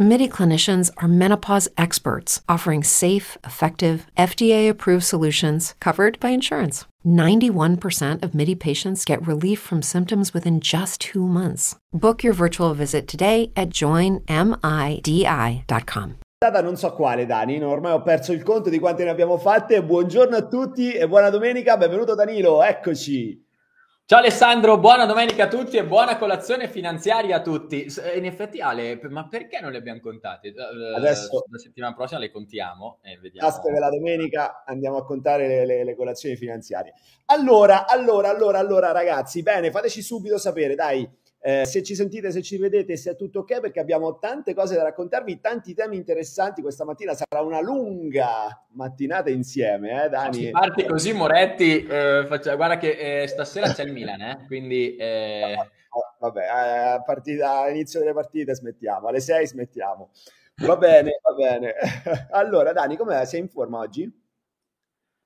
MIDI clinicians are menopause experts offering safe, effective, FDA approved solutions covered by insurance. 91% of MIDI patients get relief from symptoms within just two months. Book your virtual visit today at joinmidi.com. Non so quale Dani, ormai ho perso il conto di quante ne abbiamo fatte. Buongiorno a tutti e buona domenica, benvenuto Danilo, eccoci. Ciao Alessandro, buona domenica a tutti e buona colazione finanziaria a tutti. In effetti Ale, ma perché non le abbiamo contate? Adesso la settimana prossima le contiamo e vediamo. Basta che la domenica andiamo a contare le, le, le colazioni finanziarie. Allora, allora, allora, allora ragazzi, bene, fateci subito sapere, dai eh, se ci sentite, se ci vedete, se è tutto ok, perché abbiamo tante cose da raccontarvi, tanti temi interessanti. Questa mattina sarà una lunga mattinata insieme, eh, Dani? Se parti così, Moretti, eh, faccia, guarda che eh, stasera c'è il Milan, eh, quindi... Eh... Vabbè, eh, a partita, all'inizio delle partite smettiamo, alle 6 smettiamo. Va bene, va bene. allora, Dani, come sei in forma oggi?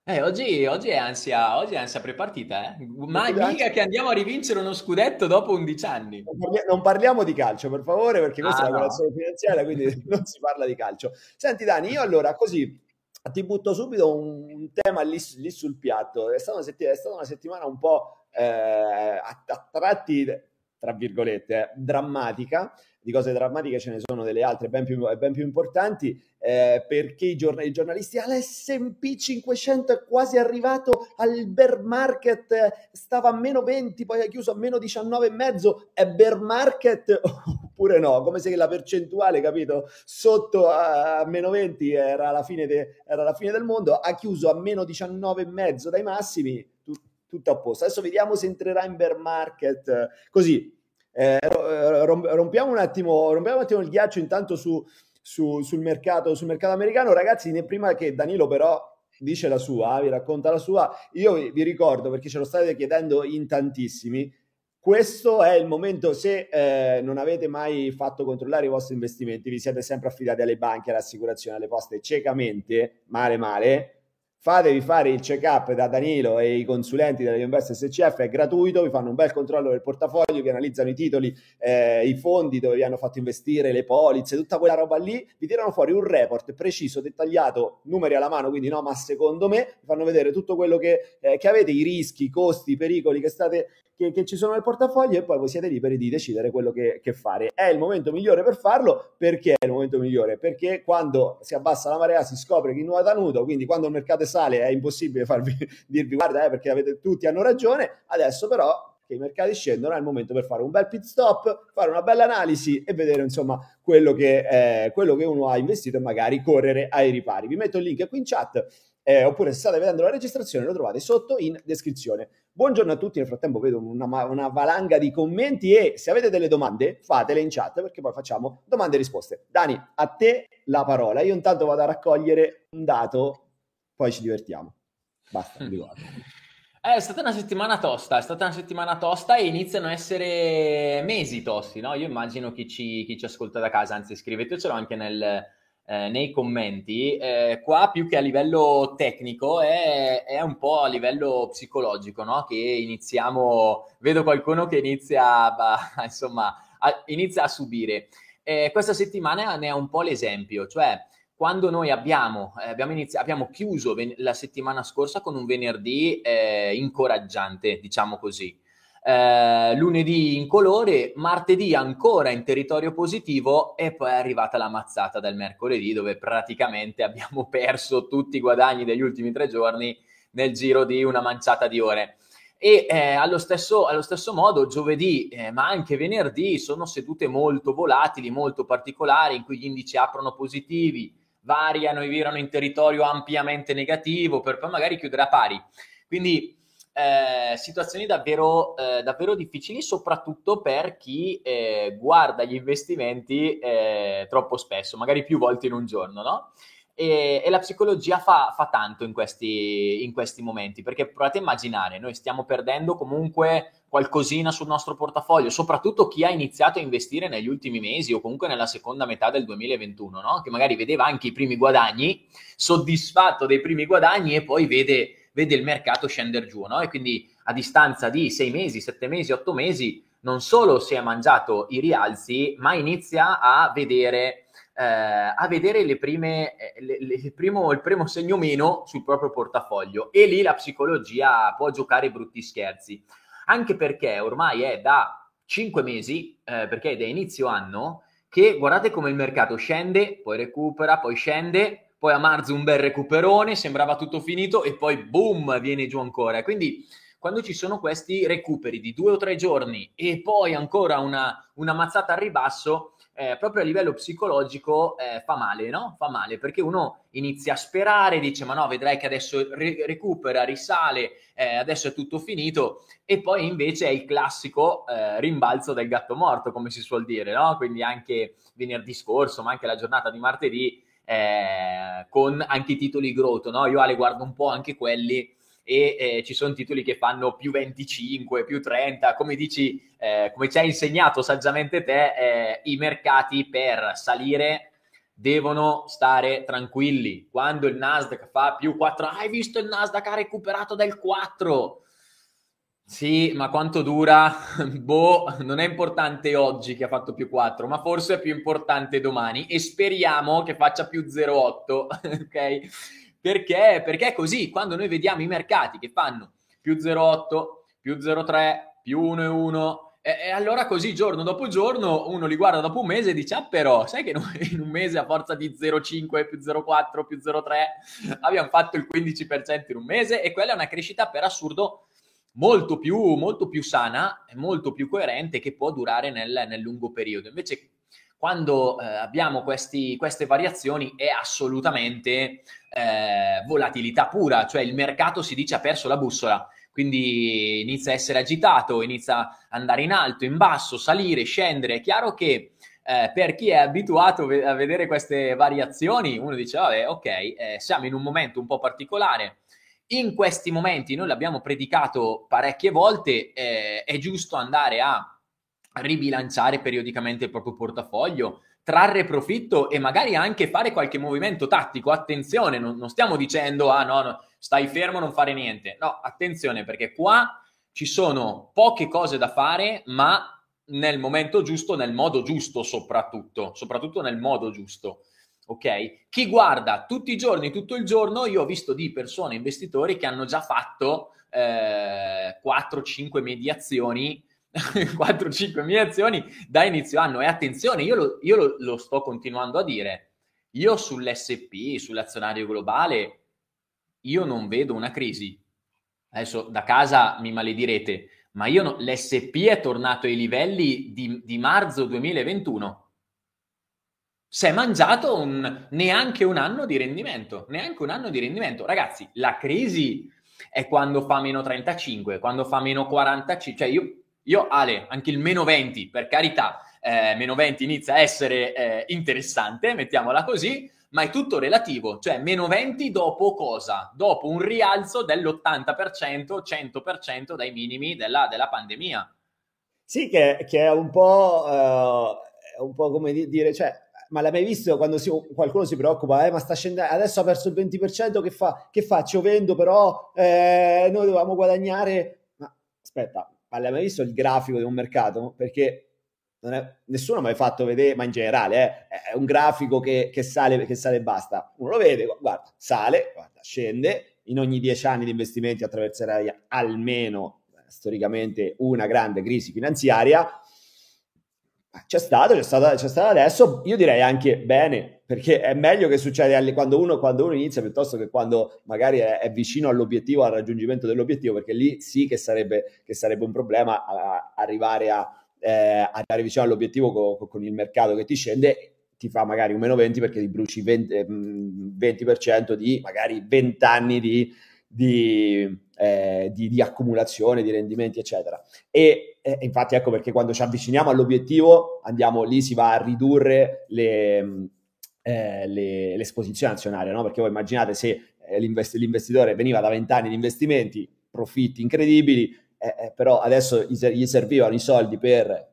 Eh, oggi, oggi, è ansia, oggi è ansia prepartita, eh? Ma mica che andiamo a rivincere uno scudetto dopo 11 anni. Non parliamo di calcio, per favore, perché questa ah, è una colazione finanziaria, quindi non si parla di calcio. Senti Dani, io allora così ti butto subito un, tema lì, lì, sul piatto. È stata una settimana, stata una settimana un po' eh, a, a, tratti, tra virgolette, eh, drammatica di cose drammatiche ce ne sono delle altre ben più, ben più importanti, eh, perché i, giorn- i giornalisti all'S&P 500 è quasi arrivato al bear market, stava a meno 20, poi ha chiuso a meno 19,5, è bear market oppure no? Come se la percentuale, capito, sotto a, meno 20 era la, fine de- era la fine del mondo, ha chiuso a meno 19,5 dai massimi, tu- tutto a posto. Adesso vediamo se entrerà in bear market, così eh, rompiamo, un attimo, rompiamo un attimo il ghiaccio intanto su, su, sul, mercato, sul mercato americano. Ragazzi, prima che Danilo però dice la sua, vi racconta la sua, io vi, vi ricordo perché ce lo state chiedendo in tantissimi. Questo è il momento, se eh, non avete mai fatto controllare i vostri investimenti, vi siete sempre affidati alle banche, alle assicurazioni, alle poste ciecamente, male male, fatevi fare il check-up da Danilo e i consulenti della Invest SCF, è gratuito, vi fanno un bel controllo del portafoglio, vi analizzano i titoli, eh, i fondi dove vi hanno fatto investire, le polizze, tutta quella roba lì, vi tirano fuori un report preciso, dettagliato, numeri alla mano, quindi no, ma secondo me vi fanno vedere tutto quello che, eh, che avete, i rischi, i costi, i pericoli che state che, che, ci sono nel portafoglio e poi voi siete liberi di decidere quello che, che, fare. È il momento migliore per farlo, perché è il momento migliore? Perché quando si abbassa la marea si scopre chi nuota nudo, quindi quando il mercato sale è impossibile farvi dirvi guarda eh, perché avete, tutti hanno ragione, adesso però che i mercati scendono è il momento per fare un bel pit stop, fare una bella analisi e vedere insomma quello che, eh, quello che uno ha investito e magari correre ai ripari. Vi metto il link qui in chat eh, oppure se state vedendo la registrazione lo trovate sotto in descrizione. Buongiorno a tutti, nel frattempo vedo una, una, valanga di commenti e se avete delle domande fatele in chat perché poi facciamo domande e risposte. Dani, a te la parola. Io intanto vado a raccogliere un dato, poi ci divertiamo. Basta, mm. È stata una settimana tosta, è stata una settimana tosta e iniziano a essere mesi tosti, no? Io immagino chi ci, chi ci ascolta da casa, anzi scrivetecelo anche nel, eh, nei commenti, eh, qua più che a livello tecnico è, è un po' a livello psicologico, no? Che iniziamo, vedo qualcuno che inizia, a, insomma, a, inizia a subire. Eh, questa settimana ne è un po' l'esempio, cioè quando noi abbiamo, eh, abbiamo, inizi- abbiamo chiuso ven- la settimana scorsa con un venerdì eh, incoraggiante, diciamo così eh, lunedì in colore, martedì ancora in territorio positivo e poi è arrivata la mazzata del mercoledì dove praticamente abbiamo perso tutti i guadagni degli ultimi tre giorni nel giro di una manciata di ore. E eh, allo, stesso, allo, stesso, modo giovedì, eh, ma anche venerdì, sono sedute molto volatili, molto particolari, in cui gli indici aprono positivi, variano e virano in territorio ampiamente negativo, per poi magari chiudere a pari. Quindi eh, situazioni davvero, eh, davvero, difficili, soprattutto per chi eh, guarda gli investimenti eh, troppo spesso, magari più volte in un giorno, no? E, e la psicologia fa, fa tanto in questi, in questi, momenti, perché provate a immaginare, noi stiamo perdendo comunque qualcosina sul nostro portafoglio, soprattutto chi ha iniziato a investire negli ultimi mesi o comunque nella seconda metà del 2021, no? che magari vedeva anche i primi guadagni, soddisfatto dei primi guadagni e poi vede, vede il mercato scendere giù. No? E quindi a distanza di sei mesi, sette mesi, otto mesi, non solo si è mangiato i rialzi, ma inizia a vedere eh, a vedere le prime, eh, le, le, il, primo, il, primo, segno meno sul proprio portafoglio e lì la psicologia può giocare brutti scherzi, anche perché ormai è da 5 mesi, eh, perché è da inizio anno, che guardate come il mercato scende, poi recupera, poi scende, poi a marzo un bel recuperone, sembrava tutto finito e poi boom, viene giù ancora. Quindi quando ci sono questi recuperi di due o tre giorni e poi ancora una, una mazzata al ribasso, eh, proprio a livello psicologico eh, fa male, no? Fa male perché uno inizia a sperare, dice ma no, vedrai che adesso re- recupera, risale, eh, adesso è tutto finito e poi invece è il classico eh, rimbalzo del gatto morto, come si suol dire, no? Quindi anche venerdì scorso, ma anche la giornata di martedì eh, con anche i titoli growth, no? Io Ale guardo un po' anche quelli e eh, ci sono titoli che fanno più 25, più 30, come dici, eh, come ci hai insegnato saggiamente te, eh, i mercati per salire devono stare tranquilli. Quando il Nasdaq fa più 4, hai visto il Nasdaq ha recuperato del 4? Sì, ma quanto dura? boh, non è importante oggi che ha fatto più 4, ma forse è più importante domani e speriamo che faccia più 0,8, ok? Perché? Perché è così, quando noi vediamo i mercati che fanno più 0,8, più 0,3, più 1,1, e, e allora così giorno dopo giorno uno li guarda dopo un mese e dice, ah però, sai che in un mese a forza di 0,5, più 0,4, più 0,3 abbiamo fatto il 15% in un mese e quella è una crescita per assurdo molto più, molto più sana e molto più coerente che può durare nel, nel lungo periodo. Invece quando eh, abbiamo questi, queste variazioni è assolutamente eh, volatilità pura, cioè il mercato si dice ha perso la bussola, quindi inizia a essere agitato, inizia ad andare in alto, in basso, salire, scendere. È chiaro che eh, per chi è abituato a vedere queste variazioni, uno dice, vabbè, ok, eh, siamo in un momento un po' particolare. In questi momenti, noi l'abbiamo predicato parecchie volte, eh, è giusto andare a ribilanciare periodicamente il proprio portafoglio, trarre profitto e magari anche fare qualche movimento tattico. Attenzione, non, non stiamo dicendo ah no, no, stai fermo, non fare niente. No, attenzione perché qua ci sono poche cose da fare, ma nel momento giusto, nel modo giusto soprattutto, soprattutto nel modo giusto. Ok? Chi guarda tutti i giorni, tutto il giorno, io ho visto di persone, investitori che hanno già fatto eh, 4-5 mediazioni 4-5 mie azioni da inizio anno. E attenzione, io, lo, io lo, lo sto continuando a dire. Io sull'SP, sull'azionario globale, io non vedo una crisi. Adesso da casa mi maledirete, ma io no, l'SP è tornato ai livelli di, di marzo 2021. Si è mangiato un, neanche un anno di rendimento, neanche un anno di rendimento. Ragazzi, la crisi è quando fa meno 35, quando fa meno 45, cioè io io, Ale, anche il meno 20, per carità, eh, meno 20 inizia a essere eh, interessante, mettiamola così, ma è tutto relativo, cioè meno 20 dopo cosa? Dopo un rialzo dell'80%, 100% dai minimi della, della pandemia. Sì, che, che, è un po', uh, un po' come dire, cioè, ma l'hai mai visto quando si, qualcuno si preoccupa, eh, ma sta scendendo, adesso ha perso il 20%, che, fa, che faccio? Vendo, però eh, noi dovevamo guadagnare. Ma aspetta, ma l'hai mai visto il grafico di un mercato? Perché è, nessuno ha mai fatto vedere, ma in generale eh, è un grafico che, che, sale, che sale e basta. Uno lo vede, guarda, sale, guarda, scende, in ogni dieci anni di investimenti attraverserai almeno storicamente una grande crisi finanziaria. C'è stato, c'è stato, c'è stato adesso, io direi anche bene, perché è meglio che succeda quando uno, quando uno inizia piuttosto che quando magari è, è, vicino all'obiettivo, al raggiungimento dell'obiettivo, perché lì sì che sarebbe, che sarebbe un problema a, a arrivare, a, eh, arrivare vicino all'obiettivo con, con, il mercato che ti scende, ti fa magari un meno 20 perché ti bruci 20, 20% mm, di magari 20 anni di, di, eh, di, di, accumulazione, di rendimenti, eccetera. E eh, infatti ecco perché quando ci avviciniamo all'obiettivo andiamo lì, si va a ridurre le eh, le, l'esposizione azionaria, no? perché voi immaginate se eh, l'invest- l'investitore veniva da 20 anni di investimenti, profitti incredibili, eh, eh, però adesso gli servivano i soldi per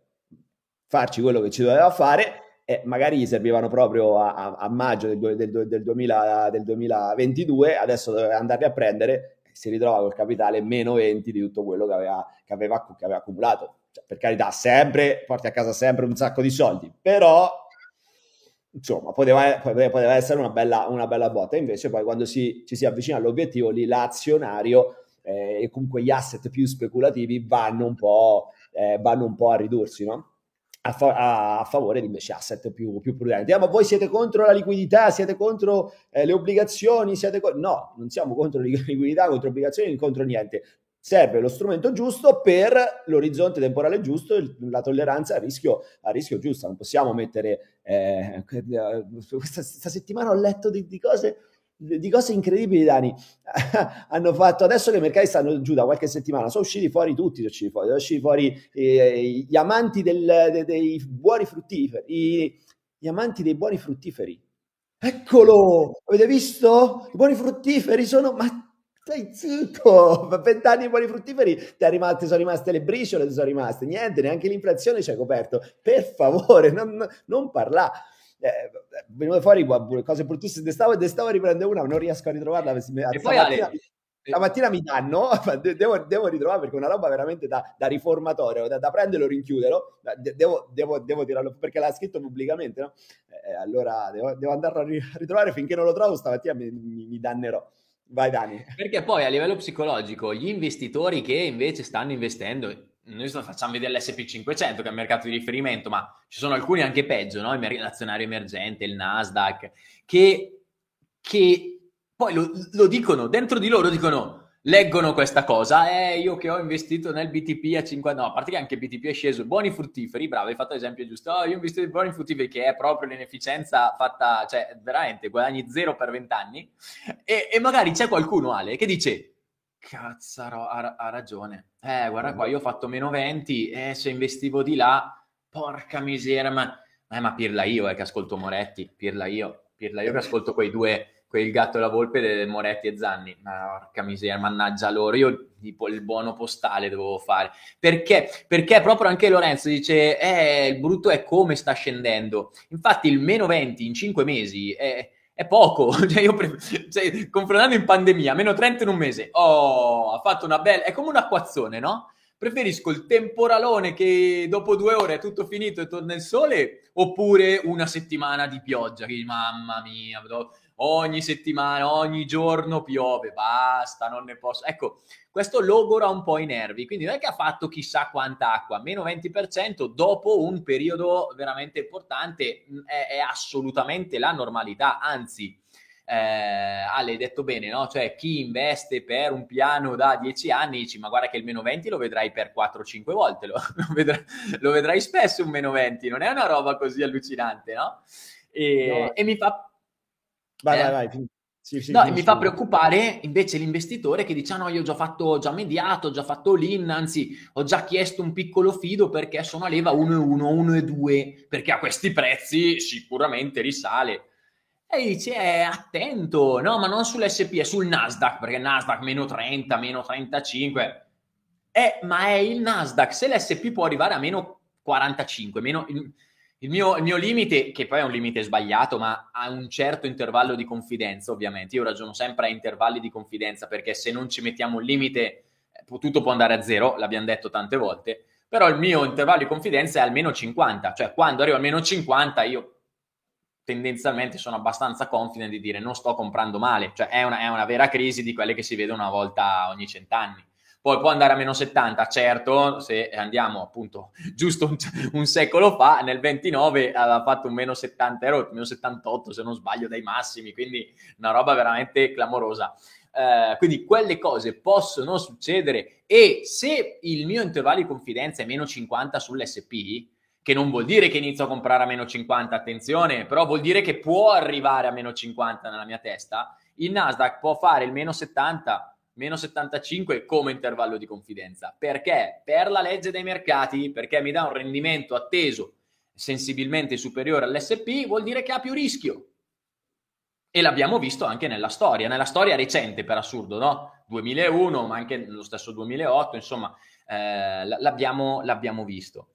farci quello che ci doveva fare e magari gli servivano proprio a, a, a maggio del, del, del, 2000, del, 2022, adesso doveva andarli a prendere e si ritrova col capitale meno 20 di tutto quello che aveva, che aveva, che aveva accumulato. Cioè, per carità, sempre, porti a casa sempre un sacco di soldi, però insomma, poteva, poteva essere una bella, una bella botta. Invece poi quando si, ci si avvicina all'obiettivo, lì l'azionario eh, e comunque gli asset più speculativi vanno un po', eh, vanno un po a ridursi, no? A, fa- a, favore di invece asset più, più prudenti. Ah, ma voi siete contro la liquidità, siete contro eh, le obbligazioni, siete co- no, non siamo contro la liquidità, contro obbligazioni, contro niente. Serve lo strumento giusto per l'orizzonte temporale giusto, la tolleranza a rischio, a rischio giusto. Non possiamo mettere... Eh, questa, settimana ho letto di, di cose di cose incredibili, Dani. Hanno fatto adesso che i mercati stanno giù da qualche settimana, sono usciti fuori tutti. Sono usciti fuori, sono usciti fuori eh, gli amanti del, de, dei buoni fruttiferi. I, gli amanti dei buoni fruttiferi. Eccolo! Avete visto? I buoni fruttiferi sono. Ma stai zitto! Vent'anni di buoni fruttiferi ti, rimasto, sono rimaste le briciole, ti sono rimaste niente, neanche l'inflazione ci hai coperto. Per favore, non, non parla eh, venivano fuori cose bruttissime. Stavo, stavo a riprendere una, non riesco a ritrovarla. E poi Ale, la mattina mi danno, devo, devo ritrovare perché è una roba veramente da, da riformatore, da, da prenderlo rinchiuderlo, devo, devo, devo, tirarlo perché l'ha scritto pubblicamente, no? Eh, allora devo, devo, andarlo a ritrovare finché non lo trovo, stamattina mi, mi, mi dannerò. Vai Dani. Perché poi a livello psicologico gli investitori che invece stanno investendo noi facciamo vedere l'SP500 che è il mercato di riferimento, ma ci sono alcuni anche peggio, no? il azionario emergente, il Nasdaq, che, che poi lo, lo, dicono, dentro di loro dicono, leggono questa cosa, eh, io che ho investito nel BTP a 50, no, a parte che anche il BTP è sceso, buoni fruttiferi, bravo, hai fatto l'esempio giusto, oh, io ho investito in buoni fruttiferi, che è proprio l'inefficienza fatta, cioè veramente guadagni zero per vent'anni, e, e magari c'è qualcuno, Ale, che dice, Cazzaro, ha, ha, ragione. Eh, guarda qua, io ho fatto meno 20 e eh, se investivo di là, porca miseria, ma... Eh, ma pirla io, eh, che ascolto Moretti, pirla io, pirla io che ascolto quei due, quel gatto e la volpe del Moretti e Zanni. Ma porca miseria, mannaggia loro, io tipo il buono postale dovevo fare. Perché? Perché proprio anche Lorenzo dice, eh, il brutto è come sta scendendo. Infatti il meno 20 in 5 mesi è è poco, cioè io pre- cioè, confrontando in pandemia, meno 30 in un mese, oh, ha fatto una bella, è come un acquazzone, no? Preferisco il temporalone che dopo due ore è tutto finito e torna il sole, oppure una settimana di pioggia, che mamma mia, ogni settimana, ogni giorno piove, basta, non ne posso. Ecco, questo logora un po' i nervi, quindi non è che ha fatto chissà quanta acqua, meno 20% dopo un periodo veramente importante è, è assolutamente la normalità, anzi... Eh, Ale, hai detto bene, no? Cioè, chi investe per un piano da 10 anni dici, ma guarda che il meno 20 lo vedrai per 4-5 volte, lo, lo, vedrai, lo vedrai spesso un meno 20, non è una roba così allucinante, no? E, no. e mi fa Vai, eh? vai, vai. Sì, sì, no, mi fa preoccupare invece l'investitore che dice: ah, no, io ho già fatto, ho già mediato, ho già fatto l'in, anzi, ho già chiesto un piccolo fido perché sono a leva 1,1, 1,2, perché a questi prezzi sicuramente risale. E dice: eh, attento, no, ma non sull'SP, è sul Nasdaq, perché Nasdaq meno 30, meno 35. Eh, ma è il Nasdaq, se l'SP può arrivare a meno 45, meno il mio, il mio, limite, che poi è un limite sbagliato, ma ha un certo intervallo di confidenza, ovviamente. Io ragiono sempre a intervalli di confidenza perché se non ci mettiamo un limite, eh, tutto può andare a zero, l'abbiamo detto tante volte. Però il mio intervallo di confidenza è almeno 50, cioè quando arrivo almeno 50 io tendenzialmente sono abbastanza confident di dire non sto comprando male, cioè è una, è una vera crisi di quelle che si vede una volta ogni cent'anni. Poi può andare a meno 70, certo, se andiamo appunto giusto un, un secolo fa, nel 29 aveva fatto un meno 70, ero meno 78 se non sbaglio dai massimi, quindi una roba veramente clamorosa. Uh, quindi quelle cose possono succedere e se il mio intervallo di confidenza è meno 50 sull'SP, che non vuol dire che inizio a comprare a meno 50, attenzione, però vuol dire che può arrivare a meno 50 nella mia testa, il Nasdaq può fare il meno 70 meno 75 come intervallo di confidenza. Perché? Per la legge dei mercati, perché mi dà un rendimento atteso sensibilmente superiore all'SP, vuol dire che ha più rischio. E l'abbiamo visto anche nella storia, nella storia recente per assurdo, no? 2001, ma anche lo stesso 2008, insomma, eh, l'abbiamo, l'abbiamo visto.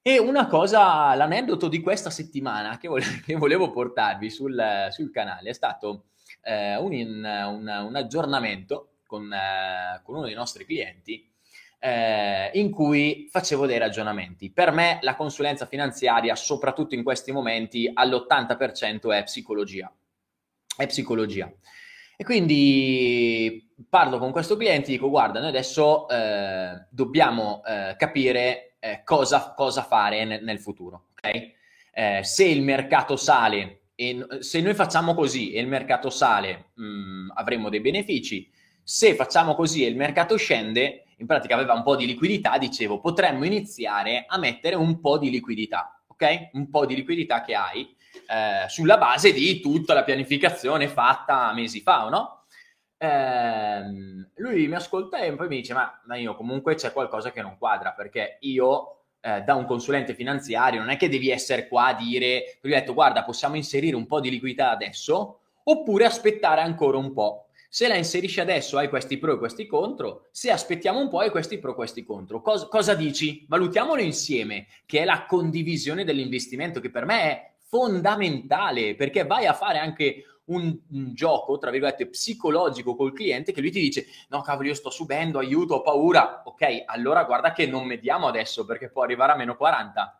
E una cosa, l'aneddoto di questa settimana che volevo, che volevo portarvi sul, sul, canale è stato eh, un, un, un, aggiornamento con, eh, con, uno dei nostri clienti eh, in cui facevo dei ragionamenti. Per me la consulenza finanziaria, soprattutto in questi momenti, all'80% è psicologia è psicologia. E quindi parlo con questo cliente e dico, guarda, noi adesso eh, dobbiamo eh, capire eh, cosa, cosa, fare nel, nel futuro, ok? Eh, se il mercato sale, e se noi facciamo così e il mercato sale, mh, mm, avremo dei benefici. Se facciamo così e il mercato scende, in pratica aveva un po' di liquidità, dicevo, potremmo iniziare a mettere un po' di liquidità, ok? Un po' di liquidità che hai eh, sulla base di tutta la pianificazione fatta mesi fa, no? Eh, lui mi ascolta e poi mi dice: ma, ma, io comunque c'è qualcosa che non quadra perché io, eh, da un consulente finanziario, non è che devi essere qua a dire: Lui ha detto, guarda, possiamo inserire un po' di liquidità adesso oppure aspettare ancora un po'. Se la inserisci adesso hai questi pro e questi contro, se aspettiamo un po' hai questi pro e questi contro. Cos- cosa dici? Valutiamolo insieme, che è la condivisione dell'investimento, che per me è fondamentale perché vai a fare anche un, un, gioco, tra virgolette, psicologico col cliente che lui ti dice no cavolo io sto subendo, aiuto, ho paura. Ok, allora guarda che non mediamo adesso perché può arrivare a meno 40.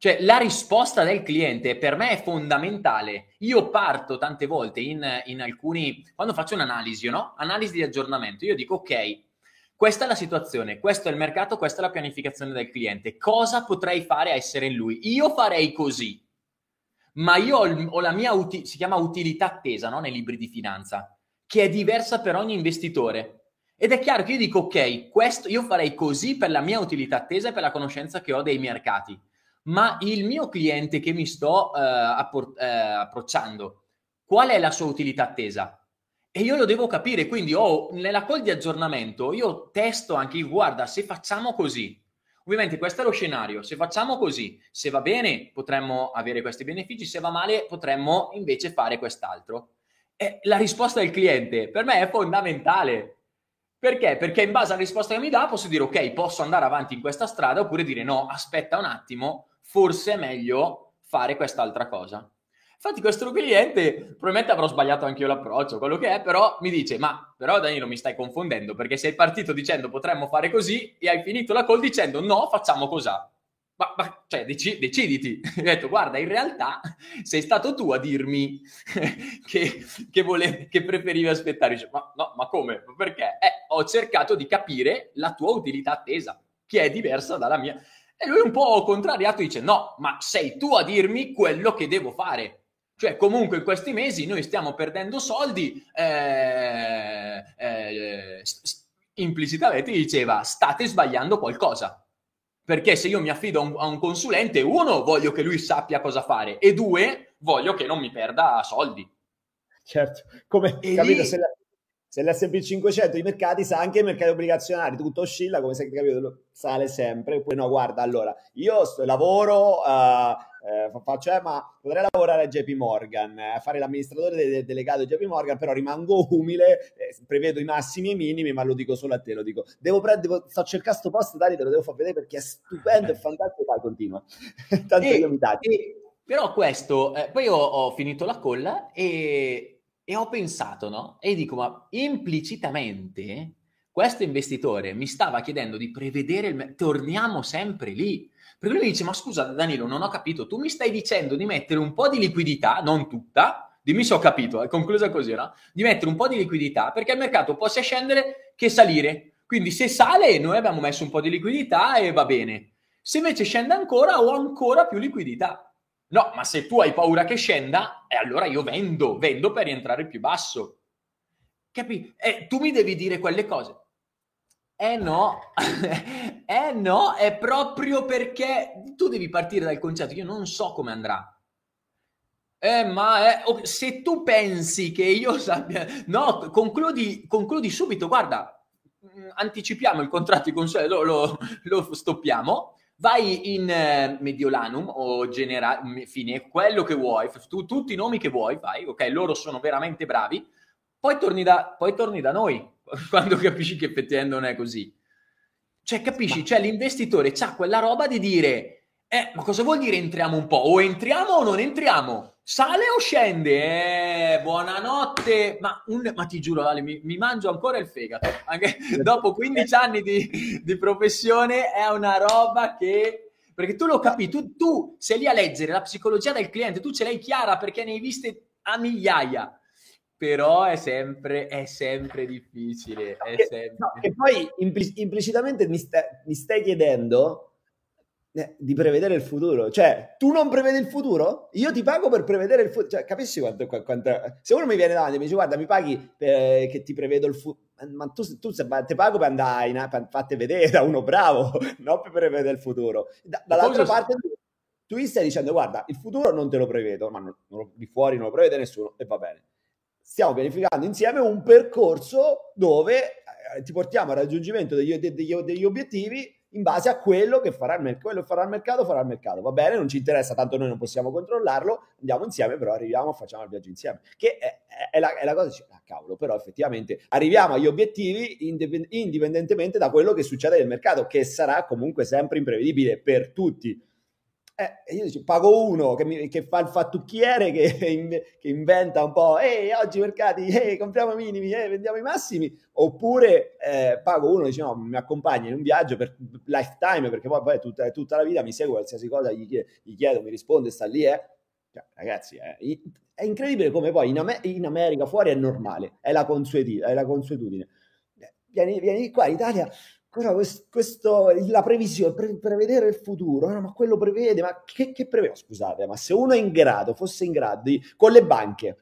Cioè, la risposta del cliente per me è fondamentale. Io parto tante volte in, in alcuni, quando faccio un'analisi, no? Analisi di aggiornamento, io dico, ok, questa è la situazione, questo è il mercato, questa è la pianificazione del cliente. Cosa potrei fare a essere in lui? Io farei così, ma io ho, ho la mia, uti- si chiama utilità attesa no? nei libri di finanza, che è diversa per ogni investitore. Ed è chiaro che io dico, ok, questo io farei così per la mia utilità attesa e per la conoscenza che ho dei mercati ma il mio cliente che mi sto eh, appor- eh, approcciando, qual è la sua utilità attesa? E io lo devo capire, quindi ho, nella call di aggiornamento io testo anche, guarda, se facciamo così, ovviamente questo è lo scenario, se facciamo così, se va bene potremmo avere questi benefici, se va male potremmo invece fare quest'altro. E la risposta del cliente per me è fondamentale. Perché? Perché in base alla risposta che mi dà posso dire ok, posso andare avanti in questa strada oppure dire no, aspetta un attimo, forse è meglio fare quest'altra cosa. Infatti questo cliente, probabilmente avrò sbagliato anche io l'approccio, quello che è, però mi dice, ma però Danilo mi stai confondendo perché sei partito dicendo potremmo fare così e hai finito la call dicendo no, facciamo cos'ha. Ma, ma, cioè, dec- deciditi. Ho detto, guarda, in realtà sei stato tu a dirmi che, che, vole- che preferivi aspettare. Dice, ma, no, ma come? Perché? Eh, ho cercato di capire la tua utilità attesa, che è diversa dalla mia. E lui un po' contrariato dice no, ma sei tu a dirmi quello che devo fare. Cioè comunque in questi mesi noi stiamo perdendo soldi, eh, eh, implicitamente diceva state sbagliando qualcosa. Perché se io mi affido a un, a un, consulente, uno, voglio che lui sappia cosa fare e due, voglio che non mi perda soldi. Certo, come e capito, lì... se, la, se l'S&P 500 i mercati sa anche i mercati obbligazionari tutto oscilla come se capito sale sempre oppure no guarda allora io sto, lavoro uh, eh, faccio eh, ma potrei lavorare a JP Morgan a eh, fare l'amministratore de- de- delegato di JP Morgan però rimango umile eh, prevedo i massimi e i minimi ma lo dico solo a te lo dico. Devo prendere sto cercando sto post Dani te lo devo far vedere perché è stupendo e fantastico vai continua. Tanto e, io mi taglio. Però questo, eh, poi ho, ho, finito la colla e, e ho pensato, no? E dico, ma implicitamente questo investitore mi stava chiedendo di prevedere il... Torniamo sempre lì. Perché lui mi dice, ma scusa Danilo, non ho capito, tu mi stai dicendo di mettere un po' di liquidità, non tutta, dimmi se ho capito, è conclusa così, no? Di mettere un po' di liquidità perché il mercato può sia scendere che salire. Quindi se sale noi abbiamo messo un po' di liquidità e va bene. Se invece scende ancora ho ancora più liquidità. No, ma se tu hai paura che scenda, eh, allora io vendo, vendo per rientrare più basso. Capi? Eh, tu mi devi dire quelle cose. Eh no, eh no, è proprio perché tu devi partire dal concetto, io non so come andrà. Eh, ma eh, se tu pensi che io sappia... No, concludi, concludi subito, guarda, mm, anticipiamo il contratto di consuelo, lo, lo stoppiamo vai in eh, Mediolanum o Genera- fine, quello che vuoi, tu, tutti i nomi che vuoi, vai, ok, loro sono veramente bravi, poi torni da, poi torni da noi quando capisci che effettivamente non è così. Cioè, capisci? Ma... Cioè, l'investitore ha quella roba di dire eh, ma cosa vuol dire entriamo un po'? O entriamo o non entriamo? Sale o scende? Eh, buonanotte. Ma, un, ma ti giuro, Ale, mi, mi, mangio ancora il fegato. Anche dopo 15 anni di, di, professione è una roba che... Perché tu lo capisci, tu, tu sei lì a leggere la psicologia del cliente, tu ce l'hai chiara perché ne hai viste a migliaia però è sempre, è sempre difficile. È sempre... No, e poi implic- implicitamente mi, sta- mi, stai chiedendo di prevedere il futuro. Cioè, tu non prevedi il futuro? Io ti pago per prevedere il futuro. Cioè, capisci quanto, quanto, Se uno mi viene davanti e mi dice, guarda, mi paghi per, che ti prevedo il futuro. Ma tu, tu ti pago per andare in, per farti vedere da uno bravo, non per prevedere il futuro. Da, dall'altra parte, tu, tu gli stai dicendo, guarda, il futuro non te lo prevedo, ma non, non, di fuori non lo prevede nessuno e va bene. Stiamo pianificando insieme un percorso dove eh, ti portiamo al raggiungimento degli, degli, degli obiettivi in base a quello che farà il mercato. Quello farà il mercato, farà il mercato. Va bene, non ci interessa, tanto noi non possiamo controllarlo. Andiamo insieme, però arriviamo, facciamo il viaggio insieme. Che è, è, la, è la, cosa, ah, cavolo, però effettivamente arriviamo agli obiettivi indipendentemente da quello che succede nel mercato, che sarà comunque sempre imprevedibile per tutti. Eh, io dico, pago uno che, mi, che, fa il fattucchiere, che, in, che inventa un po', ehi, oggi mercati, ehi, compriamo i minimi, ehi, vendiamo i massimi, oppure eh, pago uno, dice, no, mi accompagna in un viaggio per lifetime, perché poi, poi tutta, tutta, la vita mi segue qualsiasi cosa, gli, gli chiedo, mi risponde, sta lì, eh. Cioè, ragazzi, eh, è incredibile come poi in, Amer- in, America fuori è normale, è la, consuetudine. È la consuetudine. Vieni, vieni qua in Italia però questo, la previsione, pre, prevedere il futuro, no, ma quello prevede, ma che, che prevede? Scusate, ma se uno è in grado, fosse in grado di, con le banche,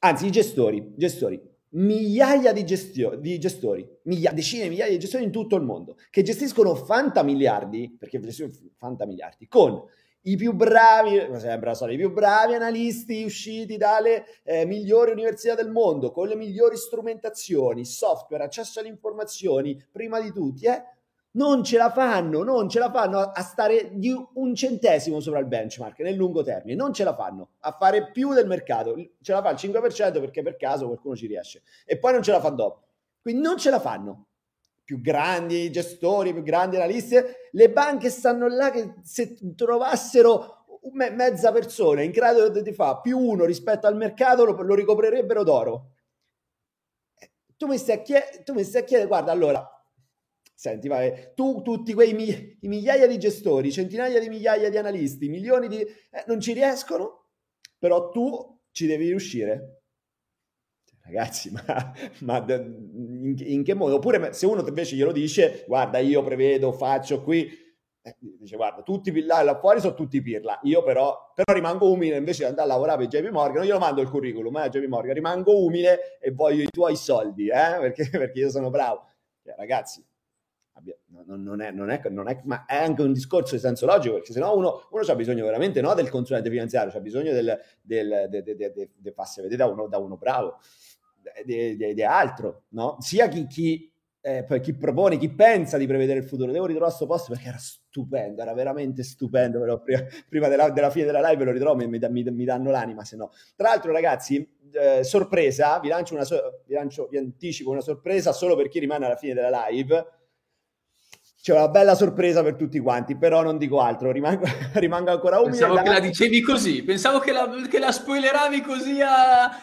anzi i gestori, gestori, migliaia di, gestio, di gestori, miglia, decine di migliaia di gestori in tutto il mondo, che gestiscono fanta miliardi, perché fanta miliardi, con i più bravi, sempre la i più bravi analisti usciti dalle eh, migliori università del mondo, con le migliori strumentazioni, software, accesso alle informazioni, prima di tutti, eh, non ce la fanno, non ce la fanno a stare di un centesimo sopra il benchmark nel lungo termine, non ce la fanno a fare più del mercato, ce la fa il 5% perché per caso qualcuno ci riesce e poi non ce la fa dopo. Quindi non ce la fanno più grandi gestori, più grandi analisti, le banche stanno là che se trovassero me- mezza persona in grado di fare più uno rispetto al mercato lo, lo ricoprirebbero d'oro. Eh, tu mi stai a chiedere, chiede, guarda, allora, senti, vai, tu tutti quei mi- migliaia di gestori, centinaia di migliaia di analisti, milioni di... Eh, non ci riescono, però tu ci devi riuscire ragazzi, ma, ma in, in, che modo? Oppure se uno invece glielo dice, guarda, io prevedo, faccio qui, eh, dice, guarda, tutti là, là fuori sono tutti pirla, io però, però rimango umile, invece di andare a lavorare per JP Morgan, io mando il curriculum eh, JP Morgan, rimango umile e voglio i tuoi soldi, eh, perché, perché io sono bravo. Cioè, ragazzi, non, non, è, non, è, non, è, ma è anche un discorso di senso logico, perché se no uno, uno ha bisogno veramente no, del consulente finanziario, ha bisogno del, del, del, del farsi vedere da uno, da uno bravo di altro, no? Sia chi, chi, eh, chi, propone, chi pensa di prevedere il futuro. Devo ritrovare questo posto perché era stupendo, era veramente stupendo. Però prima, prima della, della, fine della live lo ritrovo e mi, mi, mi, danno l'anima, se no. Tra l'altro, ragazzi, eh, sorpresa, vi lancio una so- vi, lancio, vi anticipo una sorpresa solo per chi rimane alla fine della live c'è una bella sorpresa per tutti quanti, però non dico altro, rimango, rimango ancora umile. Pensavo che la dicevi così, pensavo che la, che la spoileravi così a...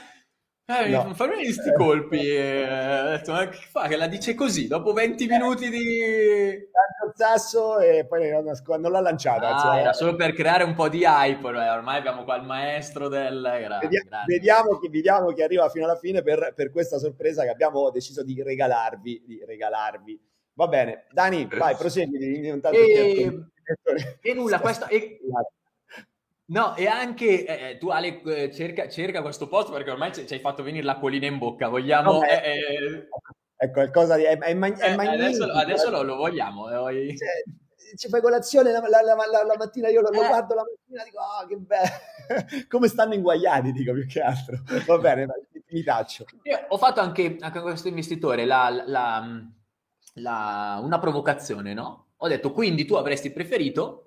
Eh, no. Non farmi questi colpi. Eh, detto, ma che fa? Che la dice così, dopo 20 minuti di... Lancio il sasso e poi non, l'ha lanciata. Ah, cioè... Era solo per creare un po' di hype, ormai abbiamo qua il maestro del... Era... Vediamo, vediamo, chi, vediamo chi arriva fino alla fine per, per questa sorpresa che abbiamo deciso di regalarvi. Di regalarvi. Va bene, Dani, vai, prosegui. E, e nulla, questo... E... No, e anche eh, eh tu Ale eh, cerca, cerca, questo posto perché ormai ci, hai fatto venire l'acquolina in bocca, vogliamo... No, eh, eh, è qualcosa di... È, è, mag- è adesso, adesso lo, lo, vogliamo. Cioè, ci fai colazione la, la, la, la, mattina, io lo, lo guardo la mattina e dico, oh, che bello, come stanno inguagliati, dico più che altro. Va bene, mi taccio. Io ho fatto anche, anche questo investitore la, la la, una provocazione, no? Ho detto, quindi tu avresti preferito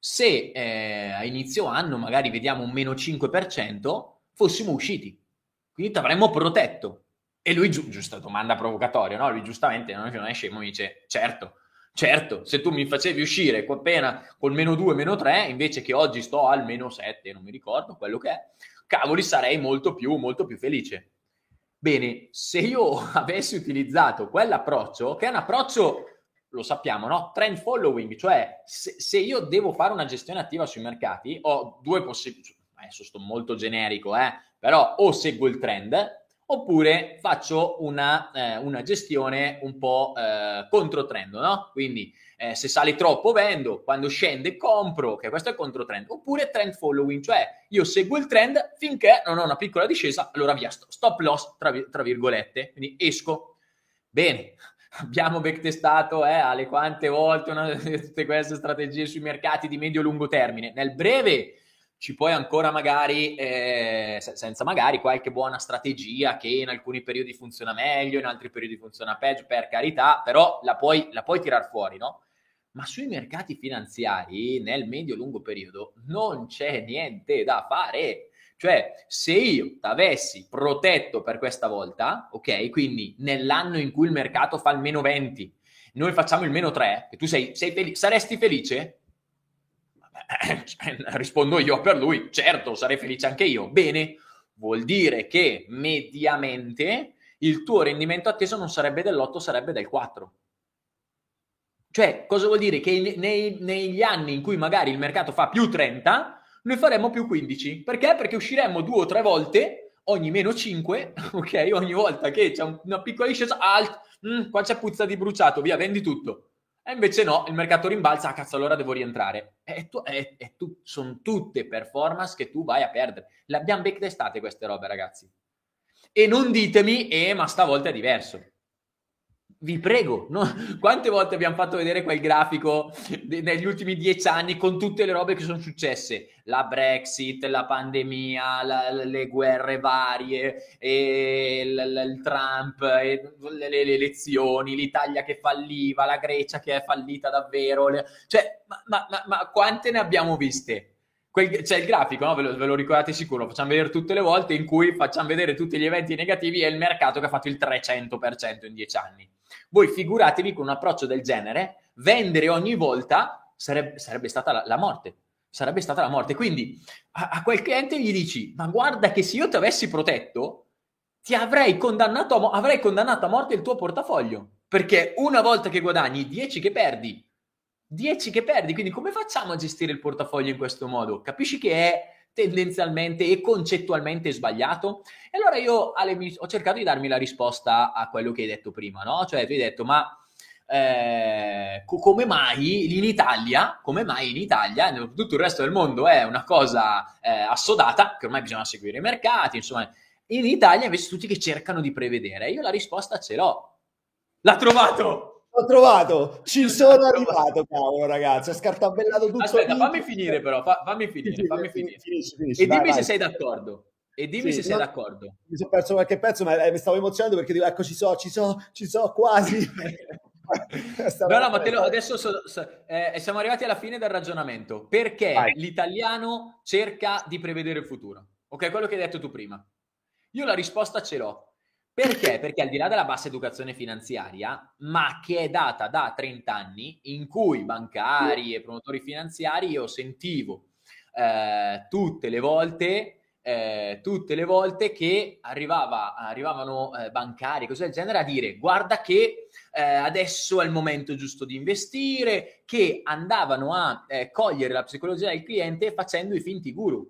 se eh, a inizio anno, magari vediamo un meno 5%, fossimo usciti. Quindi ti avremmo protetto. E lui, gi- giusta domanda provocatoria, no? Lui giustamente, non è scemo, mi dice, certo, certo, se tu mi facevi uscire appena col meno 2, meno 3, invece che oggi sto al meno 7, non mi ricordo quello che è, cavoli, sarei molto più, molto più felice. Bene, se io avessi utilizzato quell'approccio, che è un approccio, lo sappiamo, no? Trend following, cioè se, se io devo fare una gestione attiva sui mercati, ho due possibilità, adesso sto molto generico, eh? però o seguo il trend oppure faccio una, eh, una gestione un po' eh, controtrend, no? Quindi eh, se sale troppo vendo, quando scende compro, che questo è il controtrend, oppure trend following, cioè io seguo il trend finché non ho una piccola discesa, allora via, stop loss tra, tra virgolette, quindi esco. Bene, abbiamo backtestato eh, alle quante volte una, tutte queste strategie sui mercati di medio-lungo termine. Nel breve ci puoi ancora magari, eh, senza magari qualche buona strategia che in alcuni periodi funziona meglio, in altri periodi funziona peggio, per carità, però la puoi, la puoi tirar fuori, no? ma sui mercati finanziari nel medio-lungo periodo non c'è niente da fare. Cioè, se io t'avessi protetto per questa volta, ok, quindi nell'anno in cui il mercato fa il meno 20, noi facciamo il meno 3, e tu sei, sei fel- saresti felice? rispondo io per lui, certo, sarei felice anche io. Bene, vuol dire che mediamente il tuo rendimento atteso non sarebbe dell'8, sarebbe del 4. Cioè, cosa vuol dire? Che nei, negli anni in cui magari il mercato fa più 30, noi faremo più 15. Perché? Perché usciremo due o tre volte ogni meno 5, ok? Ogni volta che c'è una piccola discesa, alt, mm, qua c'è puzza di bruciato, via, vendi tutto. E invece no, il mercato rimbalza, ah cazzo, allora devo rientrare. E tu, tu, sono tutte performance che tu vai a perdere. Le abbiamo backtestate queste robe, ragazzi. E non ditemi, eh, ma stavolta è diverso vi prego, no? quante volte abbiamo fatto vedere quel grafico negli ultimi dieci anni con tutte le robe che sono successe? La Brexit, la pandemia, la, le guerre varie, l- l- il Trump, le-, le-, le, elezioni, l'Italia che falliva, la Grecia che è fallita davvero. Le- cioè, ma, ma, ma, ma quante ne abbiamo viste? Quel, c'è il grafico, no? ve, lo, ve, lo, ricordate sicuro, facciamo vedere tutte le volte in cui facciamo vedere tutti gli eventi negativi e il mercato che ha fatto il 300% in dieci anni. Voi figuratevi con un approccio del genere, vendere ogni volta sarebbe, sarebbe stata la, la, morte. Sarebbe stata la morte. Quindi a, a, quel cliente gli dici: Ma guarda, che se io ti avessi protetto, ti avrei condannato, a, avrei condannato a morte il tuo portafoglio. Perché una volta che guadagni, 10 che perdi. 10 che perdi. Quindi come facciamo a gestire il portafoglio in questo modo? Capisci che è tendenzialmente e concettualmente sbagliato? E allora io Ale, ho cercato di darmi la risposta a quello che hai detto prima, no? Cioè tu hai detto ma eh, come mai in Italia, come mai in Italia, tutto il resto del mondo è una cosa eh, assodata, che ormai bisogna seguire i mercati, insomma, in Italia invece tutti che cercano di prevedere. Io la risposta ce l'ho. L'ha trovato! L'ho trovato, ci sono arrivato, cavolo ragazzi, ho scartabellato tutto. Aspetta, fammi finire però, fa, fammi finire, fammi finire. Finisci, finisci, e dimmi vai, se vai. sei d'accordo. E dimmi sì, se sei no, d'accordo. Mi sono perso qualche pezzo, ma eh, mi stavo emozionando perché dico, ecco, ci so, ci so, ci so, quasi. no, no, ma te lo, adesso so, so, eh, siamo arrivati alla fine del ragionamento. Perché vai. l'italiano cerca di prevedere il futuro? Ok, quello che hai detto tu prima. Io la risposta ce l'ho Perché? Perché al di là della bassa educazione finanziaria, ma che è data da 30 anni, in cui bancari e promotori finanziari io sentivo eh, tutte le volte eh, tutte le volte che arrivava, arrivavano eh, bancari, cose del genere, a dire guarda che eh, adesso è il momento giusto di investire, che andavano a eh, cogliere la psicologia del cliente facendo i finti guru.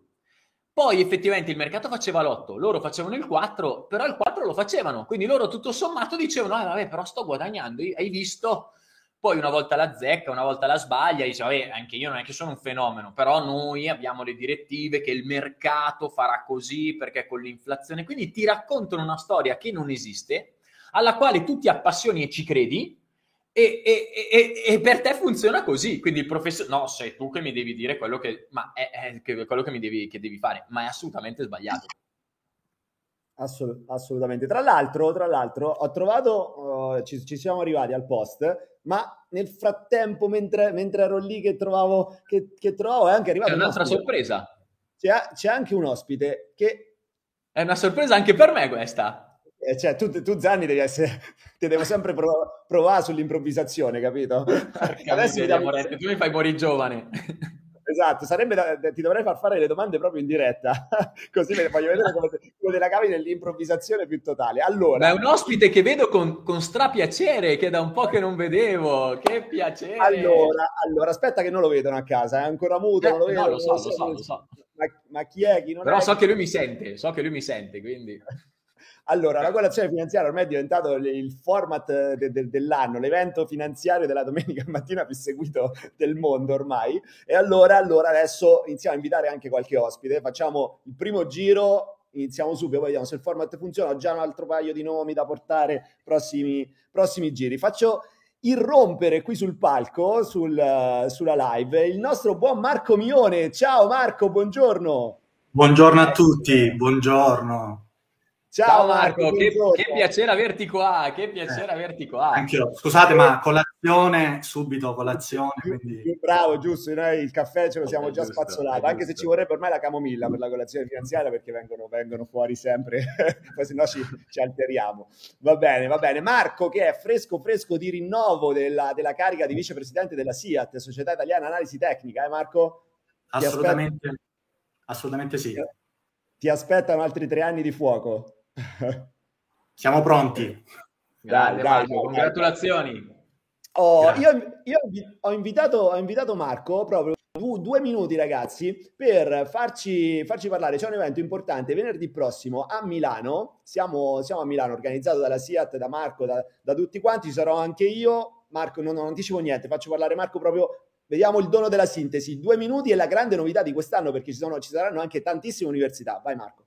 Poi effettivamente il mercato faceva l'8, loro facevano il 4, però il 4 lo facevano, quindi loro tutto sommato dicevano, ah, vabbè, però sto guadagnando, hai visto? Poi una volta la zecca, una volta la sbaglia, dice, vabbè, anche io non è che sono un fenomeno, però noi abbiamo le direttive che il mercato farà così perché con l'inflazione, quindi ti raccontano una storia che non esiste, alla quale tu ti appassioni e ci credi, e, e, e, e, per te funziona così. Quindi il professore, no, sei tu che mi devi dire quello che, ma è, è quello che mi devi, che devi fare, ma è assolutamente sbagliato. Assolut- assolutamente. Tra l'altro, tra l'altro, ho trovato, uh, ci, ci, siamo arrivati al post, ma nel frattempo, mentre, mentre ero lì che trovavo, che, che trovavo, è anche arrivato. C'è un'altra un sorpresa. C'è, c'è, anche un ospite che. È una sorpresa anche per me questa. Eh, cioè, tu, tu, Zanni, devi essere. Ti devo sempre prov- provare sull'improvvisazione, capito? Adesso vediamo... Tu mi fai morire giovane. Esatto, sarebbe da, ti dovrei far fare le domande proprio in diretta, così voglio vedere come, come te la cavi nell'improvvisazione più totale. Allora, Ma è un ospite che vedo con, con strapiacere, che da un po' che non vedevo, che piacere. Allora, allora aspetta che non lo vedono a casa, è ancora muto, eh, non lo vedo. No, lo so, lo so, lo so. Ma, ma, chi è? Chi non Però è? so che lui mi sente, so che lui mi sente, quindi... Allora, la colazione finanziaria ormai è diventato il format de- de- dell'anno, l'evento finanziario della domenica mattina più seguito del mondo ormai. E allora, allora adesso iniziamo a invitare anche qualche ospite. Facciamo il primo giro, iniziamo subito, poi vediamo se il format funziona. Ho già un altro paio di nomi da portare prossimi, prossimi giri. Faccio irrompere qui sul palco, sul, sulla live, il nostro buon Marco Mione. Ciao Marco, buongiorno. Buongiorno a tutti, buongiorno. Ciao, Ciao Marco, Marco che, che, piacere averti qua, che piacere eh, averti qua. Anch'io. Scusate, ma colazione, subito colazione. Quindi... Bravo, giusto, noi il caffè ce lo siamo già giusto, spazzolato, anche se ci vorrebbe ormai la camomilla per la colazione finanziaria perché vengono, vengono fuori sempre, poi se no ci, ci, alteriamo. Va bene, va bene. Marco che è fresco fresco di rinnovo della, della carica di vicepresidente della SIAT, Società Italiana Analisi Tecnica, eh Marco? Assolutamente, assolutamente sì. Ti aspettano altri tre anni di fuoco. Siamo pronti. Dai, dai, dai, congratulazioni. Oh, io, io ho, invitato, ho, invitato, Marco proprio due minuti ragazzi per farci, farci, parlare. C'è un evento importante venerdì prossimo a Milano. Siamo, siamo a Milano, organizzato dalla SIAT, da Marco, da, da tutti quanti. Ci sarò anche io. Marco, non, non anticipo niente, faccio parlare Marco proprio Vediamo il dono della sintesi. Due minuti è la grande novità di quest'anno perché ci, sono, ci saranno anche tantissime università. Vai Marco.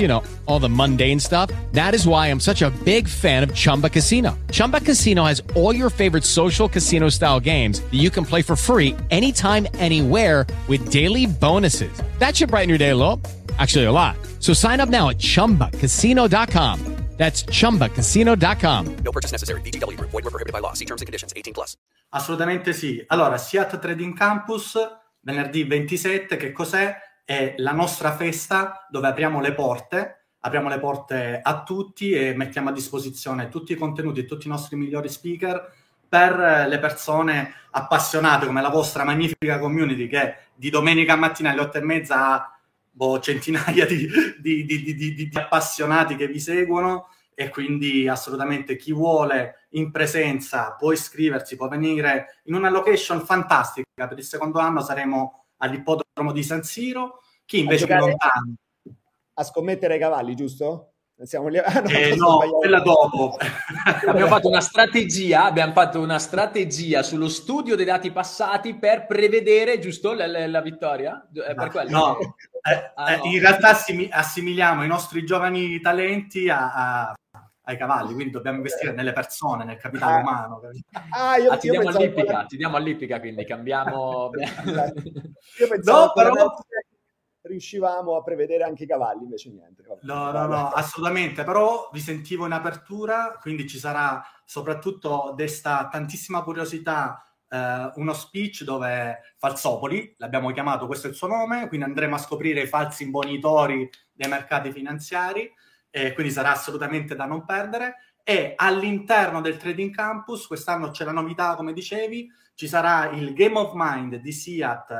you know, all the mundane stuff. That is why I'm such a big fan of Chumba Casino. Chumba Casino has all your favorite social casino style games that you can play for free anytime, anywhere with daily bonuses. That should brighten your day a little. Actually, a lot. So sign up now at chumbacasino.com. That's chumbacasino.com. No purchase necessary. BGW. Void were prohibited by law. See terms and conditions 18 plus. Assolutamente sì. Allora, Seattle Trading Campus, venerdì 27, che cos'è? È la nostra festa dove apriamo le porte, apriamo le porte a tutti e mettiamo a disposizione tutti i contenuti e tutti i nostri migliori speaker per le persone appassionate come la vostra magnifica community che di domenica mattina alle otto e mezza ha boh, centinaia di, di, di, di, appassionati che vi seguono e quindi assolutamente chi vuole in presenza può iscriversi, può venire in una location fantastica. Per il secondo anno saremo all'ippodromo di San Siro. Chi invece è lontano... A scommettere ai cavalli, giusto? Siamo lì... ah, no, eh, no quella dopo. abbiamo fatto una strategia, abbiamo fatto una strategia sullo studio dei dati passati per prevedere, giusto, la, la, la vittoria? È per quello? No, eh, ah, no. in realtà assim- assimiliamo i nostri giovani talenti a, a ai cavalli, quindi dobbiamo investire nelle persone, nel capitale ah, umano. Ah, io, ah, ti, diamo all'ippica, che... ti diamo all'ippica, quindi cambiamo... io pensavo no, però... riuscivamo a prevedere anche i cavalli, invece niente. No, no, no, assolutamente, però vi sentivo in apertura, quindi ci sarà soprattutto desta tantissima curiosità Uh, uno speech dove Falsopoli, l'abbiamo chiamato, questo è il suo nome, quindi andremo a scoprire i falsi imbonitori dei mercati finanziari eh, quindi sarà assolutamente da non perdere. E all'interno del Trading Campus, quest'anno c'è la novità, come dicevi, ci sarà il Game of Mind di SIAT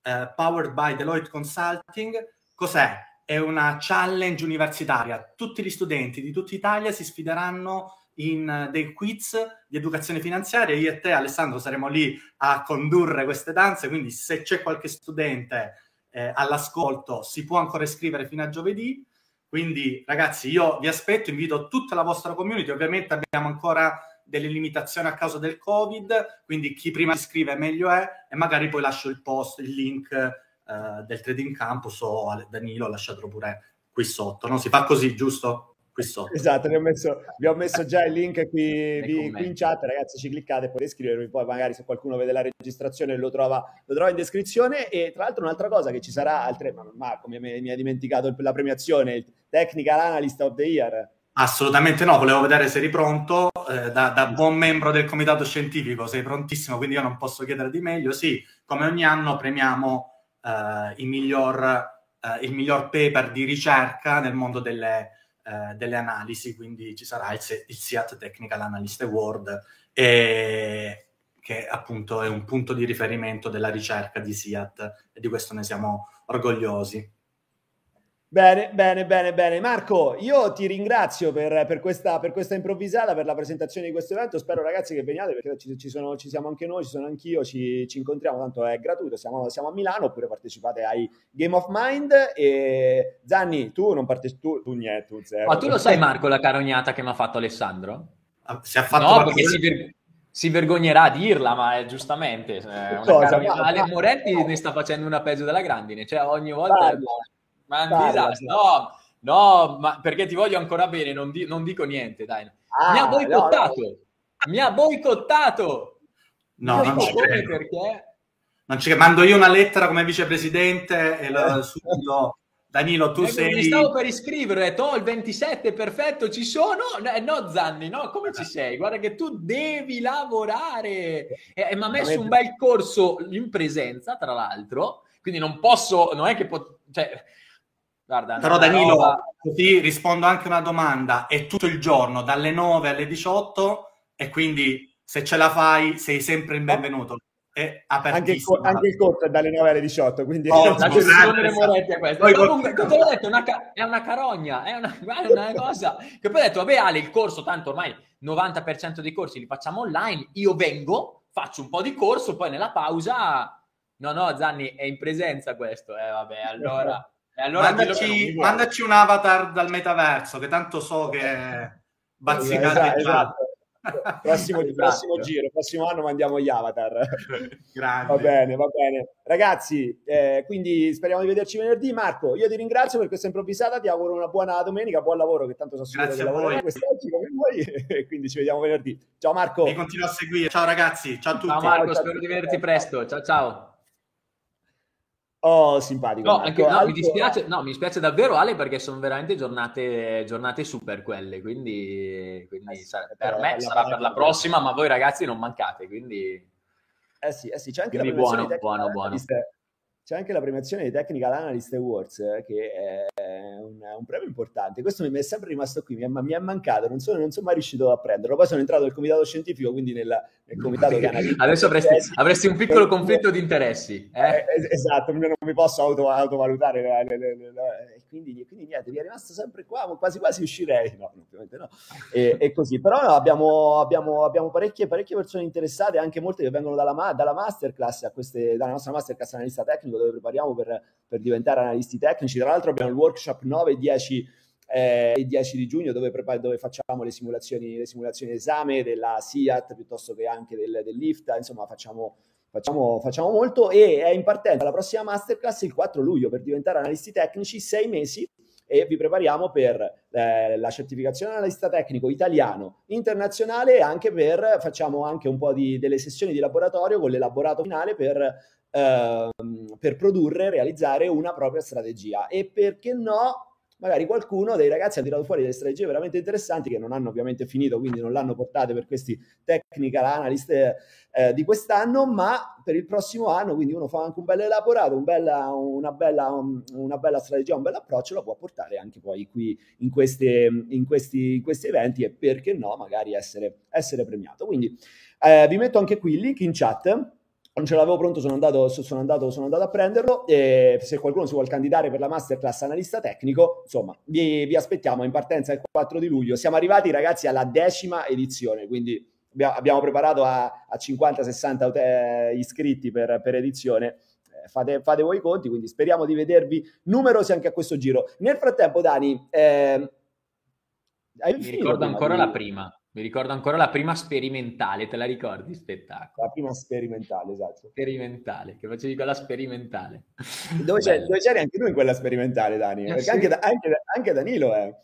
eh, powered by Deloitte Consulting. Cos'è? È una challenge universitaria. Tutti gli studenti di tutta Italia si sfideranno in dei quiz di educazione finanziaria. Io e te, Alessandro, saremo lì a condurre queste danze. Quindi, se c'è qualche studente eh, all'ascolto, si può ancora iscrivere fino a giovedì. Quindi, ragazzi, io vi aspetto, invito tutta la vostra community. Ovviamente abbiamo ancora delle limitazioni a causa del Covid, quindi chi prima si iscrive meglio è, e magari poi lascio il post, il link eh, del Trading Campus o Danilo lasciatelo pure qui sotto. No? Si fa così, giusto? Qui sotto. Esatto, vi ho messo, vi ho messo già il link qui, vi, qui, in chat, ragazzi, ci cliccate, potete iscrivervi, poi magari se qualcuno vede la registrazione lo trova, lo trova in descrizione e tra l'altro un'altra cosa che ci sarà, altre, ma Marco mi, mi ha dimenticato la premiazione, il Technical Analyst of the Year. Assolutamente no, volevo vedere se eri pronto, eh, da, da, buon membro del comitato scientifico sei prontissimo, quindi io non posso chiedere di meglio. Sì, come ogni anno premiamo eh, il, miglior, eh, il miglior paper di ricerca nel mondo delle, eh, delle analisi, quindi ci sarà il, il SIAT Technical Analyst Award, e, che appunto è un punto di riferimento della ricerca di SIAT e di questo ne siamo orgogliosi. Bene, bene, bene, bene. Marco, io ti ringrazio per, per, questa, per, questa, improvvisata, per la presentazione di questo evento. Spero ragazzi che veniate perché ci, ci, sono, ci siamo anche noi, ci sono anch'io, ci, ci incontriamo, tanto è gratuito, siamo, siamo, a Milano oppure partecipate ai Game of Mind. E Zanni, tu non partecipi, tu, tu niente, tu zero. Ma tu lo sai Marco la carognata che mi ha fatto Alessandro? Ah, si è fatto no, perché si, ver- si, vergognerà a dirla, ma è giustamente... Eh, Ale Moretti ne sta facendo una peggio della grandine, cioè ogni volta... Parla ma è un disastro. No, no, ma perché ti voglio ancora bene, non, di- non dico niente, dai. Ah, mi ha boicottato. No, no. Mi ha boicottato. No, non ci credo. Perché... Non ci Mando io una lettera come vicepresidente e lo, subito... Danilo, tu ecco, sei... Mi stavo per iscrivere, ho detto, oh, il 27, perfetto, ci sono? Eh, no, Zanni, no, come ci sei? Guarda che tu devi lavorare. E, e mi ha messo un bel corso in presenza, tra l'altro, quindi non posso, non è che... Po- cioè, Guarda, Però Danilo, roba... così rispondo anche a una domanda, è tutto il giorno, dalle 9 alle 18 e quindi se ce la fai sei sempre il benvenuto. È anche, il, co- anche il corto è dalle 9 alle 18, quindi... Oh, la gestione delle monete è questa. Poi, comunque, te l'ho detto, una ca- è una carogna, è una, è una cosa... che poi ho detto, vabbè Ale, il corso, tanto ormai 90% dei corsi li facciamo online, io vengo, faccio un po' di corso, poi nella pausa... No, no, Zanni, è in presenza questo. Eh, vabbè, allora... E allora mandaci, mandaci, un avatar dal metaverso, che tanto so che è bazzicate esatto, esatto. Prossimo, esatto. prossimo, giro, prossimo anno mandiamo gli avatar. Va bene, va bene. Ragazzi, eh, quindi speriamo di vederci venerdì. Marco, io ti ringrazio per questa improvvisata, ti auguro una buona domenica, buon lavoro, che tanto so sicuro Grazie che lavori quest'oggi come voi, e quindi ci vediamo venerdì. Ciao Marco. Mi continuo a seguire. Ciao ragazzi, ciao a tutti. Ciao Marco, ciao, spero ciao, di vederti presto. Ciao ciao. Oh, simpatico. No, anche, no, mi dispiace, no, mi dispiace davvero Ale perché sono veramente giornate, giornate super quelle, quindi, quindi eh sì, sarà, per me sarà per la prossima, ma voi ragazzi non mancate, quindi... Eh sì, eh sì c'è anche quindi la buono, buono, buono. C'è anche la premiazione dei Technical Analyst Awards, eh, che è un, un, premio importante. Questo mi è sempre rimasto qui, mi è, mi è mancato, non sono, non sono, mai riuscito a prenderlo. Poi sono entrato nel comitato scientifico, quindi nel, nel comitato che analizza. Adesso avresti, avresti, un piccolo conflitto di interessi. Eh? Eh, esatto, non mi posso auto, autovalutare. Quindi, quindi, niente, mi è rimasto sempre qua, quasi quasi uscirei. No, ovviamente no. E, e così. Però no, abbiamo, abbiamo, abbiamo parecchie, parecchie, persone interessate, anche molte che vengono dalla, dalla masterclass, queste, dalla nostra masterclass analista tecnico dove prepariamo per, per, diventare analisti tecnici. Tra l'altro abbiamo il workshop 9 e 10 eh, il 10 di giugno dove, dove facciamo le simulazioni, le simulazioni esame della SIAT piuttosto che anche del, del LIFT, insomma facciamo, facciamo, facciamo molto. E è in partenza la prossima masterclass il 4 luglio per diventare analisti tecnici, sei mesi e vi prepariamo per eh, la certificazione analista tecnico italiano, internazionale e anche per, facciamo anche un po' di, delle sessioni di laboratorio con l'elaborato finale per, eh, per produrre, realizzare una propria strategia. E perché no magari qualcuno dei ragazzi ha tirato fuori delle strategie veramente interessanti che non hanno ovviamente finito, quindi non l'hanno portate per questi technical analyst eh, di quest'anno, ma per il prossimo anno, quindi uno fa anche un bel elaborato, un bella, una, bella, una bella strategia, un bel approccio, lo può portare anche poi qui in, queste, in, questi, in questi eventi e perché no, magari essere, essere premiato. Quindi eh, vi metto anche qui il link in chat non ce l'avevo pronto, sono andato, sono andato, sono andato a prenderlo e se qualcuno si vuole candidare per la masterclass analista tecnico, insomma, vi, vi, aspettiamo in partenza il 4 di luglio. Siamo arrivati ragazzi alla decima edizione, quindi abbiamo preparato a, a 50-60 eh, iscritti per, per edizione. Eh, fate, fate, voi i conti, quindi speriamo di vedervi numerosi anche a questo giro. Nel frattempo, Dani, eh, mi ricordo ancora la prima. Mi ricordo ancora la prima sperimentale, te la ricordi? Spettacolo. La prima sperimentale, esatto. Sperimentale, che facevi quella sperimentale. Dove, dove c'eri anche tu in quella sperimentale, Dani? Eh, Perché sì. anche, anche, anche, Danilo è,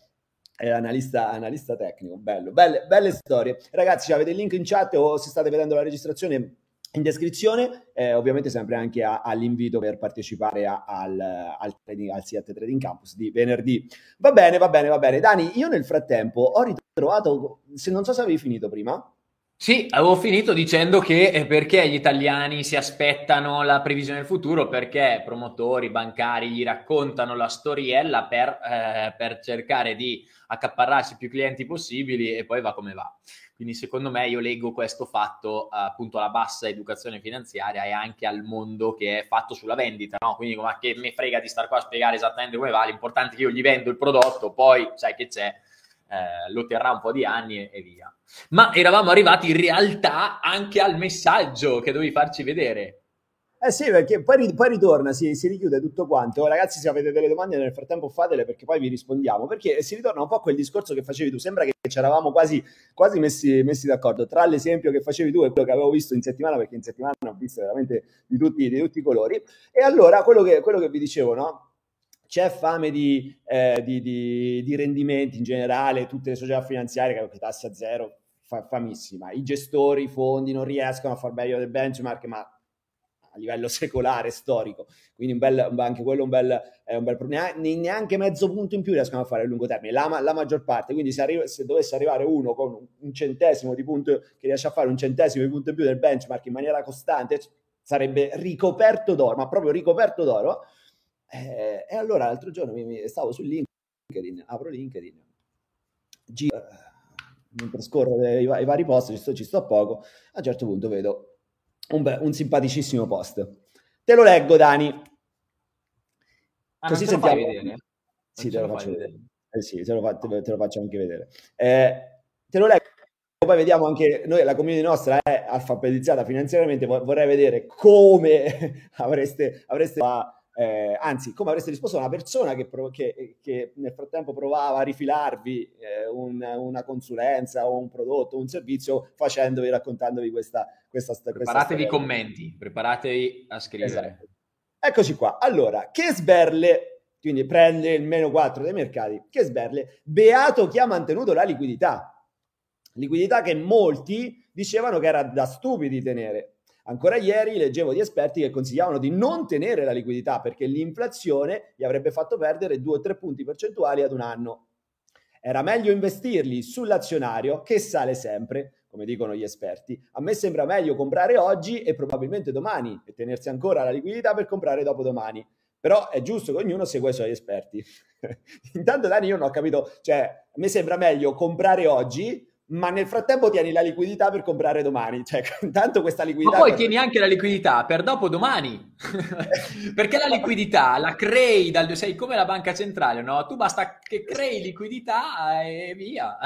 è analista, analista, tecnico. Bello, belle, belle storie. Ragazzi, avete il link in chat o se state vedendo la registrazione in descrizione, eh, ovviamente sempre anche a, all'invito per partecipare a, al, al, trading, al Seat Trading Campus di venerdì. Va bene, va bene, va bene. Dani, io nel frattempo ho ritrovato, se non so se avevi finito prima. Sì, avevo finito dicendo che eh, perché gli italiani si aspettano la previsione del futuro, perché promotori, bancari gli raccontano la storiella per, eh, per cercare di accaparrarsi più clienti possibili e poi va come va. Quindi secondo me io leggo questo fatto appunto alla bassa educazione finanziaria e anche al mondo che è fatto sulla vendita, no? Quindi ma che me frega di star qua a spiegare esattamente come va, l'importante è che io gli vendo il prodotto, poi sai che c'è, eh, lo terrà un po' di anni e, e via. Ma eravamo arrivati in realtà anche al messaggio che dovevi farci vedere. Eh sì, perché poi, poi ritorna, si, si, richiude tutto quanto. Ragazzi, se avete delle domande nel frattempo fatele perché poi vi rispondiamo. Perché si ritorna un po' a quel discorso che facevi tu. Sembra che ci eravamo quasi, quasi messi, messi, d'accordo tra l'esempio che facevi tu e quello che avevo visto in settimana, perché in settimana ho visto veramente di tutti, di tutti i colori. E allora quello che, quello che vi dicevo, no? C'è fame di, eh, di, di, di, rendimenti in generale, tutte le società finanziarie che tasse a zero, fa, famissima. I gestori, i fondi non riescono a far meglio del benchmark, ma a livello secolare, storico. Quindi un bel, anche quello un bel, è un bel problema. Neanche mezzo punto in più riescono a fare a lungo termine, la, la maggior parte. Quindi se, arriva, se, dovesse arrivare uno con un centesimo di punto, che riesce a fare un centesimo di punto in più del benchmark in maniera costante, sarebbe ricoperto d'oro, ma proprio ricoperto d'oro. Eh, e allora l'altro giorno mi, mi, stavo su LinkedIn, apro LinkedIn, giro, mentre scorro i, i, vari post, ci sto, ci sto poco, a un certo punto vedo un, be- un simpaticissimo post. Te lo leggo, Dani. Ah, Così sentiamo. Sì, te lo, faccio vedere. vedere. Eh sì, te lo, fa- te, te lo, faccio anche vedere. Eh, te lo leggo. Poi vediamo anche noi, la community nostra è alfabetizzata finanziariamente. Vorrei vedere come avreste, avreste eh, anzi, come avreste risposto a una persona che, che, che nel frattempo provava a rifilarvi eh, un, una consulenza o un prodotto, un servizio, facendovi, raccontandovi questa, questa, questa Preparatevi i commenti, preparatevi a scrivere. Esatto. Eccoci qua. Allora, che sberle, quindi prende il meno 4 dei mercati, che sberle, beato chi ha mantenuto la liquidità. Liquidità che molti dicevano che era da stupidi tenere. Ancora ieri leggevo di esperti che consigliavano di non tenere la liquidità perché l'inflazione gli avrebbe fatto perdere 2 o 3 punti percentuali ad un anno. Era meglio investirli sull'azionario che sale sempre, come dicono gli esperti. A me sembra meglio comprare oggi e probabilmente domani e tenersi ancora la liquidità per comprare dopo domani. Però è giusto che ognuno segua i suoi esperti. Intanto Dani io non ho capito, cioè a me sembra meglio comprare oggi ma nel frattempo tieni la liquidità per comprare domani. Cioè, intanto questa liquidità. Ma poi per... tieni anche la liquidità per dopo domani. Perché la liquidità la crei dal. Sei come la banca centrale, no? Tu basta che crei liquidità e via.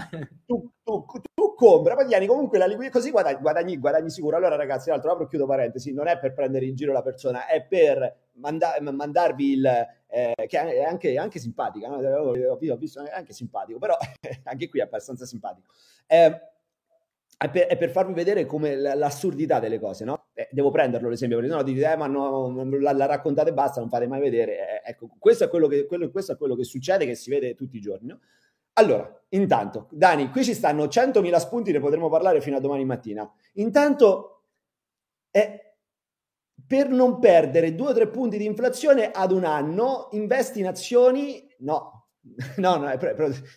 Tu, tu, tu compra, poi tieni comunque la liquidità, così guadagni, guadagni, guadagni sicuro. Allora, ragazzi, l'altro apro chiudo parentesi, non è per prendere in giro la persona, è per manda- mandarvi il, eh, che è anche, anche simpatica, no? ho visto, è anche simpatico, però anche qui è abbastanza simpatico. Eh, è per, è per, farvi vedere come l'assurdità delle cose, no? Eh, devo prenderlo l'esempio, perché no dite, eh, ma no, la, la, raccontate e basta, non fate mai vedere. Eh, ecco, questo è, quello che, quello, questo è quello che succede, che si vede tutti i giorni, no? Allora, intanto, Dani, qui ci stanno 100.000 spunti, ne potremo parlare fino a domani mattina. Intanto, eh, per non perdere 2 o 3 punti di inflazione ad un anno, investi in azioni, no, No, no, è,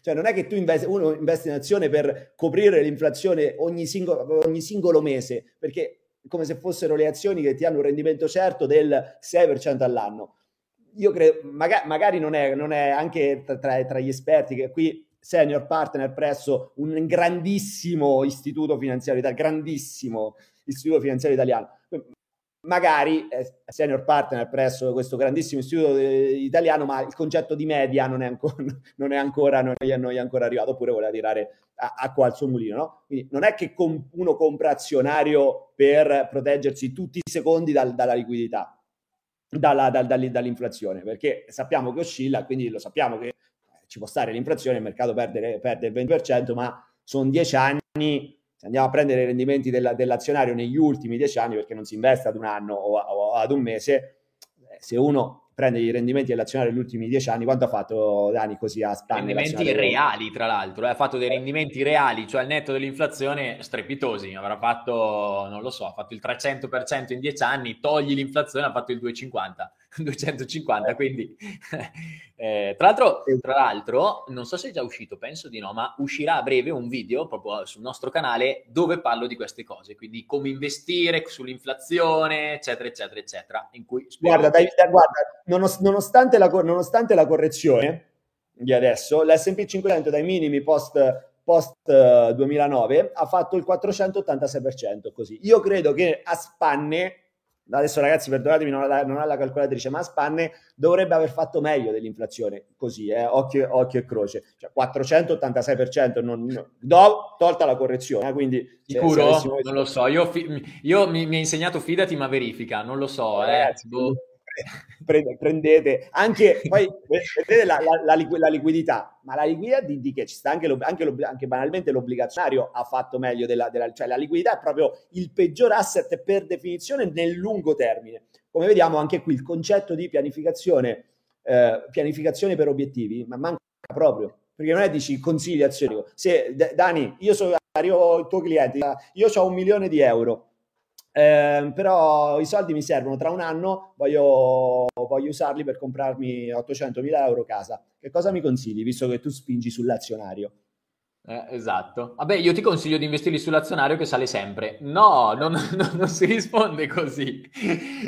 cioè non è che tu investi, uno investe in azione per coprire l'inflazione ogni singolo, ogni singolo mese, perché come se fossero le azioni che ti hanno un rendimento certo del 6% all'anno. Io credo, magari, magari non, è, non, è, anche tra, tra, gli esperti che qui senior partner presso un grandissimo istituto finanziario, grandissimo istituto finanziario italiano magari è senior partner presso questo grandissimo istituto italiano, ma il concetto di media non è ancora, non è ancora, non è, non è ancora arrivato, oppure voleva tirare acqua al suo mulino. No? Quindi non è che com- uno compra azionario per proteggersi tutti i secondi dal, dalla liquidità, dalla, dal, dall'inflazione, perché sappiamo che oscilla, quindi lo sappiamo che ci può stare l'inflazione, il mercato perde, perde il 20%, ma sono dieci anni se andiamo a prendere i rendimenti della, dell'azionario negli ultimi dieci anni, perché non si investe ad un anno o, o ad un mese, eh, se uno prende i rendimenti dell'azionario negli ultimi dieci anni, quanto ha fatto Dani così a Spagna? Rendimenti reali, tra l'altro, eh, ha fatto dei rendimenti reali, cioè al netto dell'inflazione, strepitosi, avrà fatto, non lo so, ha fatto il 300% in dieci anni, togli l'inflazione, ha fatto il 250%. 250, quindi eh, tra, l'altro, tra l'altro, non so se è già uscito, penso di no, ma uscirà a breve un video proprio sul nostro canale dove parlo di queste cose, quindi come investire sull'inflazione, eccetera, eccetera, eccetera. In cui guarda, dai, guarda nonostante, la, nonostante la correzione di adesso, l'S&P 500 dai minimi post post 2009 ha fatto il 486% così. Io credo che a spanne adesso ragazzi perdonatemi non ha, non ha la calcolatrice ma Spanne dovrebbe aver fatto meglio dell'inflazione così eh, occhio, occhio, e croce. Cioè 486% non, no, do, tolta la correzione eh, quindi sicuro? Se, se non lo so. Io, fi- io mi, mi, ha insegnato fidati ma verifica non lo so eh, ragazzi, boh prendete. Anche poi vedete la, la, la, la, liquidità. Ma la liquidità di, di che? Ci sta anche, anche, anche, banalmente l'obbligazionario ha fatto meglio della, della, cioè la liquidità è proprio il peggior asset per definizione nel lungo termine. Come vediamo anche qui il concetto di pianificazione eh, pianificazione per obiettivi ma manca proprio. Perché non è dici consigliazione. Se Dani io sono arrivo il tuo cliente io ho un milione di euro eh, però i soldi mi servono tra un anno, voglio, voglio usarli per comprarmi 800.000 euro casa. Che cosa mi consigli, visto che tu spingi sull'azionario? Eh, esatto. Vabbè, io ti consiglio di investirli sull'azionario che sale sempre. No, non, non, non si risponde così.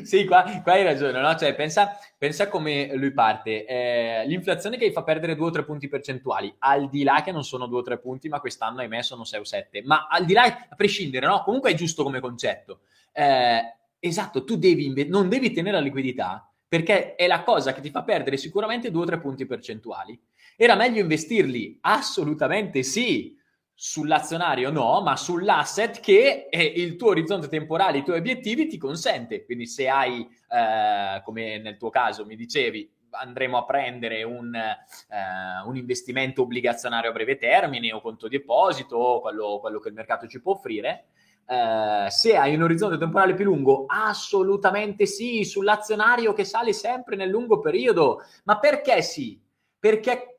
sì, qua, qua, hai ragione, no? Cioè, pensa, pensa come lui parte. Eh, l'inflazione che gli fa perdere 2 o 3 punti percentuali, al di là che non sono 2 o 3 punti, ma quest'anno, ahimè, sono 6 o 7. Ma al di là, a prescindere, no? Comunque è giusto come concetto. Eh, esatto, tu devi non devi tenere la liquidità perché è la cosa che ti fa perdere sicuramente 2 o 3 punti percentuali. Era meglio investirli? Assolutamente sì. Sull'azionario no, ma sull'asset che il tuo orizzonte temporale, i tuoi obiettivi ti consente. Quindi se hai, eh, come nel tuo caso mi dicevi, andremo a prendere un, eh, un, investimento obbligazionario a breve termine o conto deposito o quello, quello che il mercato ci può offrire, eh, se hai un orizzonte temporale più lungo, assolutamente sì, sull'azionario che sale sempre nel lungo periodo. Ma perché sì? Perché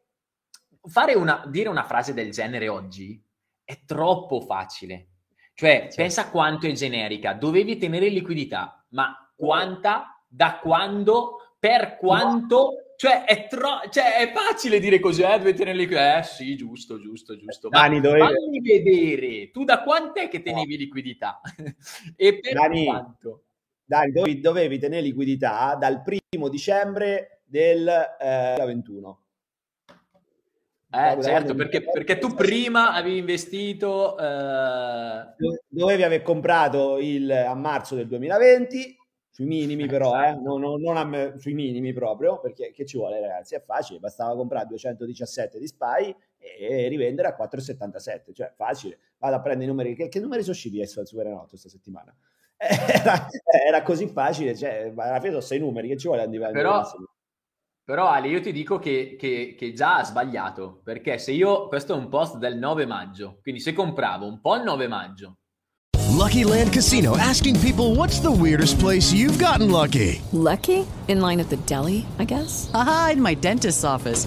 fare una, dire una frase del genere oggi è troppo facile. Cioè, certo. pensa quanto è generica. Dovevi tenere liquidità, ma quanta, da quando, per quanto... Cioè è, tro- cioè, è facile dire così, eh, dovete tenere liquidità. Eh sì, giusto, giusto, giusto. Ma Dani, dovevi... fammi vedere, tu da quant'è che tenevi liquidità? e per Dani, quanto? Dani, dovevi, dovevi tenere liquidità dal primo dicembre del eh, 21 eh, certo, perché, perché, tu prima avevi investito... Eh... Dovevi aver comprato il, a marzo del 2020, sui minimi però, eh, non, non, non a, sui minimi proprio, perché che ci vuole ragazzi? È facile, bastava comprare 217 di SPY e rivendere a 4,77, cioè facile. Vado a prendere i numeri, che, che numeri sono usciti adesso al Superenotto questa settimana? Era, era, così facile, cioè, alla fine sono sei numeri, che ci vuole a Però, Però Ali, io ti dico che, che, che, già ha sbagliato, perché se io, questo è un post del 9 maggio, quindi se compravo un po' il 9 maggio. Lucky Land Casino, asking people what's the weirdest place you've gotten lucky? Lucky? In line at the deli, I guess? Aha, in my dentist's office.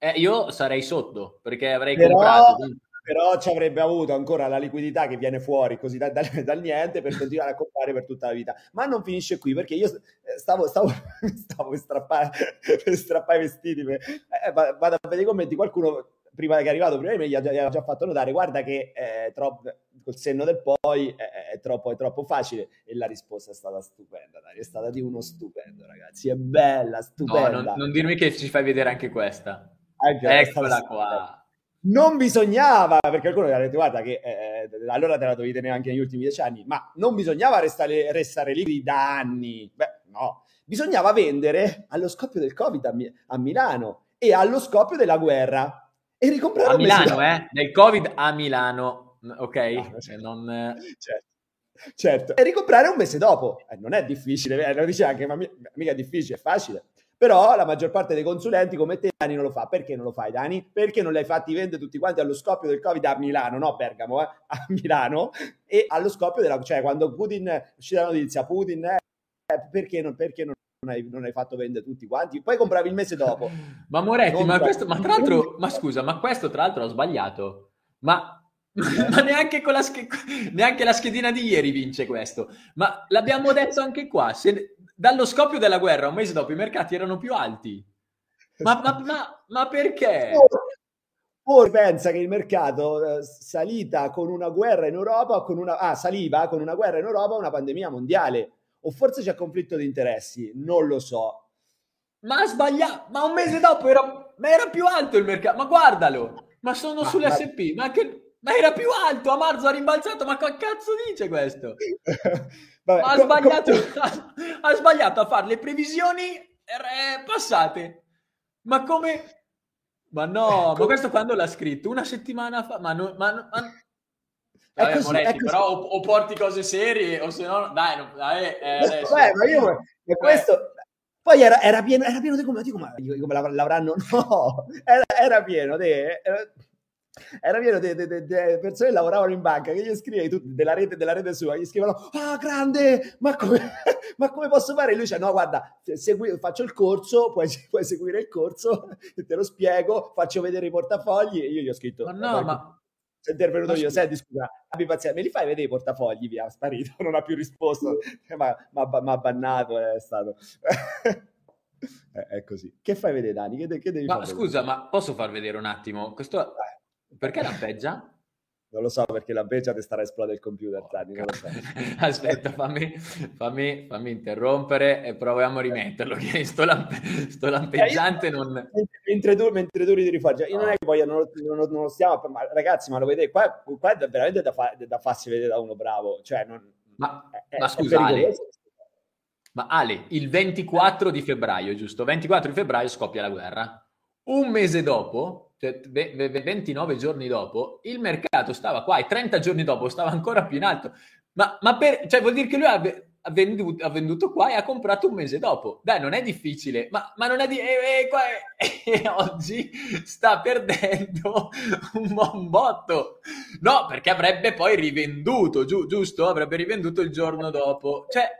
eh, io sarei sotto, perché avrei Però, comprato. però ci avrebbe avuto ancora la liquidità che viene fuori così da- dal, dal niente per continuare a comprare per tutta la vita. Ma non finisce qui perché io eh, stavo, stavo, stavo per, strappare, per strappare i vestiti. per- eh, va- vado a vedere i commenti. Qualcuno prima che è arrivato prima di me gli ha già, gli ha già fatto notare guarda che è troppo, col senno del poi è, è troppo, è troppo facile e la risposta è stata stupenda Dario, è stata di uno stupendo ragazzi è bella No, stupenda non, non dirmi che ci fai vedere anche questa. Questa Eccola qua. non bisognava, perché qualcuno mi ha detto, guarda che eh, allora te la dovevi tenere anche negli ultimi dieci anni, ma non bisognava restare, restare lì da anni. Beh, no. Bisognava vendere allo scoppio del Covid a, Mi- a Milano e allo scoppio della guerra e ricomprare A Milano, dopo. eh? Del Covid a Milano, ok? No, Eh, non... Certo. Certo, e ricomprare un mese dopo Eh, non è difficile, eh, lo dice anche, ma mi- mica è difficile, è facile. Però la maggior parte dei consulenti come te, Dani, non lo fa. Perché non lo fai, Dani? Perché non li hai fatti vendere tutti quanti allo scoppio del Covid a Milano, no Bergamo, eh? a Milano, e allo scoppio della... cioè quando Putin, uscita la notizia, Putin, eh, perché, non, perché non, non hai, non hai fatto vendere tutti quanti? Poi compravi il mese dopo. Ma Moretti, Non ma, questo, ma tra l'altro, ma scusa, ma questo tra l'altro ho sbagliato. Ma, Eh. ma neanche, con la sch- neanche la schedina di ieri vince questo. Ma l'abbiamo detto anche qua, se- dallo scoppio della guerra, un mese dopo, i mercati erano più alti. Ma, ma- ma- ma perché? Poi pensa che il mercato eh, salita con una guerra in Europa, con una, ah, saliva con una guerra in Europa, una pandemia mondiale. O forse c'è conflitto di interessi, non lo so. Ma ha sbagliato, ma un mese dopo era, ma era più alto il mercato, ma guardalo, ma sono sull'SP, ma, che, ma era più alto, a marzo ha rimbalzato, ma che cazzo dice questo? Vabbè, ha co- sbagliato, co- ha, ha sbagliato a fare le previsioni eh, passate. Ma come? Ma no, ma questo quando l'ha scritto? Una settimana fa? Ma, no, ma, ma... È Vabbè, così, Moretti, però o, o porti cose serie o se no, dai, no, dai eh, adesso. Beh, ma io ma questo poi era, era pieno, era pieno di come, dico, come l'av- l'avranno? No, era, era pieno di era, era pieno di persone che lavoravano in banca che gli scrivevi tutti della rete, della rete sua, gli scrivevano ah grande, ma come, ma come posso fare? E lui dice no guarda, segui- faccio il corso, puoi, puoi seguire il corso, te lo spiego, faccio vedere i portafogli e io gli ho scritto Ma no, ma sono intervenuto Ma io, senti scusa, abbi pazienza, me li fai vedere i portafogli? Via, sparito, non ha più risposto, ma ha bannato, è stato... è, è così. Che fai vedere Dani? Che, de- che devi Ma scusa, ma posso far vedere un attimo? Questo... Perché lampeggia? Non lo so perché la beggia ti starà a esplodere il computer, Dani, non lo so. Aspetta, fammi, fammi, fammi interrompere e proviamo a rimetterlo. Che sto, lamp- sto lampeggiante non... Mentre, tu, mentre tu ridi fuori, io non è che poi non, lo- non non lo stiamo, ma ragazzi, ma lo vedete, qua, qua è veramente da, fa- da farsi vedere da uno bravo, cioè non... Ma, è- ma scusa, Ale, ma Ale, il 24 di febbraio, giusto? 24 di febbraio scoppia la guerra. Un mese dopo, 29 giorni dopo, il mercato stava qua e 30 giorni dopo stava ancora più in alto. Ma, ma per, cioè vuol dire che lui ha, ve- ha venduto, ha venduto qua e ha comprato un mese dopo. Dai, non è difficile, ma, ma non è di... E, e qua e oggi sta perdendo un buon botto. No, perché avrebbe poi rivenduto, giu- giusto? Avrebbe rivenduto il giorno dopo. Cioè,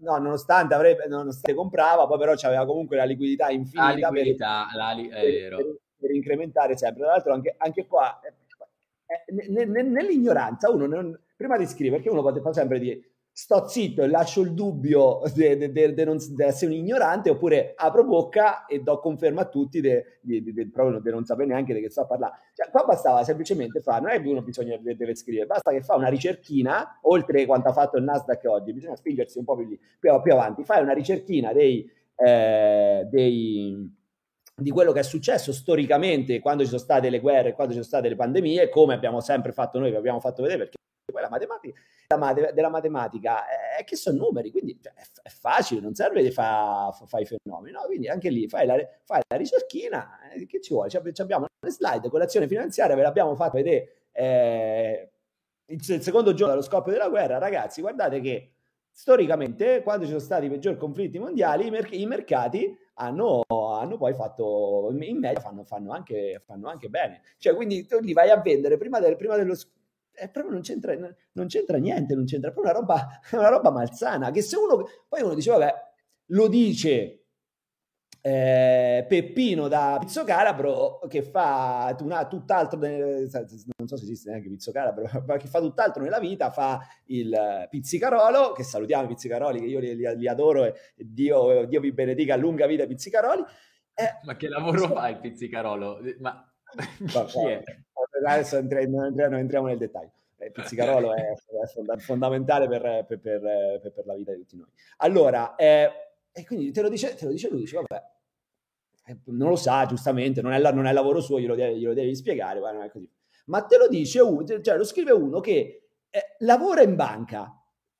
No, nonostante, avrebbe, nonostante comprava, poi però c'aveva comunque la liquidità infinita la per- liquidità, la li- è vero. per, per incrementare sempre. Tra l'altro anche, anche qua, eh, eh, nell'ignoranza, uno non, prima di scrivere, perché uno fa sempre dire sto zitto e lascio il dubbio di essere un ignorante oppure apro bocca e do conferma a tutti di non sapere neanche di che sto a parlare. Cioè, qua bastava semplicemente fare, non è che uno bisogna deve scrivere, basta che fa una ricerchina, oltre quanto ha fatto il Nasdaq oggi, bisogna spingersi un po' più, più, più avanti, fai una ricerchina dei, eh, dei di quello che è successo storicamente quando ci sono state le guerre, quando ci sono state le pandemie, come abbiamo sempre fatto noi, vi abbiamo fatto vedere perché poi la matematica, la della matematica è che sono numeri, quindi cioè, è, è, facile, non serve di fare fa, i fenomeni, no? quindi anche lì fai la, fai la ricerchina, eh, che ci vuole? Ci abbiamo le slide con l'azione finanziaria, ve l'abbiamo fatto vedere eh, il, il secondo giorno dello scoppio della guerra, ragazzi, guardate che storicamente, quando ci sono stati i peggiori conflitti mondiali, i, merc- i mercati hanno, hanno, poi fatto, in media fanno, fanno, anche, fanno, anche, bene. Cioè, quindi tu li vai a vendere prima, del, prima dello, è proprio non c'entra, non c'entra niente, non c'entra proprio una roba, una roba malsana. Che se uno poi uno dice, vabbè, lo dice eh, Peppino da Pizzo Calabro che fa una, tutt'altro, non so se esiste neanche Pizzo Calabro, ma che fa tutt'altro nella vita, fa il pizzicarolo, che salutiamo i pizzicaroli, che io li, li, li adoro e Dio, Dio, vi benedica, lunga vita pizzicaroli. Eh, ma che lavoro fa il pizzicarolo? Ma chi è? adesso entriamo, entriamo, entriamo nel dettaglio. Il eh, pizzicarolo è, è fondamentale per, per, per, per, la vita di tutti noi. Allora, eh, e quindi te lo dice, te lo dice lui, dice, vabbè, non lo sa, giustamente, non è, la, non è lavoro suo, glielo devi, glielo devi spiegare, guarda, non è così. Ma te lo dice uno, cioè lo scrive uno che eh, lavora in banca,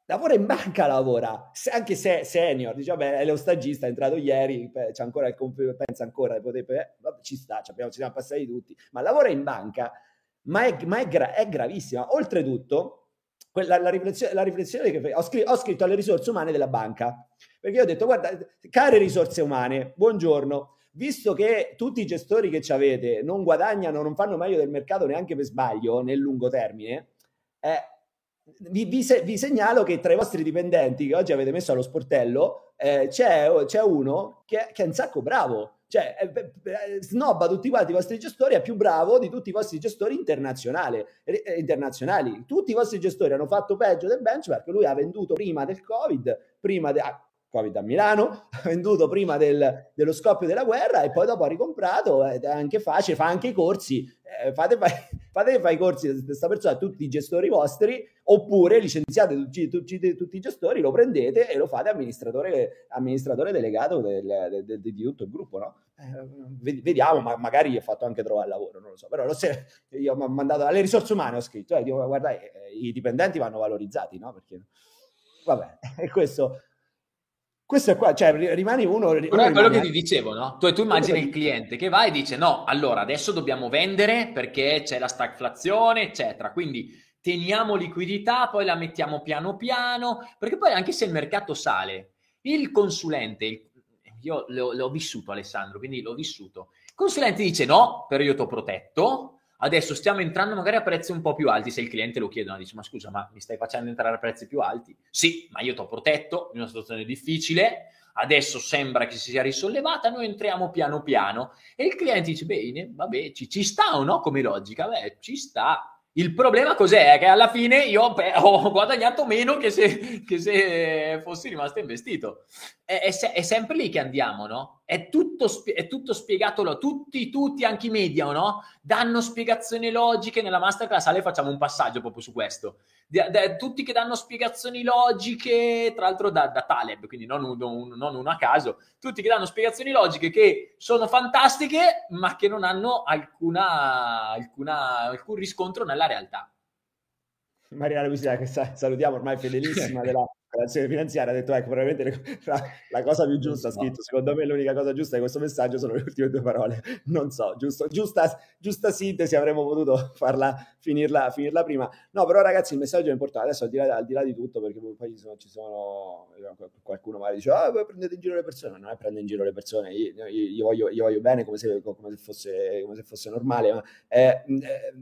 lavora in banca, lavora, anche se senior, dice, vabbè, è lo stagista, è entrato ieri, c'è ancora il computer, pensa ancora, potete, eh, vabbè, ci sta, ci, abbiamo, ci siamo passati tutti, ma lavora in banca, ma è, ma è, gra- è gravissima. Oltretutto, la, la, riflessione, la riflessione che ho, scritto, ho scritto alle risorse umane della banca, perché ho detto, guarda, care risorse umane, buongiorno, visto che tutti i gestori che ci avete non guadagnano, non fanno meglio del mercato neanche per sbaglio nel lungo termine, eh, vi, vi, se, vi, segnalo che tra i vostri dipendenti che oggi avete messo allo sportello eh, c'è, c'è, uno che, che, è un sacco bravo, cioè eh, eh, snobba tutti quanti i vostri gestori, è più bravo di tutti i vostri gestori internazionali. Eh, internazionali. Tutti i vostri gestori hanno fatto peggio del benchmark, lui ha venduto prima del Covid, prima de- ah, Covid a Milano, ha venduto prima del, dello scoppio della guerra e poi dopo ha ricomprato, è anche facile, fa anche i corsi, eh, fate, fate, fate i corsi di questa persona, tutti i gestori vostri, oppure licenziate tutti, tutti, tutti, i gestori, lo prendete e lo fate amministratore, amministratore delegato del, del, di tutto il gruppo, no? Eh, vediamo, ma magari ha fatto anche trovare lavoro, non lo so, però lo se, io ho mandato alle risorse umane, ho scritto, eh, dico, guarda, eh, i dipendenti vanno valorizzati, no? Perché, vabbè, e questo questo è qua, cioè rimani uno. uno Però è quello che ti dicevo, no? Tu, tu immagini il cliente che va e dice: No, allora adesso dobbiamo vendere perché c'è la stagflazione, eccetera. Quindi teniamo liquidità, poi la mettiamo piano piano, perché poi anche se il mercato sale, il consulente, io l'ho, l'ho vissuto Alessandro, quindi l'ho vissuto. Il consulente dice: No, però io ti ho protetto, Adesso stiamo entrando magari a prezzi un po' più alti, se il cliente lo chiede, no? dice ma scusa, ma mi stai facendo entrare a prezzi più alti? Sì, ma io ti ho protetto in una situazione difficile, adesso sembra che si sia risollevata, noi entriamo piano piano e il cliente dice bene, vabbè, ci, ci sta o no come logica? Beh, ci sta, il problema cos'è? Che alla fine io ho guadagnato meno che se, che se fossi rimasto investito. È, è, è, sempre lì che andiamo, no? È tutto, è tutto spiegato, tutti, tutti, anche i media, no? Danno spiegazioni logiche. Nella masterclass Ale facciamo un passaggio proprio su questo. Da, da, tutti che danno spiegazioni logiche, tra l'altro da, da Taleb, quindi non, un, non uno a caso, tutti che danno spiegazioni logiche che sono fantastiche, ma che non hanno alcuna, alcuna, alcun riscontro nella realtà. Mariana Lucia, che salutiamo ormai fedelissima della, relazione finanziaria ha detto ecco probabilmente la, la cosa più giusta ha scritto secondo me l'unica cosa giusta di questo messaggio sono le ultime due parole. Non so giusto, giusta, giusta sintesi avremmo potuto farla finirla, finirla prima. No però ragazzi il messaggio è importante. Adesso al di là, al di, là di tutto perché poi ci sono, ci sono qualcuno magari dice ah prendete in giro le persone. Non è prendere in giro le persone io, io, io, voglio, io voglio, bene come se, come se, fosse, come se fosse normale ma eh, eh,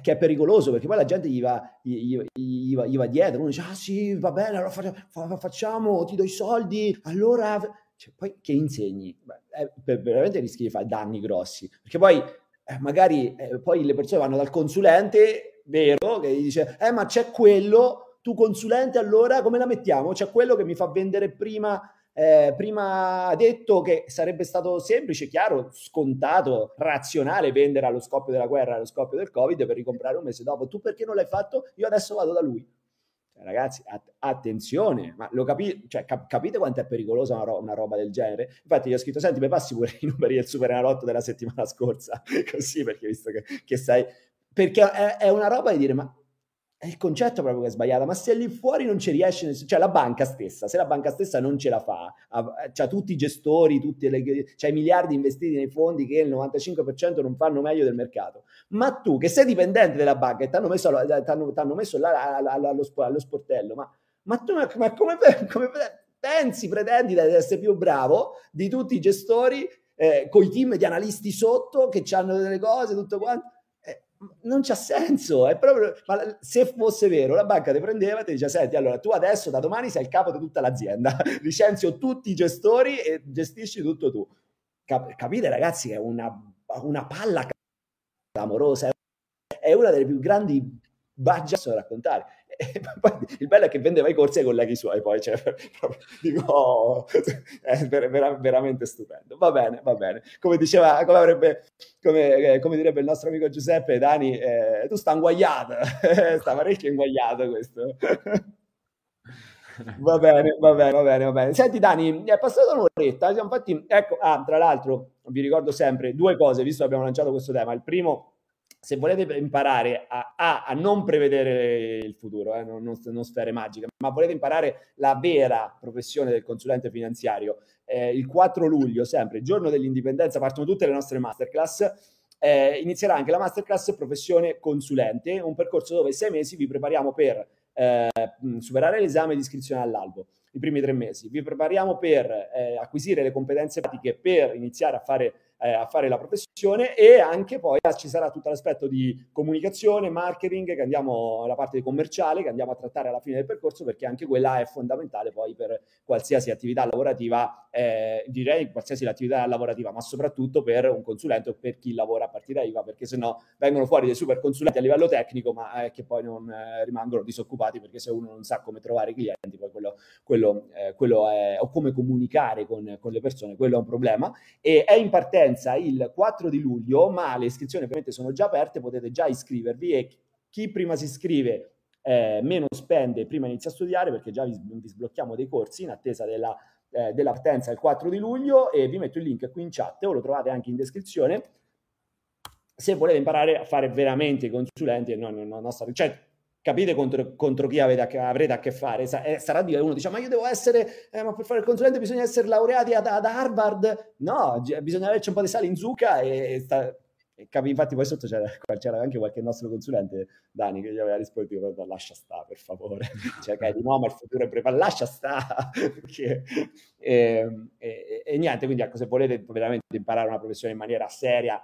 che è pericoloso perché poi la gente gli va, gli, gli, va, gli va, dietro, uno dice ah sì va bene allora facciamo, facciamo, ti do i soldi, allora cioè, poi che insegni? Beh, eh, veramente rischi di fare danni grossi, perché poi eh, magari eh, poi le persone vanno dal consulente, vero, che gli dice, eh ma c'è quello, tu consulente allora come la mettiamo? C'è quello che mi fa vendere prima, eh, prima detto che sarebbe stato semplice, chiaro, scontato, razionale vendere allo scoppio della guerra, allo scoppio del Covid per ricomprare un mese dopo. Tu perché non l'hai fatto? Io adesso vado da lui ragazzi, att- attenzione, ma lo capi- cioè, cap- capite quanto è pericolosa una, ro- una, roba del genere? Infatti, gli ho scritto: Senti, mi passi pure i numeri del Super Enalotto della settimana scorsa, così perché visto che, che sai, perché è, è, una roba di dire, ma è il concetto proprio che è sbagliato, ma se lì fuori non ci riesce, cioè la banca stessa, se la banca stessa non ce la fa, ha, c'ha tutti i gestori, tutti le, c'ha i miliardi investiti nei fondi che il 95% non fanno meglio del mercato, ma tu che sei dipendente della banca e ti hanno messo, t'hanno, t'hanno messo là allo, allo, sportello, ma, ma tu ma come, come pensi, pretendi di essere più bravo di tutti i gestori eh, con i team di analisti sotto che hanno delle cose, tutto quanto? Non c'ha senso, è proprio, ma se fosse vero, la banca ti prendeva e ti dice, senti, allora tu adesso da domani sei il capo di tutta l'azienda, licenzio tutti i gestori e gestisci tutto tu. Cap- capite ragazzi che è una, una palla amorosa, è una delle più grandi bagge da raccontare. E poi il bello è che vendeva i corsi ai colleghi suoi, poi cioè, dico, oh, è ver- veramente stupendo. Va bene, va bene. Come diceva, come, avrebbe, come, eh, come direbbe il nostro amico Giuseppe, Dani, eh, tu sta inguagliato, sta parecchio inguagliato questo. Va bene, va bene, va bene, va bene. Senti Dani, è passata un'oretta, siamo fatti, ecco, ah, tra l'altro, vi ricordo sempre due cose, visto che abbiamo lanciato questo tema. Il primo, se volete imparare a, a, a non prevedere il futuro, eh, non, non, non, sfere magiche, ma volete imparare la vera professione del consulente finanziario, eh, il 4 luglio, sempre, giorno dell'indipendenza, partono tutte le nostre masterclass. Eh, inizierà anche la masterclass professione consulente, un percorso dove sei mesi vi prepariamo per eh, superare l'esame di iscrizione all'albo i primi tre mesi. Vi prepariamo per eh, acquisire le competenze pratiche per iniziare a fare eh, a fare la professione e anche poi ci sarà tutto l'aspetto di comunicazione, marketing, che andiamo alla parte commerciale, che andiamo a trattare alla fine del percorso perché anche quella è fondamentale poi per qualsiasi attività lavorativa, eh, direi qualsiasi attività lavorativa, ma soprattutto per un consulente o per chi lavora a partita IVA, perché sennò vengono fuori dei super consulenti a livello tecnico, ma eh, che poi non eh, rimangono disoccupati perché se uno non sa come trovare i clienti, poi quello, quello, eh, quello è, o come comunicare con, con le persone, quello è un problema. E è in partenza partenza il 4 di luglio, ma le iscrizioni ovviamente sono già aperte, potete già iscrivervi e chi prima si iscrive eh, meno spende, prima inizia a studiare perché già vi, vi sblocchiamo dei corsi in attesa della, eh, della partenza il 4 di luglio e vi metto il link qui in chat o lo trovate anche in descrizione. Se volete imparare a fare veramente i consulenti e non, non, non nostra, cioè capite contro, contro chi avete avrete a che fare. Sa, eh, sarà dire uno dice: Ma io devo essere, eh, ma per fare il consulente bisogna essere laureati ad, ad Harvard. No, g- bisogna averci un po' di sale in zucca e, e sta, Capi, infatti poi sotto c'era, c'era, anche qualche nostro consulente, Dani, che gli aveva risposto, guarda, lascia sta per favore, cioè che di ma il futuro è preparato, lascia sta, Perché, e, e, e, niente, quindi ecco, se volete veramente imparare una professione in maniera seria,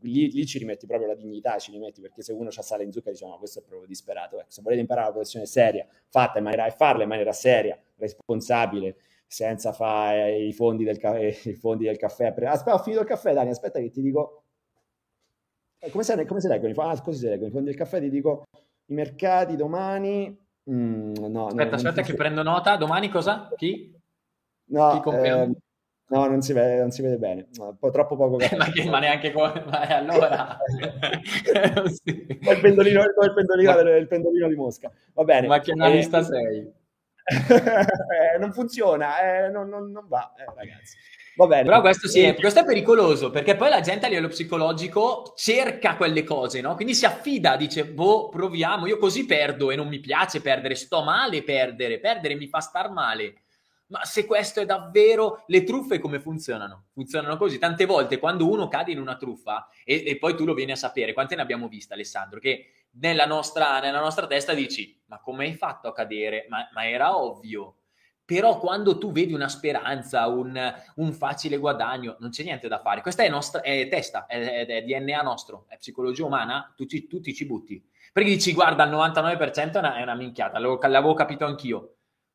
lì, lì, ci rimetti proprio la dignità, ci rimetti perché se uno ha sale in zucca diciamo ma questo è proprio disperato. Ecco, se volete imparare una professione seria, fatta in maniera, e farla in maniera seria, responsabile, senza fare i fondi del, ca- i fondi del caffè. Aspetta, ho finito il caffè, Dani, aspetta che ti dico... Eh, come se, come se leggono i, ah, così si leggono i fondi del caffè? Ti dico i mercati domani... Mm, no, aspetta, no, aspetta che prendo nota. Domani cosa? Chi? No, Chi eh, No, non si vede, non si vede bene, no, po- troppo poco caffè. ma, che, ma, neanche come, ma allora... sì. il pendolino, il pendolino, ma... il pendolino di Mosca. Va bene. Ma che analista eh, sei? eh, non funziona, eh, non, non, non, va, eh, ragazzi. Va bene. Però questo, sì, è, questo è pericoloso perché poi la gente a livello psicologico cerca quelle cose, no? Quindi si affida, dice, boh, proviamo, io così perdo e non mi piace perdere, sto male perdere, perdere mi fa star male ma se questo è davvero le truffe come funzionano? Funzionano così. Tante volte quando uno cade in una truffa e, e poi tu lo vieni a sapere, quante ne abbiamo viste Alessandro? Che nella nostra, nella nostra testa dici, ma come hai fatto a cadere? Ma, ma, era ovvio. Però quando tu vedi una speranza, un, un, facile guadagno, non c'è niente da fare. Questa è, nostra, è testa, è, è, DNA nostro, è psicologia umana, tu ci, tu ti ci butti. Perché dici, guarda, il 99% è una, è una minchiata, l'avevo, l'avevo capito anch'io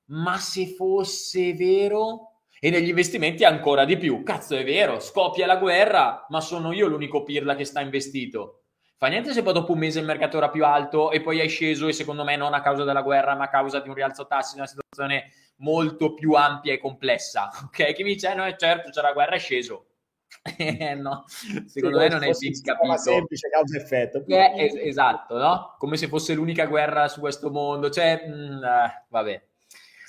ma se fosse vero... E negli investimenti ancora di più. Cazzo, è vero, scoppia la guerra, ma sono io l'unico pirla che sta investito. Fa niente se poi dopo un mese il mercato era più alto e poi hai sceso e secondo me non a causa della guerra, ma a causa di un rialzo tassi una situazione molto più ampia e complessa. Ok? Chi mi dice, eh, no, certo, c'è la guerra, è sceso. Eh, no, secondo sì, me non è ben capito. semplice causa-effetto. Eh, es- esatto, no? Come se fosse l'unica guerra su questo mondo. Cioè, mh, mm, eh, vabbè.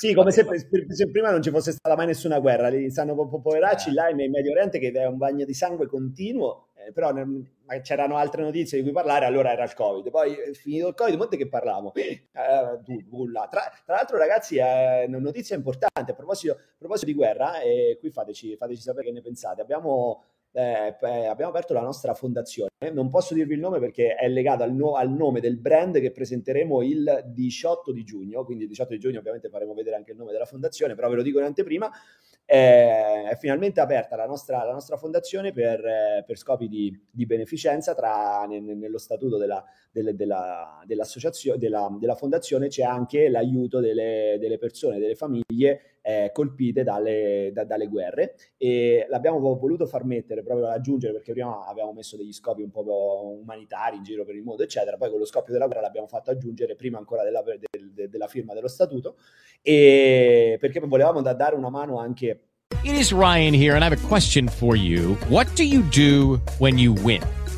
Sì, come se, se, prima non ci fosse stata mai nessuna guerra, li stanno po- poveracci eh. là in Medio Oriente che è un bagno di sangue continuo, eh, però ne, c'erano altre notizie di cui parlare, allora era il Covid. Poi eh, finito il Covid, molte che parlavamo. Eh, tra, tra, l'altro ragazzi, è una notizia importante a proposito, a proposito di guerra, e qui fateci, fateci sapere che ne pensate. Abbiamo eh, abbiamo aperto la nostra fondazione. Non posso dirvi il nome perché è legato al, no, al, nome del brand che presenteremo il 18 di giugno, quindi il 18 di giugno ovviamente faremo vedere anche il nome della fondazione, però ve lo dico in anteprima. Eh, è finalmente aperta la nostra, la nostra fondazione per, eh, per scopi di, di, beneficenza. Tra, ne, nello statuto della, delle, della, della, della, fondazione c'è anche l'aiuto delle, delle persone, delle famiglie eh, colpite dalle, da, dalle, guerre. E l'abbiamo voluto far mettere proprio ad aggiungere perché prima avevamo messo degli scopi un po' umanitari in giro per il mondo eccetera. Poi con lo scoppio della guerra l'abbiamo fatto aggiungere prima ancora della, del, della firma dello statuto. E perché volevamo da dare una mano anche It is Ryan here and I have a question for you. What do you do when you win?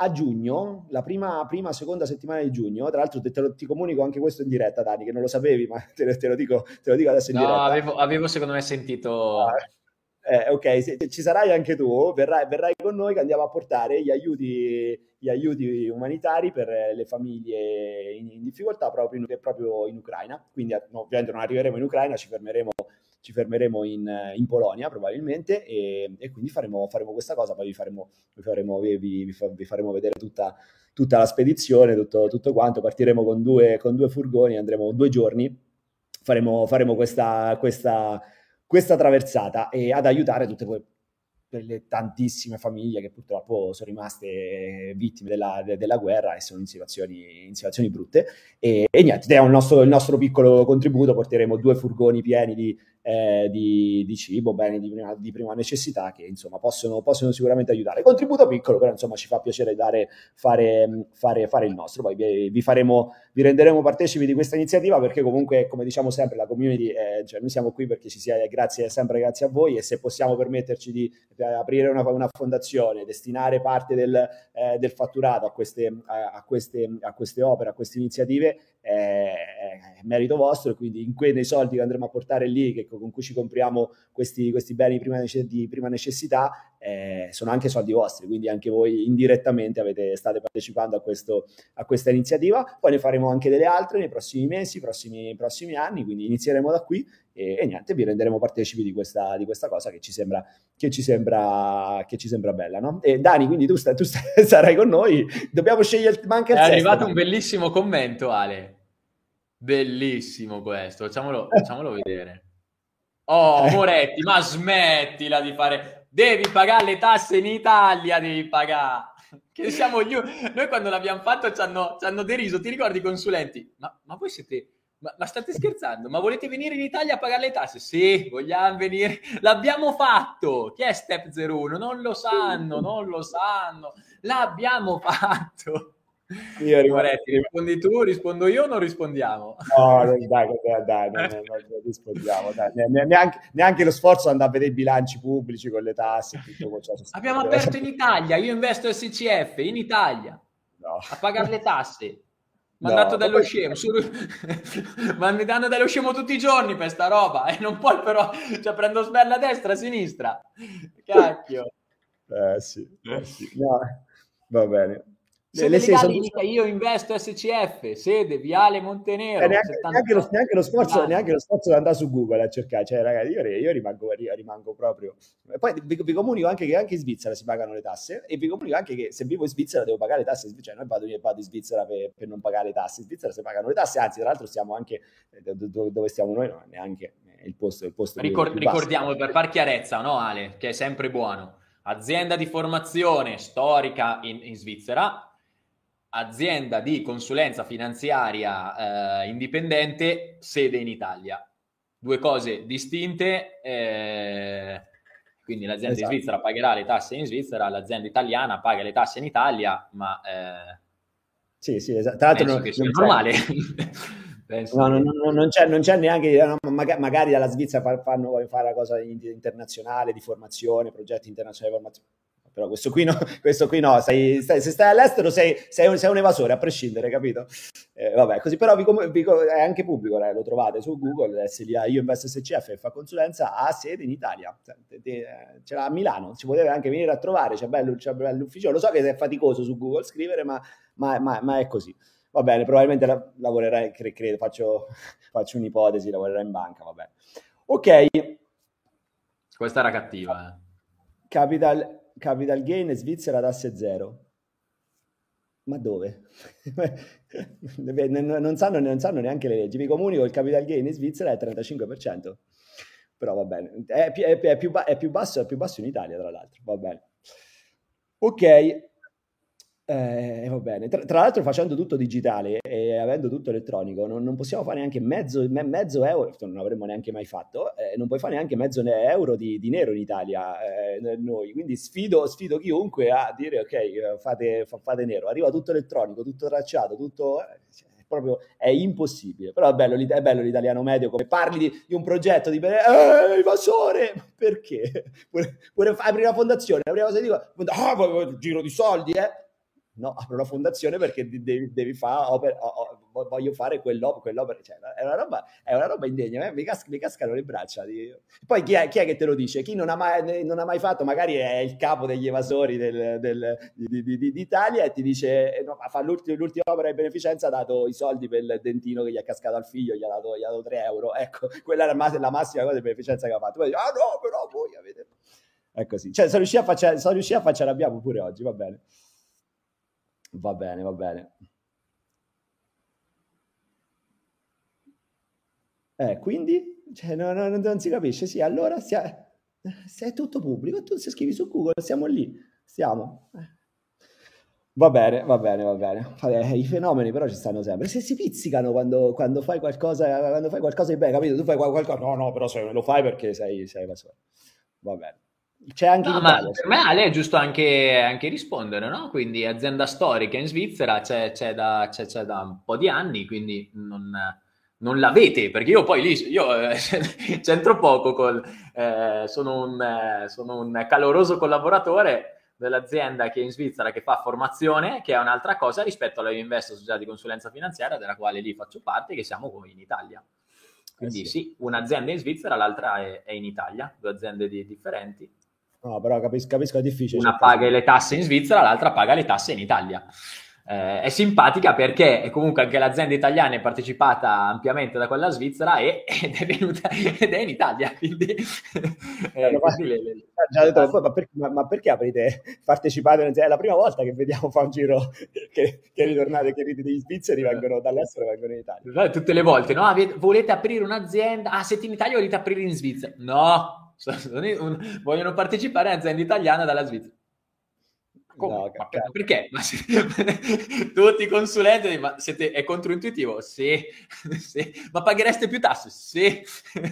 a giugno, la prima, prima, seconda settimana di giugno, tra l'altro te, te lo, ti comunico anche questo in diretta, Dani, che non lo sapevi, ma te, te, lo, dico, te lo, dico, adesso in no, diretta. Avevo, avevo secondo me sentito... Ah, eh, ok, se, ci sarai anche tu, verrai, verrai, con noi che andiamo a portare gli aiuti, gli aiuti umanitari per le famiglie in, in difficoltà proprio in, proprio in Ucraina. Quindi no, ovviamente non arriveremo in Ucraina, ci fermeremo ci fermeremo in, in Polonia probabilmente e, e quindi faremo, faremo, questa cosa, poi vi faremo, vi faremo, vi, vi, faremo vedere tutta, tutta, la spedizione, tutto, tutto quanto, partiremo con due, con due, furgoni, andremo due giorni, faremo, faremo questa, questa, questa traversata e ad aiutare tutte per le tantissime famiglie che purtroppo sono rimaste vittime della, de, della guerra e sono in situazioni, in situazioni brutte. E, e niente, il nostro, il nostro piccolo contributo, porteremo due furgoni pieni di, eh, di, di, cibo, beni di di prima, necessità che insomma possono, possono, sicuramente aiutare. Contributo piccolo, però insomma ci fa piacere dare, fare, fare, fare il nostro. Poi vi, vi, faremo, vi renderemo partecipi di questa iniziativa perché comunque, come diciamo sempre, la community, eh, cioè noi siamo qui perché ci sia grazie, sempre grazie a voi e se possiamo permetterci di aprire una, una fondazione, destinare parte del, eh, del fatturato a queste, a, queste, a queste opere, a queste iniziative, è, è merito vostro. Quindi in quei soldi che andremo a portare lì, che, con cui ci compriamo questi, questi beni di prima, di prima necessità, eh, sono anche soldi vostri, quindi anche voi indirettamente avete, state partecipando a, questo, a, questa iniziativa. Poi ne faremo anche delle altre nei prossimi mesi, prossimi, prossimi anni, quindi inizieremo da qui e, e niente, vi renderemo partecipi di questa, di questa cosa che ci sembra, che ci sembra, che ci sembra bella. No? E Dani, quindi tu, sta, tu sta, sarai con noi, dobbiamo scegliere, manca il È arrivato un bellissimo commento, Ale. Bellissimo questo, facciamolo, facciamolo vedere. Oh. Moretti, ma smettila di fare... Devi pagare le tasse in Italia, devi pagare. Che siamo gli... Noi quando l'abbiamo fatto ci hanno, ci hanno deriso, ti ricordi i consulenti? Ma, ma voi siete... Ma, ma, state scherzando? Ma volete venire in Italia a pagare le tasse? Sì, vogliamo venire. L'abbiamo fatto. Chi è Step 01? Non lo sanno, non lo sanno. L'abbiamo fatto. Io Moretti, rispondi tu, rispondo io o non rispondiamo? No, dai, dai, dai, dai non, non rispondiamo. Dai. Neanche, neanche, lo sforzo di andare a vedere i bilanci pubblici con le tasse. Tutto, cioè, Abbiamo aperto in Italia, io investo SCF in Italia no. a pagare le tasse. Mandato no, dallo scemo, su... ma mi danno dallo scemo tutti i giorni per sta roba e non puoi però, cioè prendo sberla a destra, a sinistra. Cacchio. Eh sì, eh sì. No, va bene. Sede legale sono... io investo SCF, sede Viale Montenero. Eh, neanche, neanche, lo, neanche, lo, sforzo, neanche lo sforzo di andare su Google a cercare, cioè ragazzi io, io rimango, rimango, proprio... Poi vi, vi, comunico anche che anche in Svizzera si pagano le tasse e vi comunico anche che se vivo in Svizzera devo pagare le tasse, cioè non vado, vado in Svizzera per, per, non pagare le tasse, in Svizzera si pagano le tasse, anzi tra l'altro stiamo anche eh, dove stiamo noi, no, neanche il posto. Il posto Ricord, ricordiamo per far chiarezza, no Ale, che è sempre buono, azienda di formazione storica in, in Svizzera, azienda di consulenza finanziaria eh, indipendente, sede in Italia. Due cose distinte, eh, quindi l'azienda esatto. in Svizzera pagherà le tasse in Svizzera, l'azienda italiana paga le tasse in Italia, ma... Eh, sì, sì, esatto. Tra l'altro non, che sia normale. no, no, no, non, c'è, non, c'è, neanche, magari, dalla Svizzera fanno fare la cosa internazionale di formazione, progetti internazionali di formazione però questo qui no, questo qui no sei, stai, se stai all'estero sei, sei, un, sei, un, evasore, a prescindere, capito? Eh, vabbè, così però vi, vi, è anche pubblico, eh, lo trovate su Google, SLA, io investo SCF e fa consulenza, ha sede in Italia, ce l'ha a Milano, ci potete anche venire a trovare, c'è bello, c'è bello l'ufficio, lo so che è faticoso su Google scrivere, ma, ma, ma, ma è così. Va bene, probabilmente la, lavorerai, credo, faccio, faccio un'ipotesi, lavorerai in banca, va bene. Ok. Questa era cattiva. Eh. Capital capital gain Svizzera tasse zero. Ma dove? non, sanno, non, sanno, neanche le leggi. Vi comunico il capital gain in Svizzera è 35%. Però va bene. È, è, è, più, è, più, basso, è più basso in Italia, tra l'altro. Va bene. Ok, eh, va bene. Tra, tra, l'altro, facendo tutto digitale e avendo tutto elettronico, non, non possiamo fare neanche mezzo, me, mezzo, euro, non avremmo neanche mai fatto, eh, non puoi fare neanche mezzo euro di, di nero in Italia eh, noi. Quindi sfido, sfido, chiunque a dire ok, fate, fate, nero. Arriva tutto elettronico, tutto tracciato, tutto. Eh, proprio è impossibile. Però è bello, è bello l'italiano medio come parli di, di un progetto di eh, invasore, perché? Pure, pure aprire una fondazione, la prima cosa che dico, ah, giro di soldi, eh no, apro una fondazione perché devi, devi fare voglio fare quell'opera, quell'opera. Cioè, è, una roba, è una roba indegna, eh? mi, cas- mi, cascano le braccia. Poi chi è, chi è, che te lo dice? Chi non ha mai, non ha mai fatto, magari è il capo degli evasori del, del, di, di, di, d'Italia e ti dice, eh, no, fa l'ultima, l'ultima, opera di beneficenza ha dato i soldi per il dentino che gli è cascato al figlio, gli ha dato, gli ha dato 3 euro. Ecco, quella è la, la massima cosa di beneficenza che ha fatto. Poi dice, ah no, però voi avete... È così. Cioè, sono riuscito a farci, sono riuscito a farci arrabbiamo pure oggi, va bene. Va bene, va bene. Eh, quindi cioè, no, no, non si capisce. Sì, allora sia, se è tutto pubblico, tu se scrivi su Google, siamo lì, stiamo. Eh. Va bene, va bene, va bene. I fenomeni però ci stanno sempre. Se si pizzicano quando, quando, fai, qualcosa, quando fai qualcosa di bene, capito? Tu fai qualcosa... No, no, però se lo fai perché sei, sei Va bene. C'è anche no, ma per me Ale è giusto anche, anche, rispondere, no? Quindi azienda storica in Svizzera c'è, c'è, da, c'è, c'è, da, un po' di anni, quindi non, non l'avete, perché io poi lì io, eh, c'entro poco, col, eh, sono, un, eh, sono un caloroso collaboratore dell'azienda che è in Svizzera che fa formazione, che è un'altra cosa rispetto alla Invest società di consulenza finanziaria, della quale lì faccio parte, che siamo come in Italia. Quindi eh sì. sì. un'azienda in Svizzera, l'altra è, è in Italia, due aziende di, differenti No, però capisco, capisco è difficile. Una paga le tasse in Svizzera, l'altra paga le tasse in Italia. Eh, è simpatica perché comunque anche l'azienda italiana è partecipata ampiamente da quella svizzera e, ed, è venuta, ed è in Italia. Quindi, eh, no, quindi le, le, detto, ma, perché, ma, ma, perché aprite, partecipate? È la prima volta che vediamo fa un giro che, che ritornate, che degli svizzeri vengono dall'estero e vengono in Italia. Tutte le volte, no? Volete aprire un'azienda? Ah, siete in Italia volete aprire in Svizzera? No, vogliono partecipare in azienda italiana dalla Svizzera. No, ma per, perché? Ma se, tutti i consulenti, ma siete, è controintuitivo? Sì. sì. Ma paghereste più tasse? Sì.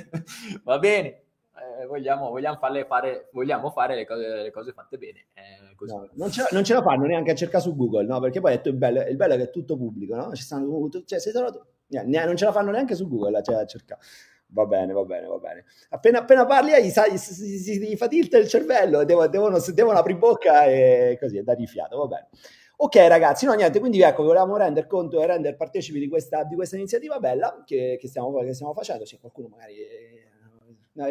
Va bene. Eh, vogliamo, vogliamo, fare, vogliamo fare le cose, le cose fatte bene. Eh, no, non, ce la, non, ce la, fanno neanche a cercare su Google, no? Perché poi detto, il, bello, il bello è che è tutto pubblico, no? Ci stanno, cioè, trovato, non ce la fanno neanche su Google cioè, a cercare. Va bene, va bene, va bene. Appena, appena parli, gli, sai, si, si, si, fa tilt il cervello, devono, devono, devono aprire bocca e così, è da rifiato, va bene. Ok ragazzi, no niente, quindi ecco, volevamo rendere conto e rendere partecipi di questa, di questa iniziativa bella che, che, stiamo, che, stiamo, facendo, se qualcuno magari... Eh,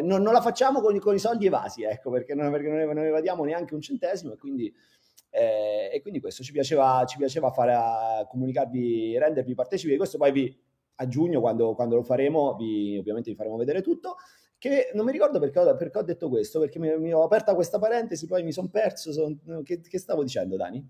non, non, la facciamo con, con, i soldi evasi, ecco, perché, non, perché non, non evadiamo neanche un centesimo e quindi Eh, e quindi questo ci piaceva, ci piaceva fare, comunicarvi, rendervi partecipi di questo, poi vi, a giugno quando, quando lo faremo, vi, ovviamente vi faremo vedere tutto che non mi ricordo perché ho, perché ho detto questo, perché mi, mi, ho aperta questa parentesi, poi mi sono perso. Son, che, che, stavo dicendo, Dani?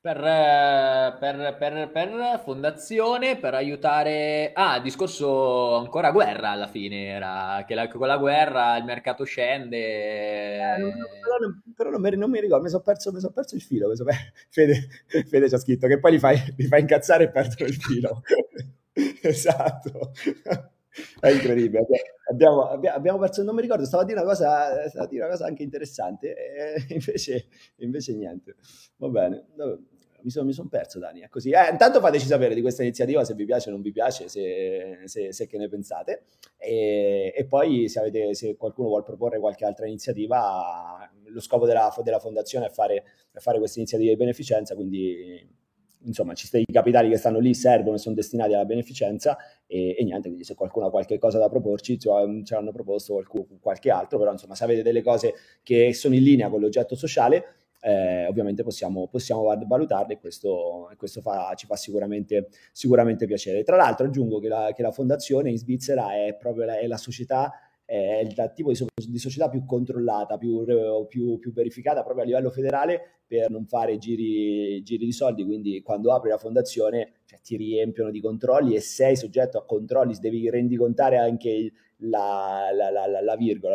Per, per, per, per, fondazione, per aiutare... Ah, discorso ancora guerra alla fine, era che la, con la guerra il mercato scende. Eh, non, però, però non, mi, non, mi, ricordo, mi sono perso, son perso, il filo. So, Fede, Fede ci ha scritto che poi li fai, li fai incazzare e perdono il filo. esatto. È incredibile. Abbiamo, abbiamo, perso, non mi ricordo, stavo a dire una cosa, dire una cosa anche interessante, e invece, invece niente. Va bene. Mi sono, mi perso, Dani. È così. Eh, intanto fateci sapere di questa iniziativa se vi piace o non vi piace, se, se, se che ne pensate. E, e poi, se, avete, se, qualcuno vuole proporre qualche altra iniziativa, lo scopo della, della fondazione è fare, è fare queste iniziative di beneficenza. Quindi insomma, ci sta, i capitali che stanno lì servono e sono destinati alla beneficenza e, e, niente, quindi se qualcuno ha qualche cosa da proporci, cioè, ci hanno proposto qualcuno, qualche altro, però insomma, se avete delle cose che sono in linea con l'oggetto sociale, eh, ovviamente possiamo, possiamo valutarle e questo, questo fa, ci fa sicuramente, sicuramente, piacere. Tra l'altro aggiungo che la, che la fondazione in Svizzera è proprio la, è la società è il tipo di, società più controllata, più, più, più, verificata proprio a livello federale per non fare giri, giri di soldi. Quindi quando apri la fondazione cioè, ti riempiono di controlli e sei soggetto a controlli, devi rendicontare anche la, la, la, la virgola,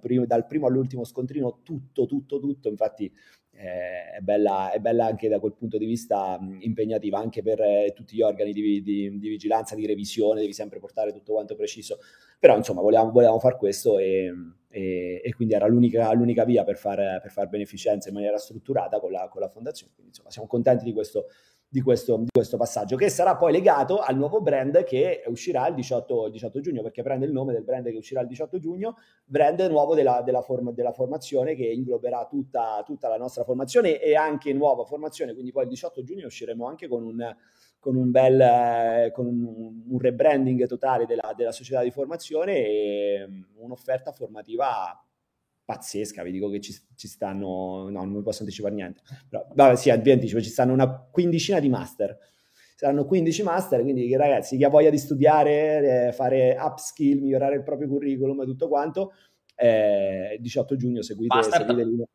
primo, dal primo all'ultimo scontrino, tutto, tutto, tutto. Infatti è, bella, è, bella, anche da quel punto di vista impegnativa, anche per eh, tutti gli organi di, di, di, vigilanza, di revisione, devi sempre portare tutto quanto preciso. Però insomma volevamo, volevamo fare questo e, e, e, quindi era l'unica, l'unica via per fare per far beneficenza in maniera strutturata con la, con la fondazione. Quindi insomma siamo contenti di questo, di questo, di questo, passaggio, che sarà poi legato al nuovo brand che uscirà il 18, il 18, giugno, perché prende il nome del brand che uscirà il 18 giugno, brand nuovo della, della, form, della formazione che ingloberà tutta, tutta, la nostra formazione e anche nuova formazione, quindi poi il 18 giugno usciremo anche con un, con un bel eh, con un, un, rebranding totale della, della società di formazione e un'offerta formativa pazzesca, vi dico che ci, ci, stanno, no, non vi posso anticipare niente, però vabbè sì, vi anticipo, ci stanno una quindicina di master, saranno 15 master, quindi ragazzi, chi ha voglia di studiare, eh, fare upskill, migliorare il proprio curriculum e tutto quanto, eh, 18 giugno seguite, master, seguite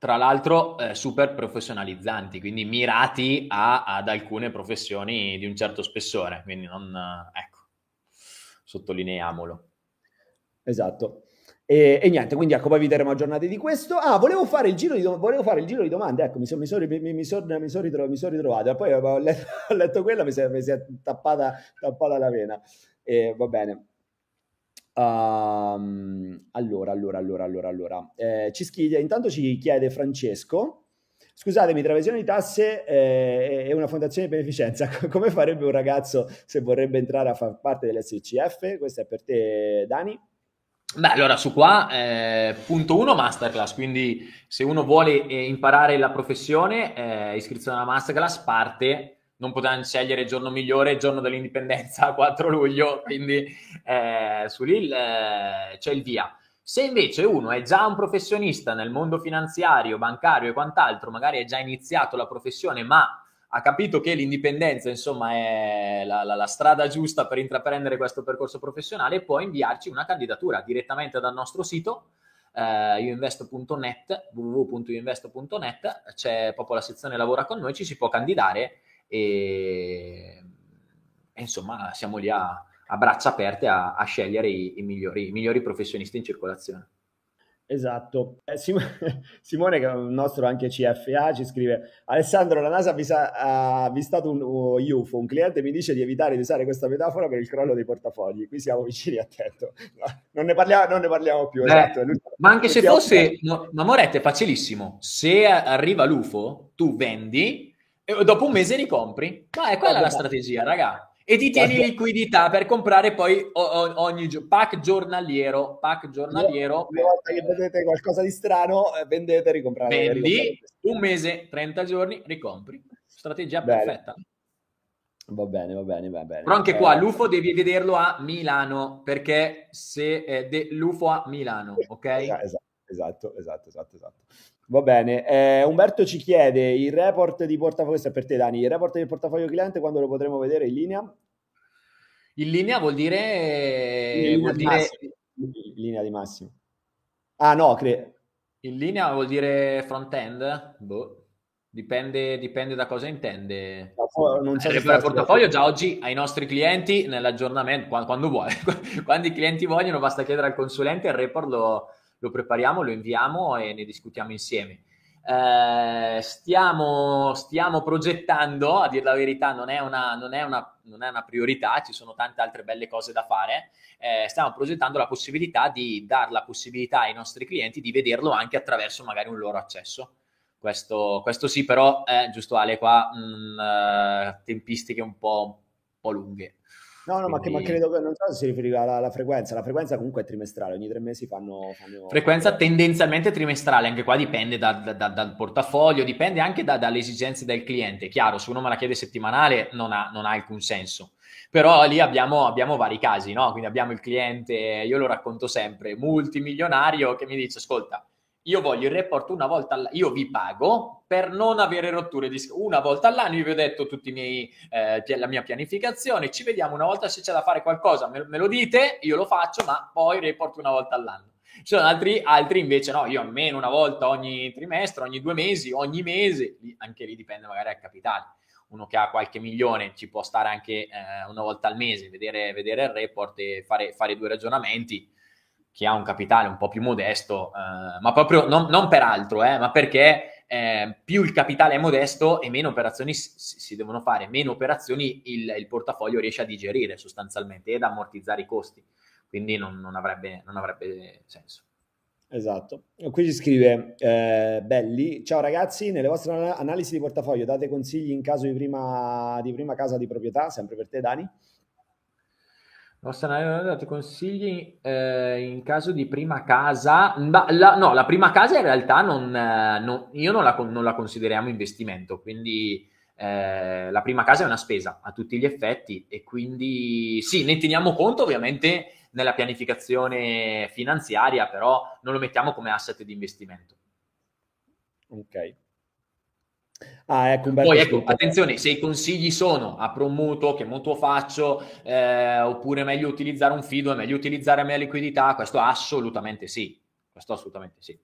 tra l'altro eh, super professionalizzanti, quindi mirati a, ad alcune professioni di un certo spessore, quindi non, ecco, sottolineiamolo. Esatto. E, e, niente, quindi ecco, poi vi terremo aggiornati di questo. Ah, volevo fare il giro di, volevo fare il giro di domande, ecco, mi sono son, mi son, mi son ritro, son ritrovato. Poi ho letto, ho letto quello, mi si, è, mi si è tappata, tappata la vena. E, va bene. Um, allora, allora, allora, allora, allora. Eh, ci schiglia, intanto ci chiede Francesco. Scusatemi, Travesione di Tasse eh, è una fondazione di beneficenza. Come farebbe un ragazzo se vorrebbe entrare a far parte dell'SCF? Questo è per te, Dani. Beh, allora su qua, eh, punto uno, masterclass, quindi se uno vuole eh, imparare la professione, eh, iscrizione alla masterclass, parte, non potranno scegliere il giorno migliore, il giorno dell'indipendenza, 4 luglio, quindi eh, su lì eh, c'è il via. Se invece uno è già un professionista nel mondo finanziario, bancario e quant'altro, magari è già iniziato la professione, ma ha capito che l'indipendenza, insomma, è la, la, la, strada giusta per intraprendere questo percorso professionale, può inviarci una candidatura direttamente dal nostro sito eh, ioinvesto.net, www.ioinvesto.net, c'è proprio la sezione lavora con noi, ci si può candidare e, e insomma siamo lì a, a braccia aperte a, a scegliere i, i, migliori, i migliori professionisti in circolazione. Esatto. Eh, Simone, che è un nostro anche CFA, ci scrive: Alessandro, la NASA ha avvistato un UFO. Un cliente mi dice di evitare di usare questa metafora per il crollo dei portafogli. Qui siamo vicini a tetto. No, non, ne parliamo, non, ne parliamo, più. Beh, esatto. Ma anche se fosse, no, ma Moretto è facilissimo. Se arriva l'UFO, tu vendi e dopo un mese ricompri. Ma è quella la strategia, raga e ti tieni liquidità per comprare poi ogni pack giornaliero, pack giornaliero. Una volta che vedete qualcosa di strano, eh, vendete e ricomprate. Vendi, un mese, 30 giorni, ricompri. Strategia bene. perfetta. Va bene, va bene, va bene. Però anche qua eh, l'UFO devi vederlo a Milano, perché se eh, de, l'UFO a Milano, ok? Esatto, Esatto, esatto, esatto, esatto. Va bene. Eh, Umberto ci chiede il report di portafoglio, questo è per te Dani, il report del portafoglio cliente quando lo potremo vedere in linea? In linea vuol dire... In linea, vuol di, dire... Massimo. In linea di Massimo. Ah no, cre... In linea vuol dire front-end? Boh. Dipende, dipende, da cosa intende. Non so il portafoglio già oggi ai nostri clienti nell'aggiornamento, quando, quando vuole, quando i clienti vogliono, basta chiedere al consulente, il report lo, lo prepariamo, lo inviamo e ne discutiamo insieme. Eh, stiamo, stiamo, progettando, a dire la verità, non è, una, non, è una, non è, una, priorità, ci sono tante altre belle cose da fare. Eh, stiamo progettando la possibilità di dare la possibilità ai nostri clienti di vederlo anche attraverso magari un loro accesso. Questo, questo sì, però, eh, giusto Ale, qua mh, uh, tempistiche un po', un po' lunghe. No, no, Quindi... ma, che, ma, credo che non so se si riferiva alla, alla, frequenza. La frequenza comunque è trimestrale, ogni tre mesi fanno. fanno... Frequenza tendenzialmente trimestrale, anche qua dipende da, da, da, dal portafoglio, dipende anche dalle esigenze del cliente. Chiaro, se uno me la chiede settimanale non ha, non ha alcun senso. Però lì abbiamo, abbiamo vari casi, no? Quindi abbiamo il cliente, io lo racconto sempre, multimilionario che mi dice: Ascolta, io voglio il report una volta all'anno, io vi pago per non avere rotture di una volta all'anno, io vi ho detto tutti miei, eh, la mia pianificazione, ci vediamo una volta se c'è da fare qualcosa, me, me, lo dite, io lo faccio, ma poi report una volta all'anno. Ci sono altri, altri invece no, io almeno una volta ogni trimestre, ogni due mesi, ogni mese, anche lì dipende magari dal capitale. Uno che ha qualche milione ci può stare anche eh, una volta al mese, vedere, vedere il report e fare, fare due ragionamenti chi ha un capitale un po' più modesto, eh, ma proprio non, non per altro, eh, ma perché eh, più il capitale è modesto e meno operazioni si, si devono fare, meno operazioni il, il, portafoglio riesce a digerire sostanzialmente ed ammortizzare i costi, quindi non, non, avrebbe, non avrebbe, senso. Esatto. Qui si scrive eh, Belli, ciao ragazzi, nelle vostre analisi di portafoglio date consigli in caso di prima, di prima casa di proprietà, sempre per te Dani? Ha dato consigli eh, in caso di prima casa. La, no, la prima casa in realtà non, eh, non, io non la, non la, consideriamo investimento, quindi eh, la prima casa è una spesa a tutti gli effetti e quindi sì, ne teniamo conto ovviamente nella pianificazione finanziaria, però non lo mettiamo come asset di investimento. Ok. Ah, ecco, Poi ecco, attenzione, se i consigli sono apro un mutuo, che mutuo faccio, eh, oppure è meglio utilizzare un fido, è meglio utilizzare mia liquidità, questo assolutamente sì, questo assolutamente sì.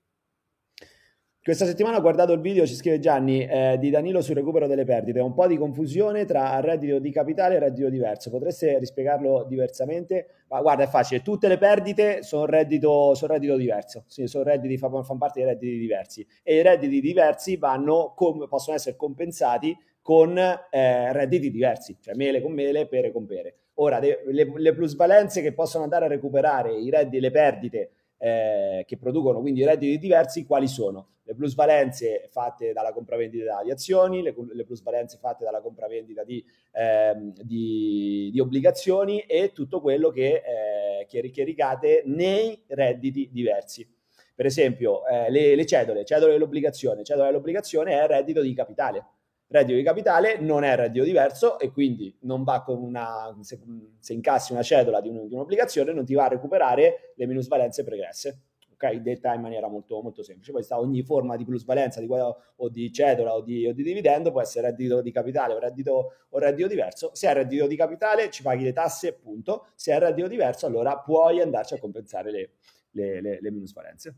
Questa settimana ho guardato il video, ci scrive Gianni, eh, di Danilo sul recupero delle perdite. Un po' di confusione tra reddito di capitale e reddito diverso. Potreste rispiegarlo diversamente? Ma guarda, è facile. Tutte le perdite sono reddito, sono reddito diverso. Sì, sono redditi, fanno, parte dei redditi diversi. E i redditi diversi vanno, com- possono essere compensati con eh, redditi diversi, cioè mele con mele, pere con pere. Ora, le, le plusvalenze che possono andare a recuperare i redditi, le perdite eh, che producono quindi redditi diversi, quali sono? Le plusvalenze fatte dalla compravendita di azioni, le, le plusvalenze fatte dalla compravendita di, ehm, di, di, obbligazioni e tutto quello che, eh, che, che ricade nei redditi diversi. Per esempio, eh, le, le, cedole, cedole dell'obbligazione, cedole dell'obbligazione è reddito di capitale reddito di capitale non è reddito diverso e quindi non va con una, se, se incassi una cedola di, un, di, un'obbligazione non ti va a recuperare le minusvalenze pregresse. Ok, detta in maniera molto, molto semplice. Poi sta ogni forma di plusvalenza di, o di cedola o di, o di, dividendo può essere reddito di capitale o reddito, o reddito diverso. Se è reddito di capitale ci paghi le tasse, punto. Se è reddito diverso, allora puoi andarci a compensare le, le, le, le minusvalenze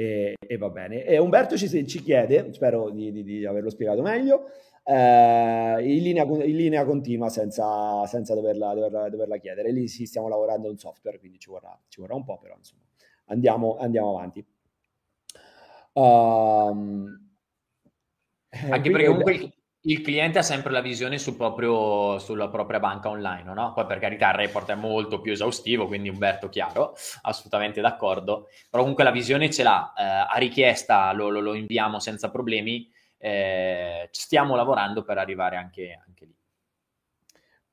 e, e va bene. E Umberto ci, ci chiede, spero di, di, di, averlo spiegato meglio, eh, in, linea, in, linea, continua senza, senza doverla, doverla, doverla, chiedere. Lì sì, stiamo lavorando un software, quindi ci vorrà, ci vorrà un po', però insomma andiamo, andiamo avanti. Um, Anche perché comunque il cliente ha sempre la visione sul proprio, sulla propria banca online, no? Poi per carità il report è molto più esaustivo, quindi Umberto chiaro, assolutamente d'accordo, però comunque la visione ce l'ha, eh, a richiesta lo, lo, lo, inviamo senza problemi, eh, stiamo lavorando per arrivare anche, anche lì.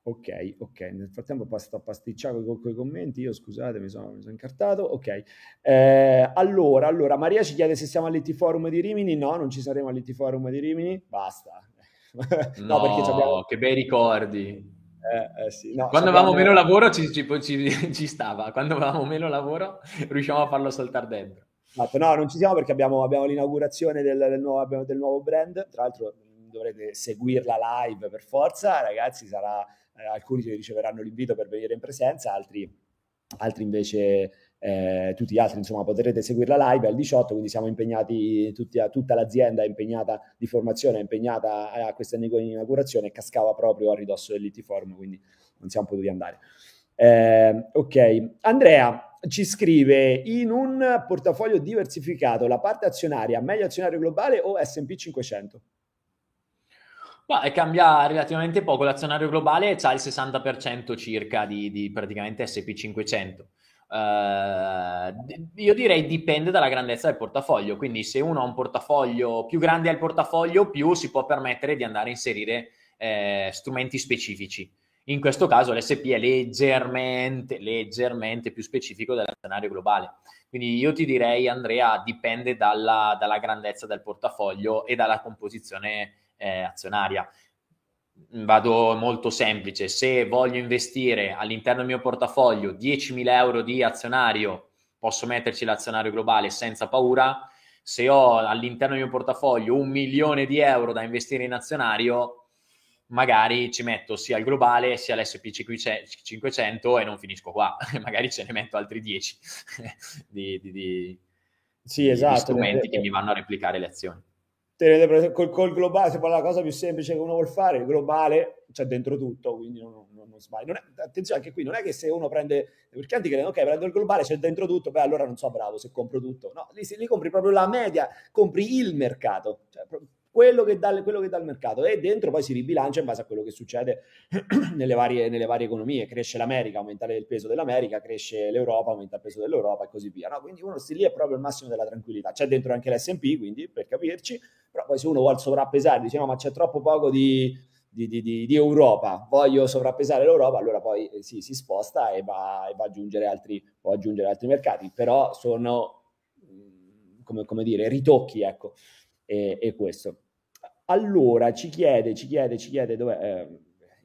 Ok, ok, nel frattempo sto a pasticciare con i commenti, io scusate mi sono, mi sono incartato, ok. Eh, allora, allora, Maria ci chiede se siamo all'IT Forum di Rimini, no, non ci saremo all'IT Forum di Rimini, basta, no, perché abbiamo... che bei ricordi. Eh, eh, sì. no, Quando abbiamo... avevamo meno lavoro ci, ci, ci, ci, stava, quando avevamo meno lavoro riusciamo a farlo saltare dentro. Esatto, no, non ci siamo perché abbiamo, abbiamo l'inaugurazione del, del, nuovo, del, nuovo, brand, tra l'altro dovrete seguirla live per forza, ragazzi, sarà, eh, alcuni riceveranno l'invito per venire in presenza, altri, altri invece eh, tutti gli altri, insomma, potrete seguirla live al 18, quindi siamo impegnati, tutti, tutta l'azienda è impegnata di formazione, è impegnata a questa inaugurazione cascava proprio a ridosso dell'IT Forum, quindi non siamo potuti andare. Eh, ok, Andrea ci scrive in un portafoglio diversificato la parte azionaria meglio azionario globale o S&P 500? Ma cambia relativamente poco, l'azionario globale ha il 60% circa di, di praticamente SP 500. Uh, io direi dipende dalla grandezza del portafoglio, quindi se uno ha un portafoglio più grande al portafoglio, più si può permettere di andare a inserire eh, strumenti specifici. In questo caso l'SP è leggermente, leggermente più specifico dell'azionario globale. Quindi io ti direi, Andrea, dipende dalla, dalla grandezza del portafoglio e dalla composizione eh, azionaria. Vado molto semplice, se voglio investire all'interno del mio portafoglio 10.000 euro di azionario, posso metterci l'azionario globale senza paura. Se ho all'interno del mio portafoglio un milione di euro da investire in azionario, magari ci metto sia il globale sia l'SP 500 e non finisco qua, magari ce ne metto altri 10 di, di, di, sì, esatto, di strumenti che mi vanno a replicare le azioni. Col, col, globale, se poi la cosa più semplice che uno vuole fare, il globale c'è dentro tutto, quindi non, non, non sbagli. Non è, attenzione anche qui, non è che se uno prende, perché anche credono, ok, prendo il globale, c'è dentro tutto, beh allora non so bravo se compro tutto. No, lì, lì compri proprio la media, compri il mercato. Cioè, quello che, dà, quello che dà il mercato e dentro poi si ribilancia in base a quello che succede nelle varie, nelle varie economie. Cresce l'America, aumenta il peso dell'America, cresce l'Europa, aumenta il peso dell'Europa e così via. No? Quindi uno lì è proprio il massimo della tranquillità. C'è dentro anche l'S&P, quindi per capirci, però poi se uno vuole sovrappesare, dice no ma c'è troppo poco di, di, di, di, Europa, voglio sovrappesare l'Europa, allora poi eh, sì, si sposta e va, e va aggiungere altri, può aggiungere altri mercati, però sono, mm, come, come dire, ritocchi, ecco, e, e questo. Allora ci chiede, ci chiede, ci chiede dov'è? Eh,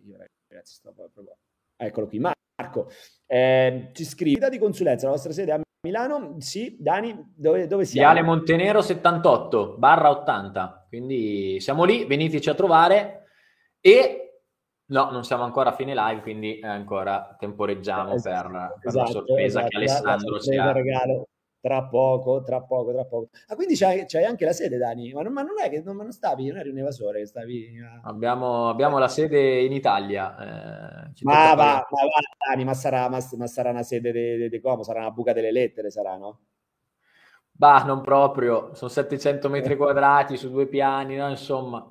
io ragazzi sto proprio... Eccolo qui, Marco. Eh, ci scrive di consulenza, la vostra sede a Milano? Sì, Dani, dove, dove siamo? Viale Montenero 78, barra 80. Quindi siamo lì, veniteci a trovare e... No, non siamo ancora a fine live, quindi ancora temporeggiamo esatto, per, per esatto, la sorpresa esatto, che Alessandro ci ha. regalo tra poco, tra poco, tra poco. Ah, quindi c'hai, c'hai anche la sede, Dani? Ma non, ma non è che non, non, stavi, non eri un evasore, stavi... Abbiamo, abbiamo la sede in Italia. Eh, ma, va, ma va, Dani, ma sarà, ma, ma sarà una sede di come? Sarà una buca delle lettere, sarà, no? Bah, non proprio, sono 700 metri quadrati su due piani, no? insomma.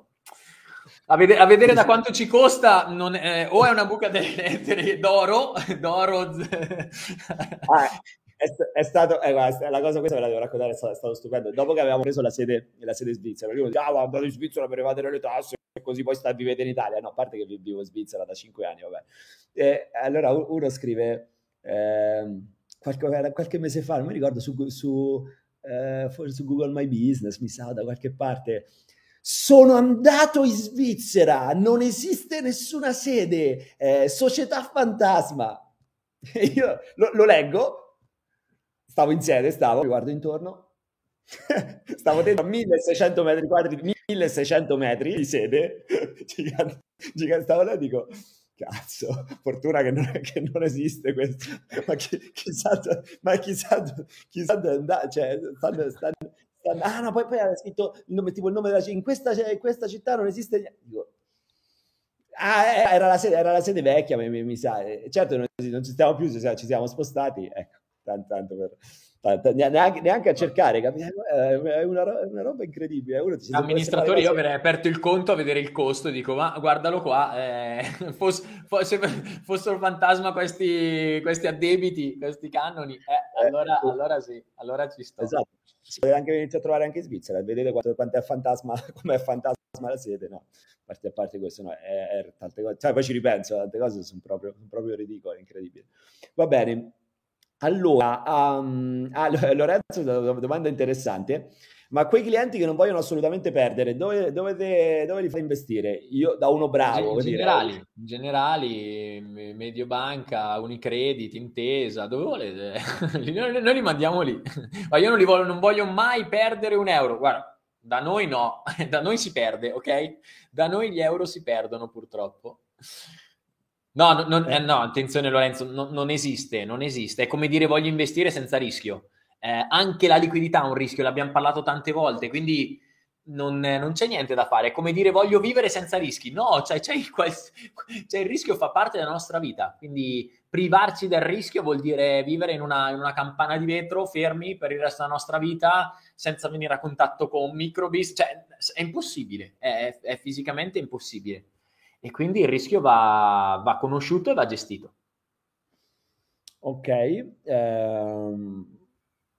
A vedere, a vedere, da quanto ci costa, è, o è una buca delle lettere d'oro, d'oro. ah, è, è, stato, eh, guarda, la cosa questa ve la devo raccontare, è stato, è stato stupendo. Dopo che avevamo preso la sede, la sede svizzera, io dicevo, ah, andate in Svizzera per evadere le tasse e così poi sta, vivete in Italia. No, a parte che vivo in Svizzera da cinque anni, vabbè. E allora uno scrive, eh, qualche, qualche, mese fa, non mi ricordo, su, su, eh, su Google My Business, mi sa, da qualche parte, sono andato in Svizzera, non esiste nessuna sede, eh, società fantasma. E io lo, lo leggo, stavo in sede, stavo, mi guardo intorno, stavo dentro a 1600 metri quadri, 1600 metri di sede, gigante, gigante, stavo là e dico, cazzo, fortuna che non, che non esiste questo, ma chi, chissà, ma chissà, chissà, andare, cioè, stanno, stanno, stanno, ah no, poi, poi ha scritto il nome, tipo il nome della città, in questa, in questa città non esiste dico, Ah, eh, era la sede, era la sede vecchia, mi, mi, mi sa. Certo, non, non, ci stiamo più, ci siamo spostati. Ecco tanto, per, tanto, neanche, neanche, a cercare, capito? È una, una roba incredibile. Uno dice, Amministratore, io avrei aperto il conto a vedere il costo e dico, ma guardalo qua, eh, fosse, fosse, fossero fantasma questi, questi addebiti, questi canoni, eh, allora, eh, allora sì, allora ci sto. Esatto. Si potete anche iniziare a trovare anche in Svizzera, vedete quanto, quanto è fantasma, come è fantasma la sede, no? A parte, a parte questo, no, è, è tante cose, cioè, poi ci ripenso, tante cose sono proprio, sono proprio ridicole, incredibili. Va bene, Allora, um, ah, Lorenzo, domanda interessante. Ma quei clienti che non vogliono assolutamente perdere, dove, dove, te, dove li fai investire? Io da uno bravo. In generali, in generali, Mediobanca, Unicredit, Intesa, dove volete? noi, noi, li mandiamo lì. Ma io non, li voglio, non voglio mai perdere un euro. Guarda, da noi no, da noi si perde, ok? Da noi gli euro si perdono purtroppo. No, no, no, eh, no attenzione Lorenzo, no, non esiste, non esiste. È come dire voglio investire senza rischio. Eh, anche la liquidità ha un rischio, l'abbiamo parlato tante volte, quindi non, non, c'è niente da fare. È come dire voglio vivere senza rischi. No, cioè, c'è, il, c'è, il, rischio, fa parte della nostra vita. Quindi privarci del rischio vuol dire vivere in una, in una, campana di vetro, fermi per il resto della nostra vita, senza venire a contatto con microbi. Cioè, è impossibile, è, è fisicamente impossibile e quindi il rischio va, va conosciuto e va gestito. Ok, ehm,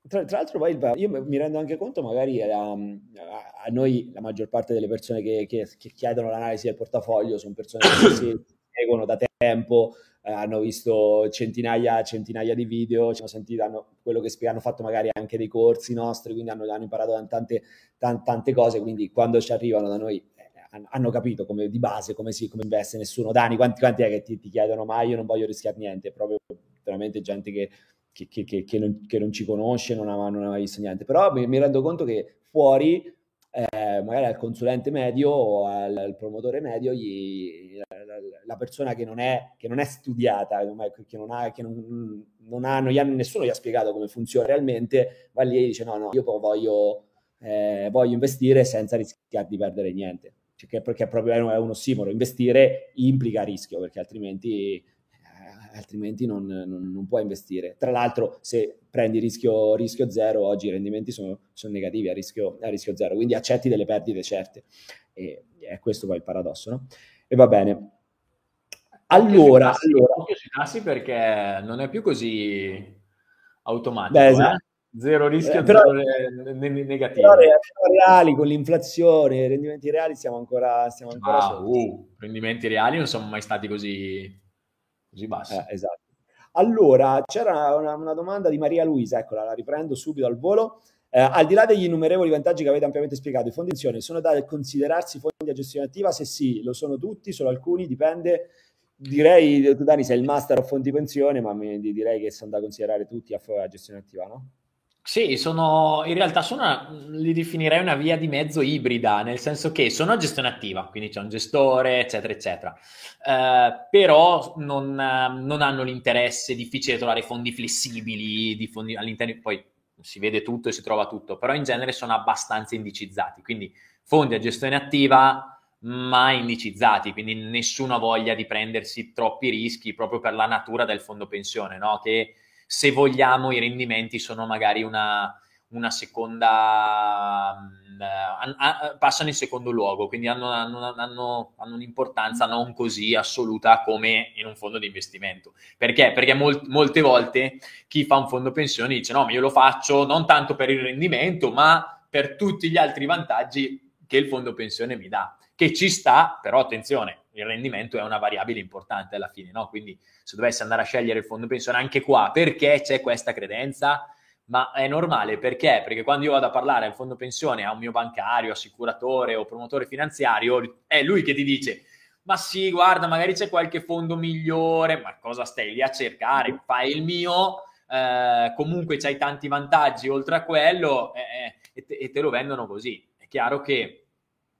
tra, tra, l'altro poi io mi rendo anche conto magari a, a noi la maggior parte delle persone che, che, che chiedono l'analisi del portafoglio sono persone che si seguono da tempo, eh, hanno visto centinaia, centinaia di video, ci hanno sentito hanno, quello che spiegano, hanno fatto magari anche dei corsi nostri, quindi hanno, hanno imparato tante, tante, tante cose, quindi quando ci arrivano da noi hanno capito come, di base come si come investe nessuno. Dani, quanti, quanti è che ti, ti, chiedono mai io non voglio rischiare niente? Proprio veramente gente che, che, che, che non, non, ci conosce, non ha, non ha, mai visto niente. Però mi, mi rendo conto che fuori, eh, magari al consulente medio o al, al promotore medio, gli, la, la, persona che non è, non è studiata, che non ha, non, non ha, non gli nessuno gli ha spiegato come funziona realmente, va lì e dice no, no, io voglio, eh, voglio investire senza rischiare di perdere niente perché, perché proprio è un ossimoro, investire implica rischio perché altrimenti, eh, altrimenti non, non, non, puoi investire. Tra l'altro se prendi rischio, rischio zero, oggi i rendimenti sono, sono negativi a rischio, a rischio, zero, quindi accetti delle perdite certe e è questo poi il paradosso, no? E va bene. Allora, allora... sui tassi perché non è più così automatico. Beh, esatto. Zero rischio, eh, però, zero negativo. Reali con l'inflazione, i rendimenti reali siamo ancora, siamo ancora ah, uh, rendimenti reali non sono mai stati così, così bassi. Eh, esatto. Allora, c'era una, una, domanda di Maria Luisa, eccola, la riprendo subito al volo. Eh, al di là degli innumerevoli vantaggi che avete ampiamente spiegato, i fondi di pensione sono da considerarsi fondi a gestione attiva? Se sì, lo sono tutti, solo alcuni, dipende. Direi, tu Dani sei il master of fondi pensione, ma mi, direi che sono da considerare tutti a, a gestione attiva, no? Sì, sono, in realtà sono, li definirei una via di mezzo ibrida, nel senso che sono a gestione attiva, quindi c'è un gestore, eccetera, eccetera. Eh, però non, non, hanno l'interesse, difficile trovare fondi flessibili, di fondi all'interno, poi si vede tutto e si trova tutto, però in genere sono abbastanza indicizzati, quindi fondi a gestione attiva ma indicizzati, quindi nessuna voglia di prendersi troppi rischi proprio per la natura del fondo pensione, no? che se vogliamo i rendimenti sono magari una, una seconda uh, passano in secondo luogo, quindi hanno, hanno, hanno, hanno, un'importanza non così assoluta come in un fondo di investimento. Perché? Perché mol- molte volte chi fa un fondo pensione dice no, ma io lo faccio non tanto per il rendimento, ma per tutti gli altri vantaggi che il fondo pensione mi dà, che ci sta, però attenzione, il rendimento è una variabile importante alla fine, no? Quindi se dovessi andare a scegliere il fondo pensione anche qua, perché c'è questa credenza? Ma è normale perché? Perché quando io vado a parlare al fondo pensione a un mio bancario, assicuratore o promotore finanziario, è lui che ti dice ma sì, guarda, magari c'è qualche fondo migliore, ma cosa stai lì a cercare? Fai il mio, eh, comunque c'hai tanti vantaggi oltre a quello eh, e, te, e te lo vendono così. È chiaro che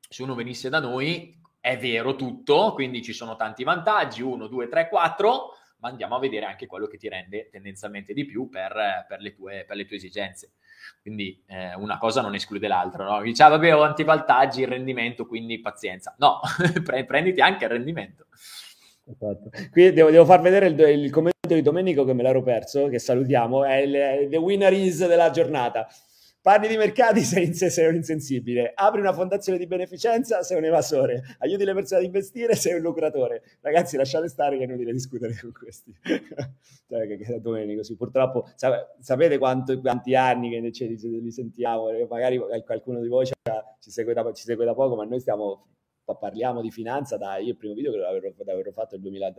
se uno venisse da noi è vero tutto, quindi ci sono tanti vantaggi, 1, 2, 3, 4, ma andiamo a vedere anche quello che ti rende tendenzialmente di più per, per, le, tue, per le, tue, esigenze. Quindi eh, una cosa non esclude l'altra, no? Dice, ah, vabbè, ho tanti vantaggi, il rendimento, quindi pazienza. No, prenditi anche il rendimento. Esatto. Qui devo, devo, far vedere il, il, commento di Domenico che me l'ero perso, che salutiamo, è il the winner is della giornata. Parli di mercati, sei, sei, un insensibile. Apri una fondazione di beneficenza, sei un evasore. Aiuti le persone ad investire, sei un lucratore. Ragazzi, lasciate stare che è inutile discutere con questi. cioè, che, che Domenico, sì. Purtroppo, sap- sapete quanto, quanti anni che ce li, li sentiamo? Magari qualcuno di voi ci, segue da, ci segue da poco, ma noi stiamo parliamo di finanza da io il primo video che l'avevo, l'avevo fatto nel 2000,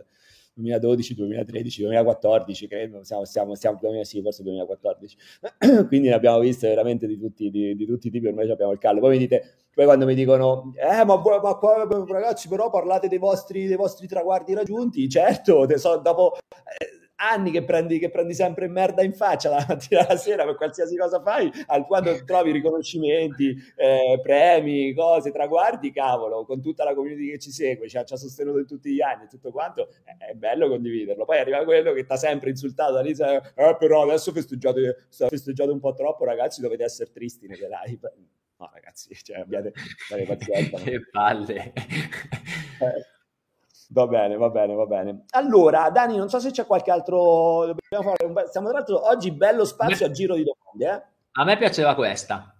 2012, 2013, 2014, credo, siamo, siamo, siamo sì, forse 2014. Quindi ne abbiamo viste veramente di tutti, di, di tutti i tipi, ormai abbiamo il callo. Poi mi dite, poi quando mi dicono, eh, ma, ma qua, ragazzi, però parlate dei vostri, dei vostri traguardi raggiunti, certo, so, dopo... Eh, anni che prendi, che prendi sempre merda in faccia la mattina alla sera per qualsiasi cosa fai, al quando trovi riconoscimenti, eh, premi, cose, traguardi, cavolo, con tutta la community che ci segue, ci ha, ci ha sostenuto in tutti gli anni e tutto quanto, è, è bello condividerlo. Poi arriva quello che ti ha sempre insultato da lì, eh, però adesso festeggiate, festeggiate un po' troppo, ragazzi, dovete essere tristi nelle live. No, ragazzi, cioè, abbiate, abbiate pazienza. che palle. Eh. Va bene, va bene, va bene. Allora, Dani, non so se c'è qualche altro. Dobbiamo fare un. Stiamo tra l'altro oggi bello spazio a giro di domande. Eh? A me piaceva questa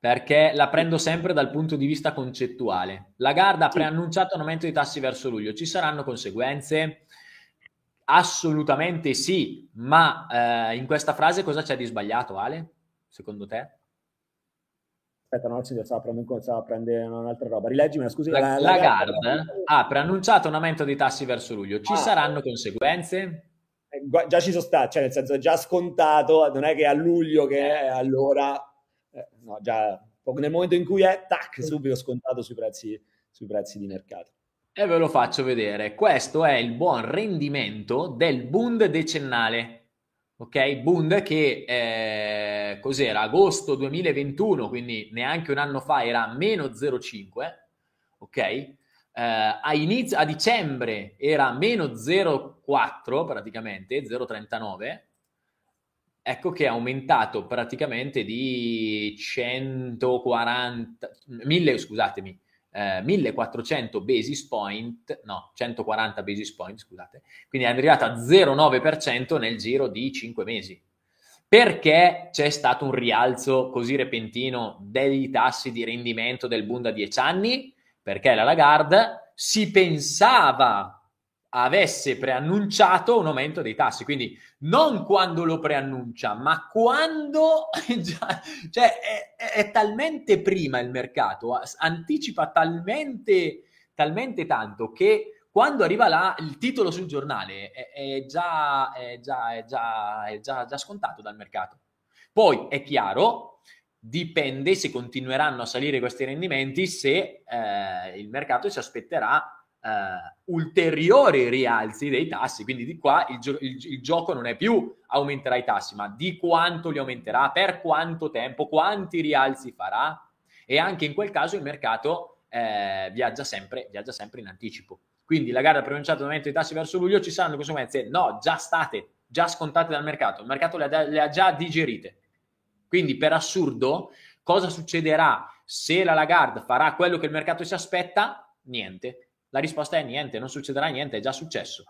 perché la prendo sempre dal punto di vista concettuale. La Garda ha sì. preannunciato un aumento di tassi verso luglio. Ci saranno conseguenze? Assolutamente sì, ma eh, in questa frase cosa c'è di sbagliato, Ale? Secondo te? Aspetta, no, si stava prendendo, stava prendendo un'altra roba. Rileggimi, scusi. La, la, la la... ha preannunciato un aumento di tassi verso luglio. Ci ah, saranno conseguenze? Eh, già ci sono state, cioè nel senso è già scontato, non è che a luglio che è allora, eh, no, già nel momento in cui è, tac, subito scontato sui prezzi, sui prezzi di mercato. E ve lo faccio vedere. Questo è il buon rendimento del Bund decennale ok? Bund che eh, cos'era? Agosto 2021, quindi neanche un anno fa era meno 0,5, ok? Eh, a, inizio, a dicembre era meno 0,4 praticamente, 0,39. Ecco che è aumentato praticamente di 140, 1000, scusatemi, eh, 1400 basis point, no, 140 basis point, scusate, quindi è arrivata a 0,9% nel giro di 5 mesi. Perché c'è stato un rialzo così repentino dei tassi di rendimento del Bund a 10 anni? Perché la Lagarde si pensava avesse preannunciato un aumento dei tassi, quindi non quando lo preannuncia, ma quando già, cioè è, è, talmente prima il mercato, anticipa talmente, talmente tanto che quando arriva là il titolo sul giornale è, è, già, è, già, già, già, già scontato dal mercato. Poi è chiaro, dipende se continueranno a salire questi rendimenti, se eh, il mercato si aspetterà Uh, ulteriori rialzi dei tassi. Quindi di qua il, gio- il, il, gioco non è più aumenterà i tassi, ma di quanto li aumenterà, per quanto tempo, quanti rialzi farà. E anche in quel caso il mercato eh, viaggia, sempre, viaggia sempre in anticipo. Quindi la gara ha pronunciato l'aumento dei tassi verso luglio, ci saranno conseguenze? No, già state, già scontate dal mercato. Il mercato le ha, le ha già digerite. Quindi per assurdo, cosa succederà se la Lagarde farà quello che il mercato si aspetta? Niente la risposta è niente, non succederà niente, è già successo.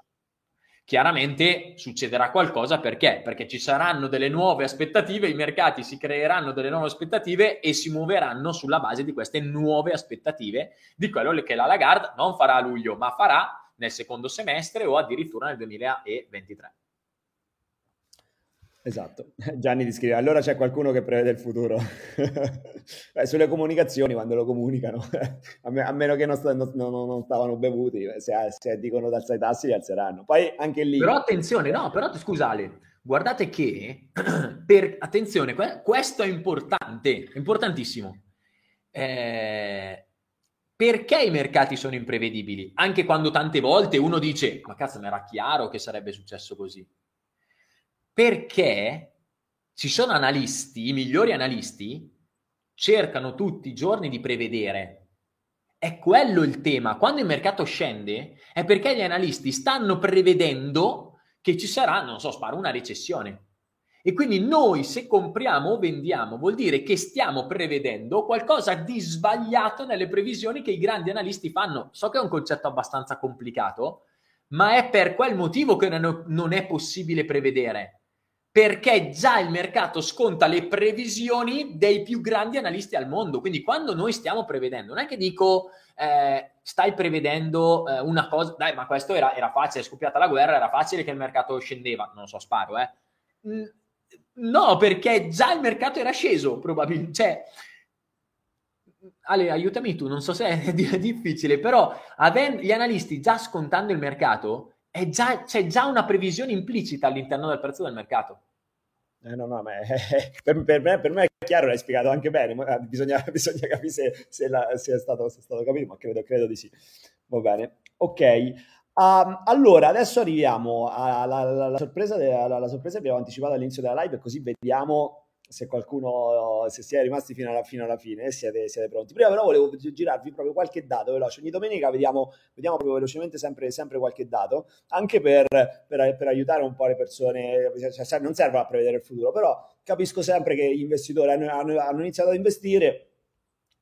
Chiaramente succederà qualcosa perché? Perché ci saranno delle nuove aspettative, i mercati si creeranno delle nuove aspettative e si muoveranno sulla base di queste nuove aspettative di quello che la Lagarde non farà a luglio, ma farà nel secondo semestre o addirittura nel 2023. Esatto, Gianni ti scrive, allora c'è qualcuno che prevede il futuro. Beh, sulle comunicazioni, quando lo comunicano, a, me, a, meno che non, st- non, non, non stavano bevuti, se, se, dicono d'alzare i tassi li alzeranno. Poi anche lì... Però attenzione, no, però scusate, guardate che, per, attenzione, questo è importante, importantissimo. Eh, perché i mercati sono imprevedibili? Anche quando tante volte uno dice, ma cazzo, mi era chiaro che sarebbe successo così perché ci sono analisti, i migliori analisti, cercano tutti i giorni di prevedere. È quello il tema. Quando il mercato scende è perché gli analisti stanno prevedendo che ci sarà, non so, sparo, una recessione. E quindi noi se compriamo o vendiamo vuol dire che stiamo prevedendo qualcosa di sbagliato nelle previsioni che i grandi analisti fanno. So che è un concetto abbastanza complicato, ma è per quel motivo che non è possibile prevedere perché già il mercato sconta le previsioni dei più grandi analisti al mondo. Quindi quando noi stiamo prevedendo, non è che dico eh, stai prevedendo eh, una cosa, dai, ma questo era, era, facile, è scoppiata la guerra, era facile che il mercato scendeva, non so, sparo, eh. No, perché già il mercato era sceso, probabilmente. Cioè, Ale, aiutami tu, non so se è difficile, però avendo gli analisti già scontando il mercato, già, c'è già una previsione implicita all'interno del prezzo del mercato. Eh, no, no, ma è, per, per, me, per, me, è chiaro, l'hai spiegato anche bene, ma bisogna, bisogna capire se, se, la, se, è stato, se, è stato, capito, ma credo, credo, di sì. Va bene, ok. Um, allora, adesso arriviamo alla, alla, alla sorpresa, alla sorpresa che abbiamo anticipato all'inizio della live, così vediamo se qualcuno, se siete rimasti fino alla, fino alla fine, siete, siete, pronti. Prima però volevo girarvi proprio qualche dato veloce. Ogni domenica vediamo, vediamo proprio velocemente sempre, sempre qualche dato, anche per, per, per, aiutare un po' le persone. Cioè, non serve a prevedere il futuro, però capisco sempre che gli investitori hanno, hanno, hanno iniziato ad investire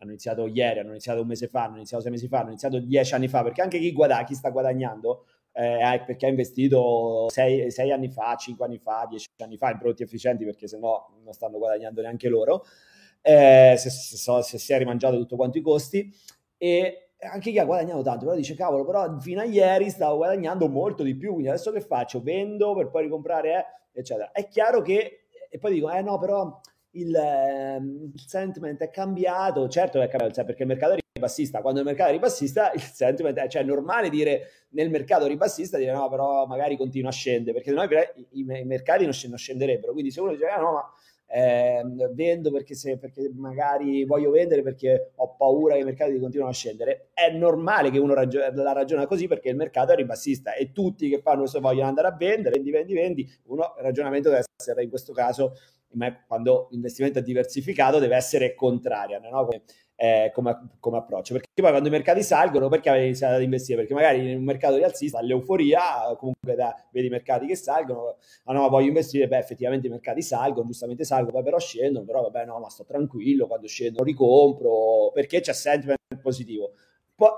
hanno iniziato ieri, hanno iniziato un mese fa, hanno iniziato sei mesi fa, hanno iniziato dieci anni fa, perché anche chi, guadagna, chi sta guadagnando eh, perché ha investito sei, anni fa, cinque anni fa, dieci anni fa in prodotti efficienti perché se no non stanno guadagnando neanche loro, eh, se, se, se, si è rimangiato tutto quanto i costi e anche chi ha guadagnato tanto, però dice cavolo, però fino a ieri stavo guadagnando molto di più, quindi adesso che faccio? Vendo per poi ricomprare, eh, eccetera. È chiaro che, e poi dico, eh no, però il, ehm, il sentiment è cambiato, certo è cambiato, perché il mercato è ribassista, quando il mercato è ribassista il sentiment è, cioè è normale dire nel mercato ribassista dire no però magari continua a scendere, perché noi i, i mercati non, scenderebbero, quindi se uno dice ah, no ma eh, vendo perché, se, perché magari voglio vendere perché ho paura che i mercati continuino a scendere. È normale che uno ragio- la ragiona così perché il mercato è ribassista e tutti che fanno questo vogliono andare a vendere, vendi, vendi, vendi. Uno, il ragionamento deve essere in questo caso quando l'investimento è diversificato deve essere contraria no? come, eh, come, come, approccio. Perché poi quando i mercati salgono perché avevi iniziato ad investire? Perché magari in un mercato di alzista l'euforia comunque da, vedi i mercati che salgono ah no voglio investire. Beh effettivamente i mercati salgono giustamente salgono poi però scendono però vabbè no ma sto tranquillo quando scendono ricompro perché c'è sentiment positivo. Poi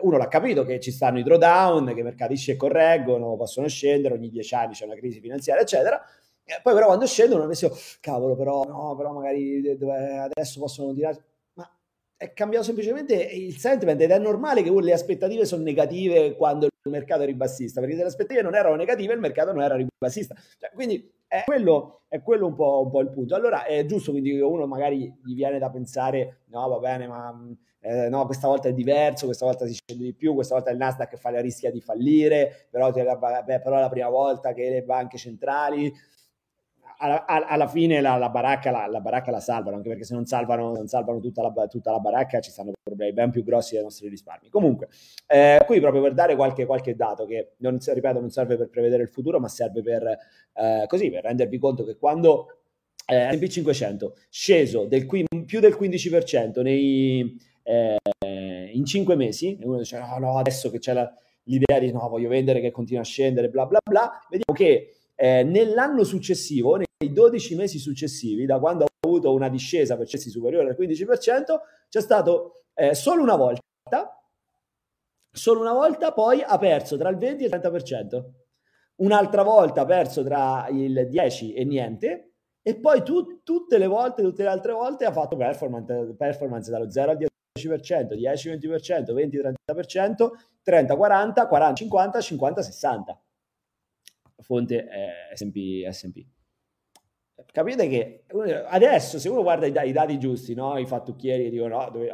uno l'ha capito che ci stanno i drawdown che i mercati si correggono possono scendere ogni dieci anni c'è una crisi finanziaria eccetera. E poi però quando scendono ho penso, cavolo, però no, però magari adesso possono tirare... È cambiato semplicemente il sentiment ed è normale che le aspettative sono negative quando il mercato è ribassista, perché se le aspettative non erano negative il mercato non era ribassista. Cioè, quindi è quello, è quello un, po', un, po', il punto. Allora è giusto quindi che uno magari gli viene da pensare, no va bene, ma eh, no, questa volta è diverso, questa volta si scende di più, questa volta il Nasdaq fa la rischia di fallire, però, beh, però è la prima volta che le banche centrali alla, alla fine la, la, baracca, la, la, baracca, la, salvano, anche perché se non salvano, non salvano tutta, la, tutta, la, baracca ci stanno problemi ben più grossi dei nostri risparmi. Comunque, eh, qui proprio per dare qualche, qualche dato che, non, ripeto, non serve per prevedere il futuro, ma serve per, eh, così, per rendervi conto che quando eh, S&P 500 sceso del, più del 15% nei, eh, in 5 mesi, e uno dice no, no, adesso che c'è l'idea di no, voglio vendere che continua a scendere, bla bla bla, vediamo che eh, nell'anno successivo, nei 12 mesi successivi, da quando ho avuto una discesa per cessi superiore al 15%, c'è stato eh, solo una volta, solo una volta poi ha perso tra il 20 e il 30%, un'altra volta ha perso tra il 10 e niente, e poi tu, tutte le volte, tutte le altre volte ha fatto performance, performance dallo 0 al 10%, 10-20%, 20-30%, 30-40, 40-50, 50-60 fonte è S&P, S&P. Capite che adesso se uno guarda i, i dati giusti, no? i fattucchieri dicono no, dove,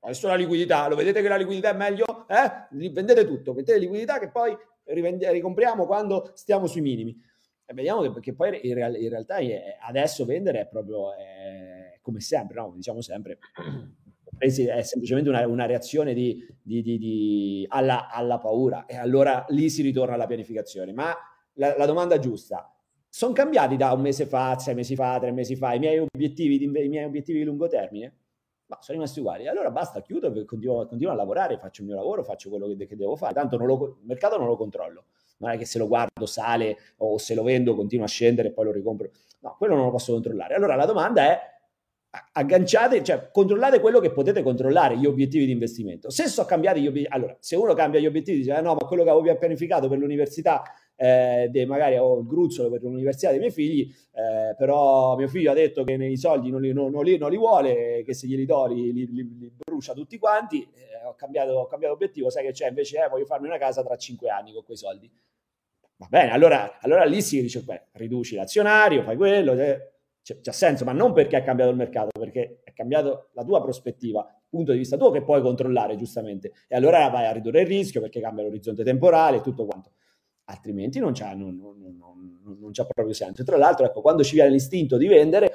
adesso la liquidità, lo vedete che la liquidità è meglio? Eh? Vendete tutto, vendete liquidità che poi rivende, ricompriamo quando stiamo sui minimi. E vediamo che, che poi in, real, in realtà è, adesso vendere è proprio è, come sempre, no? diciamo sempre, è semplicemente una, una reazione di, di, di, alla, alla paura e allora lì si ritorna alla pianificazione. Ma la, la domanda giusta. Sono cambiati da un mese fa, sei mesi fa, tre mesi fa i miei obiettivi di, i miei obiettivi di lungo termine? Ma sono rimasti uguali. Allora basta, chiudo, continuo, continuo, a lavorare, faccio il mio lavoro, faccio quello che, che devo fare. Tanto lo, il mercato non lo controllo. Non è che se lo guardo sale o se lo vendo continua a scendere e poi lo ricompro. No, quello non lo posso controllare. Allora la domanda è agganciate, cioè controllate quello che potete controllare, gli obiettivi di investimento. Se sono cambiati gli obiettivi, allora se uno cambia gli obiettivi dice eh no, ma quello che avevo pianificato per l'università eh, de, magari ho il gruzzolo per l'università dei miei figli, eh, però mio figlio ha detto che nei soldi non li, non, non li, non li vuole, che se glieli do li, li, brucia tutti quanti, eh, ho, cambiato, ho, cambiato, obiettivo, sai che c'è, invece eh, voglio farmi una casa tra cinque anni con quei soldi. Va bene, allora, allora lì si dice, beh, riduci l'azionario, fai quello, eh, c'è, senso, ma non perché ha cambiato il mercato, perché è cambiato la tua prospettiva, punto di vista tuo che puoi controllare giustamente. E allora vai a ridurre il rischio perché cambia l'orizzonte temporale e tutto quanto altrimenti non c'ha, non, non, non, non c'ha proprio senso. Tra l'altro, ecco, quando ci viene l'istinto di vendere,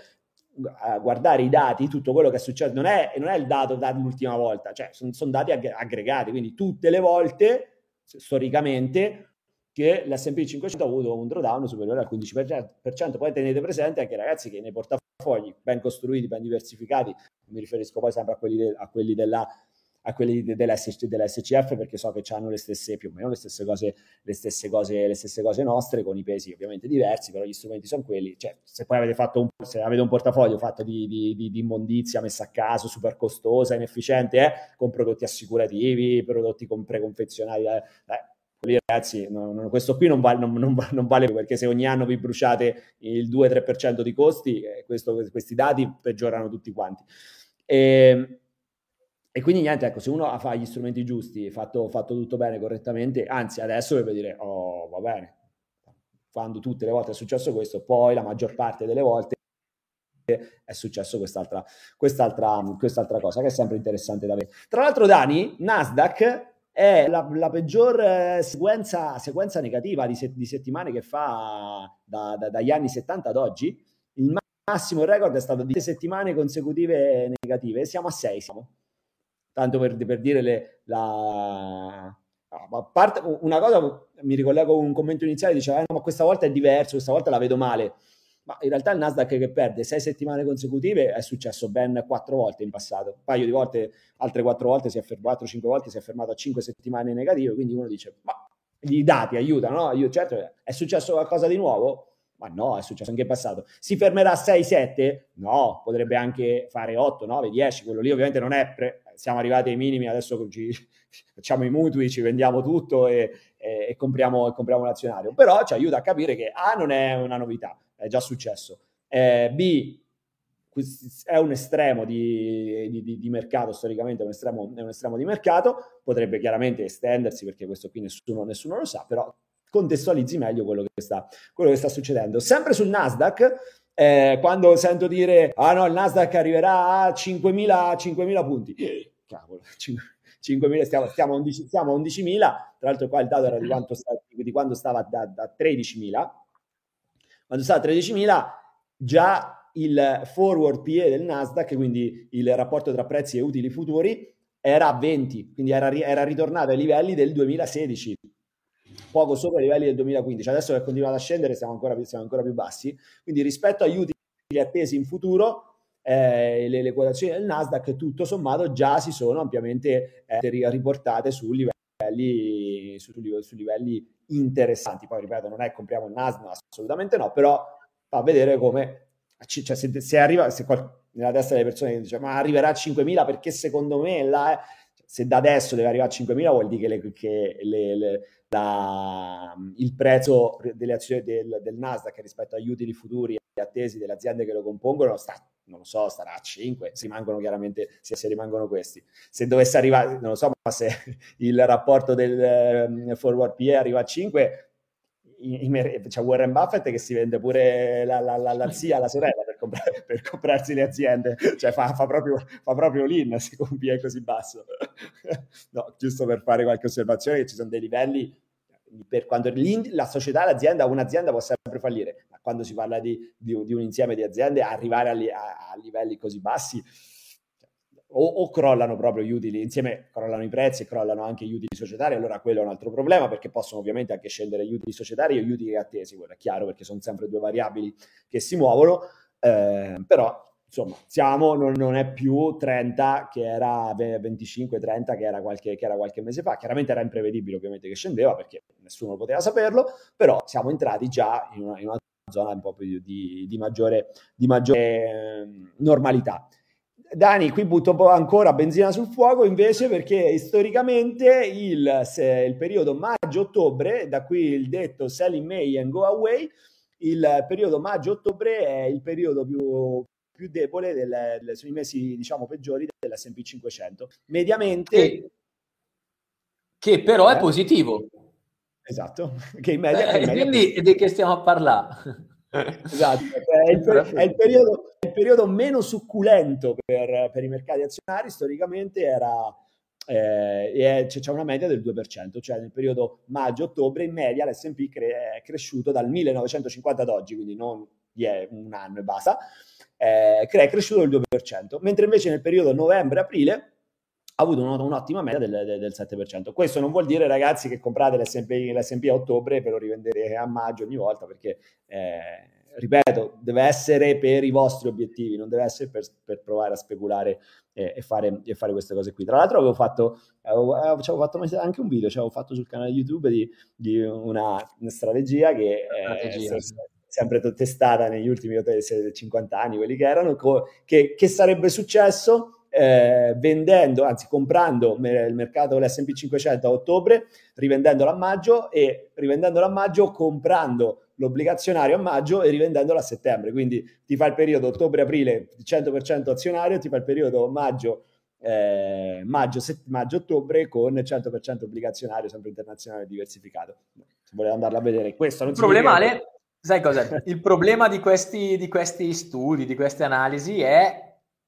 guardare i dati, tutto quello che è successo, non è, non è il dato dall'ultima volta, cioè sono, sono dati aggregati, quindi tutte le volte, storicamente, che l'S&P 500 ha avuto un drawdown superiore al 15%. Poi tenete presente anche ragazzi che nei portafogli ben costruiti, ben diversificati, mi riferisco poi sempre a quelli, de, a quelli della a quelli dell'SC, dell'SCF perché so che hanno le stesse più o meno le stesse cose le stesse cose le stesse cose nostre con i pesi ovviamente diversi però gli strumenti sono quelli. Cioè se poi avete fatto un, se avete un portafoglio fatto di, di, di, di immondizia messa a caso super costosa inefficiente eh, con prodotti assicurativi prodotti con preconfezionati eh, lì ragazzi no, no, questo qui non vale, non, non, non vale, perché se ogni anno vi bruciate il 2-3% di costi eh, questo, questi dati peggiorano tutti quanti. E, ehm, e quindi niente, ecco, se uno fa gli strumenti giusti, fatto, fatto tutto bene, correttamente, anzi adesso deve dire, oh, va bene, quando tutte le volte è successo questo, poi la maggior parte delle volte è successo quest'altra, quest'altra, quest'altra cosa, che è sempre interessante da vedere. Tra l'altro, Dani, Nasdaq è la, la peggior eh, sequenza, sequenza negativa di, se, di, settimane che fa da, da, dagli anni 70 ad oggi. Il massimo record è stato di settimane consecutive negative, siamo a 6, siamo tanto per, per dire le, la... parte, una cosa, mi ricollego a un commento iniziale, diceva, eh, no, ma questa volta è diverso, questa volta la vedo male. Ma in realtà il Nasdaq che perde sei settimane consecutive è successo ben quattro volte in passato. Un paio di volte, altre quattro volte si è fermato, cinque volte si è fermato a cinque settimane negative. Quindi uno dice, ma i dati aiutano, no? Io, certo, è successo qualcosa di nuovo? Ma no, è successo anche in passato. Si fermerà a 6-7? No, potrebbe anche fare 8, 9, 10. Quello lì ovviamente non è pre- siamo arrivati ai minimi, adesso ci, facciamo i mutui, ci vendiamo tutto e, e, e, compriamo, e, compriamo, l'azionario. Però ci aiuta a capire che A non è una novità, è già successo. Eh, B è un estremo di, di, di, mercato, storicamente è un, estremo, è un, estremo, di mercato, potrebbe chiaramente estendersi perché questo qui nessuno, nessuno lo sa, però contestualizzi meglio quello che sta, quello che sta succedendo. Sempre sul Nasdaq, eh, quando sento dire ah no il Nasdaq arriverà a 5.000, 5.000 punti. Eh, cavolo 5.000 stiamo, stiamo, a 11, stiamo a 11.000 tra l'altro qua il dato era di, quanto stava, di quando stava da, da 13.000 quando stava a 13.000 già il forward PE del Nasdaq quindi il rapporto tra prezzi e utili futuri era a 20 quindi era, era ritornato ai livelli del 2016 poco sopra i livelli del 2015. Adesso che è continuato a scendere siamo ancora, siamo ancora più bassi. Quindi rispetto agli utili attesi in futuro, eh, le, le, quotazioni del Nasdaq tutto sommato già si sono ampiamente eh, riportate su livelli, su, su livelli interessanti. Poi ripeto, non è compriamo il Nasdaq, assolutamente no, però fa vedere come cioè, se, se, arriva se qual, nella testa delle persone dice ma arriverà a 5.000 perché secondo me eh, se da adesso deve arrivare a 5.000 vuol dire che, le, che le, le, la, il prezzo delle azioni del, del, Nasdaq rispetto agli utili futuri e attesi delle aziende che lo compongono sta, non lo so, starà a 5, si rimangono chiaramente, se, se rimangono questi. Se dovesse arrivare, non lo so, ma se il rapporto del um, forward PE arriva a 5, c'è Warren Buffett che si vende pure la, la, la, la zia, la sorella per, comprarsi le aziende, cioè fa, fa proprio, fa proprio l'in se con è così basso. no, giusto per fare qualche osservazione che ci sono dei livelli per quando la società, l'azienda, un'azienda può sempre fallire, ma quando si parla di, di, di un insieme di aziende, arrivare a, a, a livelli così bassi o, o, crollano proprio gli utili, insieme crollano i prezzi e crollano anche gli utili societari, allora quello è un altro problema perché possono ovviamente anche scendere gli utili societari e gli utili attesi, quello è chiaro perché sono sempre due variabili che si muovono, eh, però insomma siamo, non, non, è più 30 che era 25-30 che era, qualche, che era qualche mese fa, chiaramente era imprevedibile ovviamente che scendeva perché nessuno poteva saperlo, però siamo entrati già in una, in una zona un po' più di, di maggiore, di maggiore eh, normalità. Dani, qui butto ancora benzina sul fuoco invece perché storicamente il, il periodo maggio-ottobre, da qui il detto sell in May and go away, il periodo maggio-ottobre è il periodo più, più debole del, del, sono i mesi diciamo peggiori dell'S&P 500. Mediamente... Che, che però eh? è positivo. Esatto, che in media... Eh, quindi di che stiamo a parlare? esatto, è il, è, il periodo, è il, periodo, meno succulento per, per, i mercati azionari, storicamente era, eh, e c'è una media del 2%, cioè nel periodo maggio-ottobre in media l'S&P cre- è cresciuto dal 1950 ad oggi, quindi non un anno e basta, eh, è cresciuto del 2%, mentre invece nel periodo novembre-aprile ha avuto un'ottima media del, del, del, 7%. Questo non vuol dire, ragazzi, che comprate l'S&P, l'S&P a ottobre per lo rivendere a maggio ogni volta, perché, eh, ripeto, deve essere per i vostri obiettivi, non deve essere per, per provare a speculare eh, e, fare, e, fare, queste cose qui. Tra l'altro avevo fatto, avevo, avevo fatto anche un video, cioè avevo fatto sul canale YouTube di, di una, una, strategia che strategia. è sempre testata negli ultimi 50 anni, quelli che erano, co- che, che sarebbe successo eh, vendendo, anzi comprando il mercato dell'S&P 500 a ottobre, rivendendolo a maggio e rivendendolo a maggio comprando l'obbligazionario a maggio e rivendendolo a settembre. Quindi ti fa il periodo ottobre-aprile 100% azionario, ti fa il periodo maggio eh, maggio, maggio, ottobre con 100% obbligazionario, sempre internazionale diversificato. Se volete andarla a vedere, questo non il problema, Ale, sai cos'è? Il problema di questi, di questi studi, di queste analisi è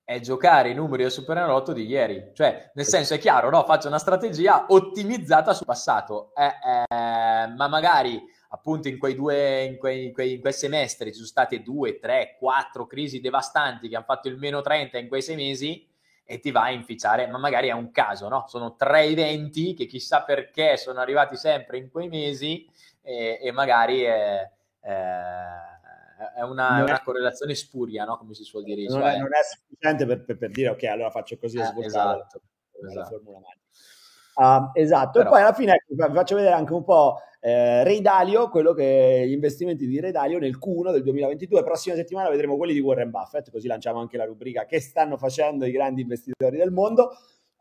è giocare i numeri del Superenalotto di ieri. Cioè, nel senso è chiaro, no? Faccio una strategia ottimizzata sul passato, eh, eh, ma magari appunto in quei due, in quei, in quei, in quei semestri ci sono state due, tre, quattro crisi devastanti che hanno fatto il meno 30 in quei sei mesi e ti va a inficiare, ma magari è un caso, no? Sono tre eventi che chissà perché sono arrivati sempre in quei mesi e, e magari... Eh, eh, è una, è una correlazione spuria, no? come si suol dire. Non, cioè... è, non è, sufficiente per, per, per, dire ok, allora faccio così e eh, esatto, la, esatto. formula magica. Uh, esatto, Però... e poi alla fine vi faccio vedere anche un po' eh, Dalio, quello che gli investimenti di Ray Dalio nel Q1 del 2022. Prossima settimana vedremo quelli di Warren Buffett, così lanciamo anche la rubrica che stanno facendo i grandi investitori del mondo.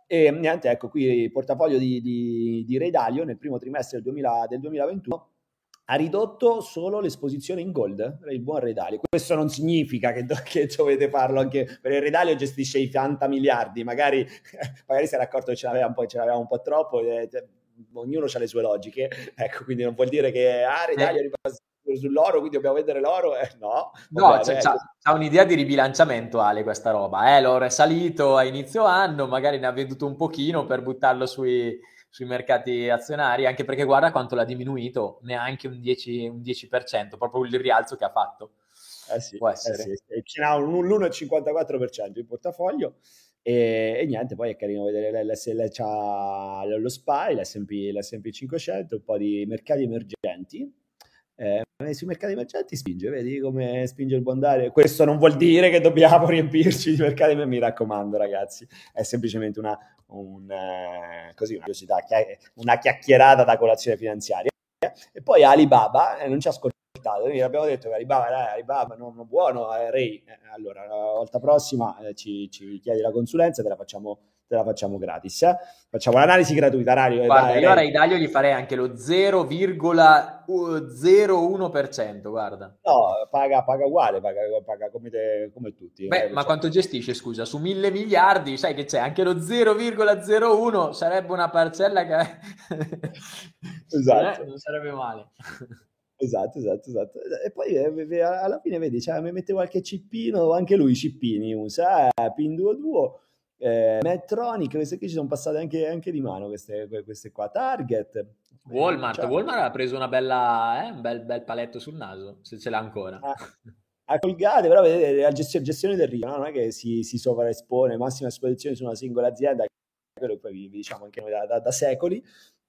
E niente, ecco qui il portafoglio di, di, di Ray Dalio nel primo trimestre del, 2000, del 2021 ha ridotto solo l'esposizione in gold, il buon Redalio. Questo non significa che, do- che dovete farlo anche perché Redalio gestisce i 80 miliardi, magari, magari si era accorto che ce l'aveva un po', ce l'aveva un po troppo, eh, ognuno ha le sue logiche, ecco, quindi non vuol dire che ah, Redalio eh. è sull'oro, quindi dobbiamo vendere l'oro, eh, no. No, c'è, ecco. c'ha, un'idea di ribilanciamento, Ale, questa roba, eh, l'oro è salito a inizio anno, magari ne ha venduto un pochino per buttarlo sui sui mercati azionari, anche perché guarda quanto l'ha diminuito, neanche un 10%, un 10% proprio il rialzo che ha fatto. Eh sì, Può essere. Eh sì. Ce n'ha un, l'1,54% in portafoglio e, e, niente, poi è carino vedere l'SL c'ha lo SPY, l'S&P, l'S&P 500, un po' di mercati emergenti eh, sui mercati emergenti spinge, vedi come spinge il bondare. Questo non vuol dire che dobbiamo riempirci di mercati, mi raccomando, ragazzi, è semplicemente una, un, eh, così, una curiosità, una chiacchierata da colazione finanziaria. E poi Alibaba eh, non ci ha ascoltato. Noi abbiamo detto che Alibaba, dai, Alibaba non, non buono, è Ray. Eh, allora, la volta prossima eh, ci, ci chiedi la consulenza, te la facciamo te la facciamo gratis. Eh? Facciamo l'analisi gratuita. Rario, Guarda, dai, io a Ray Dalio gli farei anche lo 0,01%. Guarda, no, paga, paga uguale, paga, paga come, te, come, tutti. Beh, eh, ma cioè. quanto gestisce? Scusa, su mille miliardi, sai che c'è anche lo 0,01 sarebbe una parcella che esatto. eh, non sarebbe male. Esatto, esatto, esatto. E poi eh, alla fine vedi, cioè, mi mette qualche cippino, anche lui cippini usa, eh, PIN 22 eh, Medtronic, queste qui ci sono passate anche, anche di mano, queste, queste, qua. Target. Walmart, cioè, Walmart ha preso una bella, eh, un bel, bel, paletto sul naso, se ce l'ha ancora. Ah, a Colgate, però vedete, la gestione, gestione del rischio, no? non è che si, si sovraespone, massima esposizione su una singola azienda, quello poi vi, diciamo anche noi da, da, da secoli,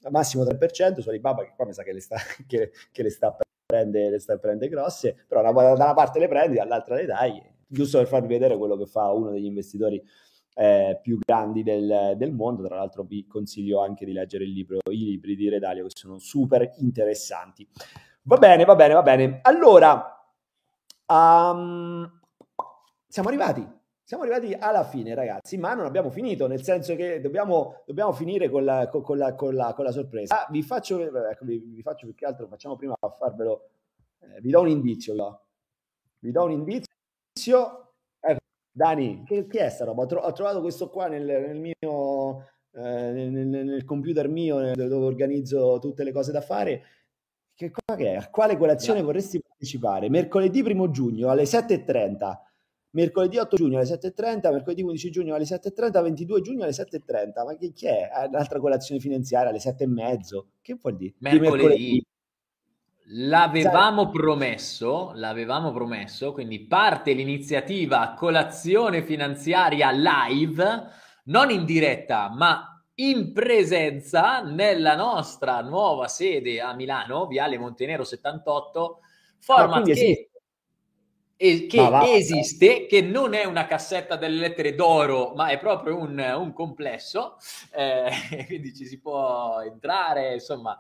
massimo 3% su Alibaba, che qua mi sa che le sta, che, che le sta prende, le sta prende grosse, però da, una parte le prendi, dall'altra le dai, giusto per farvi vedere quello che fa uno degli investitori eh, più grandi del, del, mondo. Tra l'altro vi consiglio anche di leggere il libro, i libri di Redalio che sono super interessanti. Va bene, va bene, va bene. Allora, um, siamo arrivati. Siamo arrivati alla fine, ragazzi, ma non abbiamo finito, nel senso che dobbiamo, dobbiamo finire con la, con, con, la, con, la, con la, sorpresa. Ah, vi, faccio, ecco, vi, vi, faccio più che altro, facciamo prima a farvelo, eh, vi do un indizio. No? Vi do un indizio Dani, che, che è sta roba? Ho, tro- ho, trovato questo qua nel, nel mio eh, nel, nel, computer mio dove organizzo tutte le cose da fare. Che cosa che è? A quale colazione no. vorresti partecipare? Mercoledì 1 giugno alle 7.30. mercoledì 8 giugno alle 7.30, mercoledì 11 giugno alle 7.30, 22 giugno alle 7.30. Ma che, chi è? Ah, un'altra colazione finanziaria alle 7.30. Che vuol dire? Mercoledì. mercoledì. L'avevamo promesso, l'avevamo promesso, quindi parte l'iniziativa colazione finanziaria live, non in diretta, ma in presenza nella nostra nuova sede a Milano, Viale Montenero 78, format ah, che e che va, esiste, che non è una cassetta delle lettere d'oro, ma è proprio un, un complesso, eh, quindi ci si può entrare, insomma.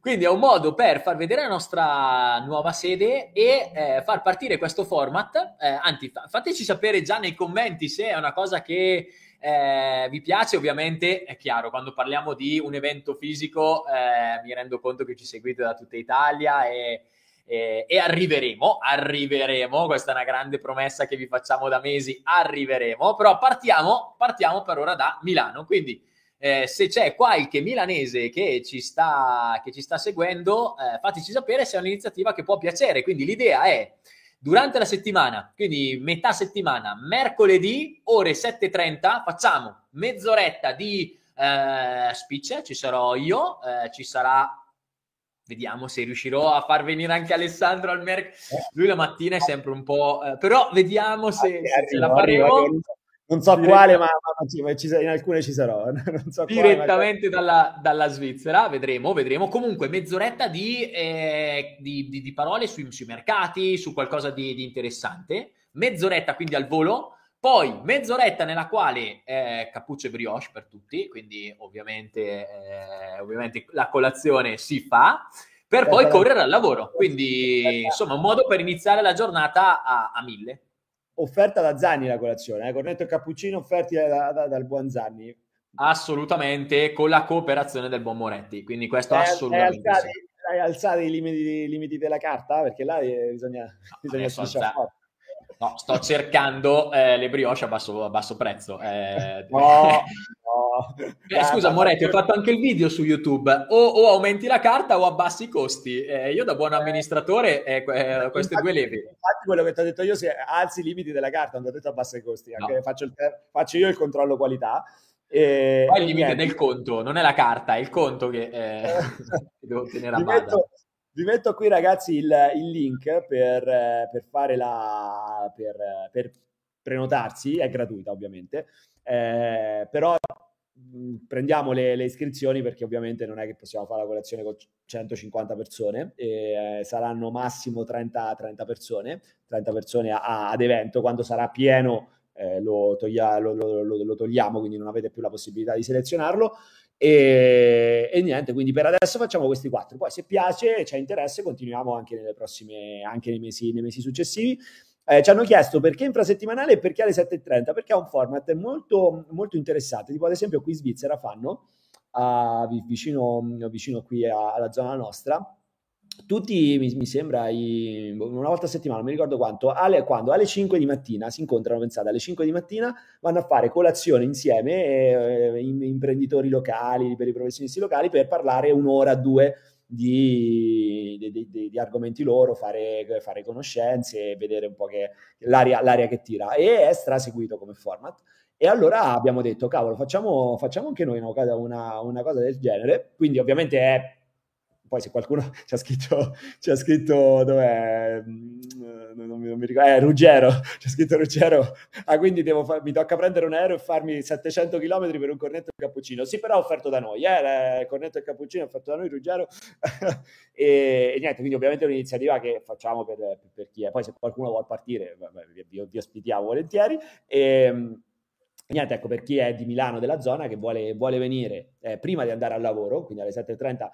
Quindi è un modo per far vedere la nostra nuova sede e eh, far partire questo format. Eh, anzi, fateci sapere già nei commenti se è una cosa che eh, vi piace. Ovviamente è chiaro, quando parliamo di un evento fisico, eh, mi rendo conto che ci seguite da tutta Italia e eh, e arriveremo, arriveremo, questa è una grande promessa che vi facciamo da mesi, arriveremo, però partiamo, partiamo per ora da Milano, quindi eh, se c'è qualche milanese che ci sta, che ci sta seguendo, eh, fateci sapere se è un'iniziativa che può piacere, quindi l'idea è durante la settimana, quindi metà settimana, mercoledì, ore 7.30, facciamo mezz'oretta di eh, speech, ci sarò io, eh, ci sarà vediamo se riuscirò a far venire anche Alessandro al mercato. Lui la mattina è sempre un po'... Eh, però vediamo se, arrivo, se la faremo. Arrivo, non so quale, ma, ma ci, in alcune ci sarò. So direttamente quale, dalla, dalla, Svizzera, vedremo, vedremo. Comunque, mezz'oretta di, eh, di, di, di parole sui, sui, mercati, su qualcosa di, interessante. Mezz'oretta quindi al volo. Poi mezz'oretta nella quale eh, cappuccio e brioche per tutti, quindi ovviamente, eh, ovviamente la colazione si fa, per poi correre al lavoro. Quindi insomma un modo per iniziare la giornata a, a mille. Offerta da Zanni la colazione, eh? cornetto e cappuccino offerti da, da, dal buon Zanni. Assolutamente, con la cooperazione del buon Moretti, quindi questo è, assolutamente è alzati, sì. Hai alzato i limiti, limiti, della carta? Perché là eh, bisogna, bisogna alza, No, sto cercando eh, le brioche a basso, a basso prezzo. Eh, no, no. Eh, scusa, Moretti, ho fatto anche il video su YouTube. O, o aumenti la carta o abbassi i costi. Eh, io, da buon amministratore, eh, eh, queste infatti, due levi. Infatti, quello che ti ho detto io, se alzi i limiti della carta, non ti ho detto abbassa i costi. No. Faccio, il, faccio, io il controllo qualità. E, Poi il limite del conto, non è la carta, è il conto che, devo tenere a bada. Vi metto qui ragazzi il, il link per, per, fare la, per, per prenotarsi, è gratuita ovviamente, eh, però prendiamo le, le, iscrizioni perché ovviamente non è che possiamo fare la colazione con 150 persone, eh, saranno massimo 30, 30 persone, 30 persone a, ad evento, quando sarà pieno eh, lo, toglia, lo, lo, lo, togliamo, quindi non avete più la possibilità di selezionarlo. E, e, niente, quindi per adesso facciamo questi quattro. Poi se piace, c'è interesse, continuiamo anche nelle prossime, anche nei mesi, nei mesi successivi. Eh, ci hanno chiesto perché infrasettimanale e perché alle 7.30, perché ha un format molto, molto interessante. Tipo ad esempio qui in Svizzera fanno, uh, vicino, vicino qui alla zona nostra, tutti mi, mi sembra i, una volta a settimana, non mi ricordo quanto, alle, quando alle 5 di mattina si incontrano, pensate, alle 5 di mattina vanno a fare colazione insieme eh, imprenditori locali, per i professionisti locali, per parlare un'ora, due di, di, di, di argomenti loro, fare, fare, conoscenze, vedere un po' che, l'aria, l'aria che tira. E è straseguito come format. E allora abbiamo detto, cavolo, facciamo, facciamo anche noi una, una, una cosa del genere. Quindi ovviamente è poi se qualcuno ci ha scritto, ci ha scritto dov'è, mm, non, mi, non mi ricordo, eh, Ruggero, c'è scritto Ruggero, ah quindi fa, mi tocca prendere un aereo e farmi 700 km per un cornetto e cappuccino, sì però offerto da noi, eh, cornetto e cappuccino offerto da noi Ruggero, e, e, niente, quindi ovviamente è un'iniziativa che facciamo per, per chi è, poi se qualcuno vuole partire vabbè, vi, vi, ospitiamo volentieri, e, niente, ecco, per chi è di Milano della zona che vuole, vuole venire eh, prima di andare al lavoro, quindi alle 7.30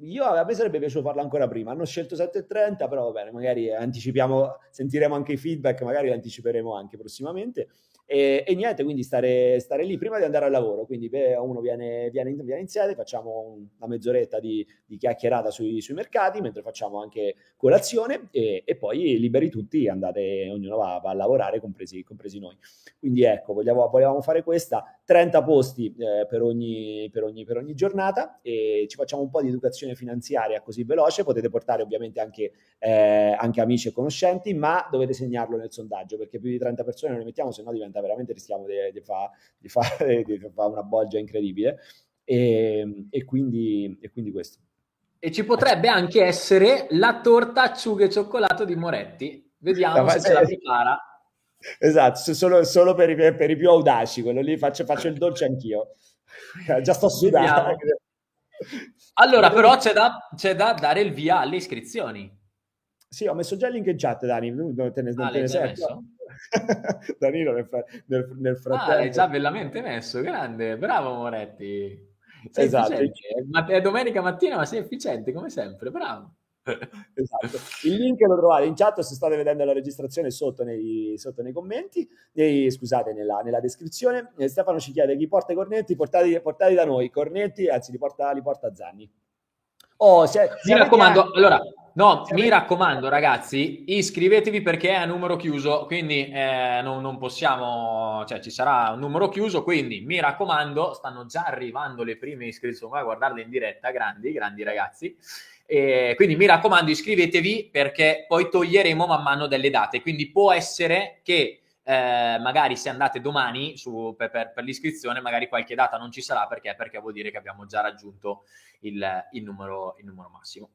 io a me sarebbe piaciuto farlo ancora prima. Hanno scelto 7.30, però va bene, magari anticipiamo, sentiremo anche i feedback, magari li anticiperemo anche prossimamente. E, e niente, quindi stare, stare, lì prima di andare al lavoro. Quindi beh, uno viene, viene, viene in sede, facciamo una mezz'oretta di, di chiacchierata sui, sui, mercati, mentre facciamo anche colazione e, e poi liberi tutti, andate, ognuno va, va a lavorare, compresi, compresi, noi. Quindi ecco, vogliamo, volevamo fare questa 30 posti eh, per, ogni, per, ogni, per, ogni, giornata e ci facciamo un po' di educazione finanziaria così veloce, potete portare ovviamente anche, eh, anche amici e conoscenti, ma dovete segnarlo nel sondaggio perché più di 30 persone non le mettiamo, se no diventa veramente, rischiamo di fare fa, una bolgia incredibile e, e, quindi, e quindi questo. E ci potrebbe anche essere la torta acciughe e cioccolato di Moretti. Vediamo no, se ce la prepara. Esatto, solo, solo per, i, per, i, più audaci, quello lì faccio, faccio il dolce anch'io. Già sto sudando. Allora, però c'è da, c'è da, dare il via alle iscrizioni. Sì, ho messo già il link in chat, Dani. Non te ne, non ah, te ne sei Danilo nel, nel, nel frattempo. Ah, l'hai già bellamente messo, grande. Bravo Moretti. Sei esatto. È domenica mattina, ma sei efficiente come sempre, bravo. esatto. Il link lo trovate in chat se state vedendo la registrazione sotto nei, sotto nei commenti, nei, scusate, nella, nella descrizione. E Stefano ci chiede chi porta i cornetti, portati, portati da noi, cornetti, anzi li porta, li porta Zanni. Oh, se, se mi raccomando, anche... allora, no, se mi avete... raccomando ragazzi, iscrivetevi perché è a numero chiuso, quindi eh, non, non, possiamo, cioè ci sarà un numero chiuso, quindi mi raccomando, stanno già arrivando le prime iscrizioni, guardarle in diretta, grandi, grandi ragazzi. E quindi mi raccomando, iscrivetevi perché poi toglieremo man mano delle date. Quindi può essere che eh, magari se andate domani su, per, per, per, l'iscrizione, magari qualche data non ci sarà perché, perché vuol dire che abbiamo già raggiunto il, il, numero, il numero massimo.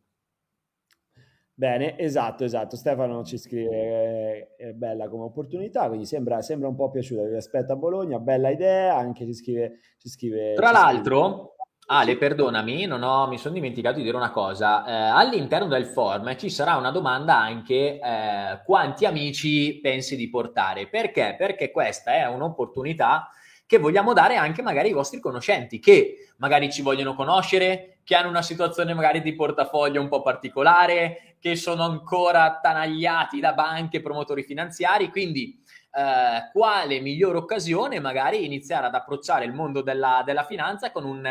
Bene, esatto, esatto. Stefano ci scrive è bella come opportunità, quindi sembra, sembra un po' piaciuta. Vi aspetta a Bologna, bella idea. Anche ci scrive. Ci scrive Tra ci l'altro. Ale, perdonami, non ho, mi sono dimenticato di dire una cosa. Eh, all'interno del form ci sarà una domanda anche eh, quanti amici pensi di portare. Perché? Perché questa è un'opportunità che vogliamo dare anche magari ai vostri conoscenti che magari ci vogliono conoscere, che hanno una situazione magari di portafoglio un po' particolare, che sono ancora attanagliati da banche e promotori finanziari. Quindi eh, quale migliore occasione magari iniziare ad approcciare il mondo della, della finanza con un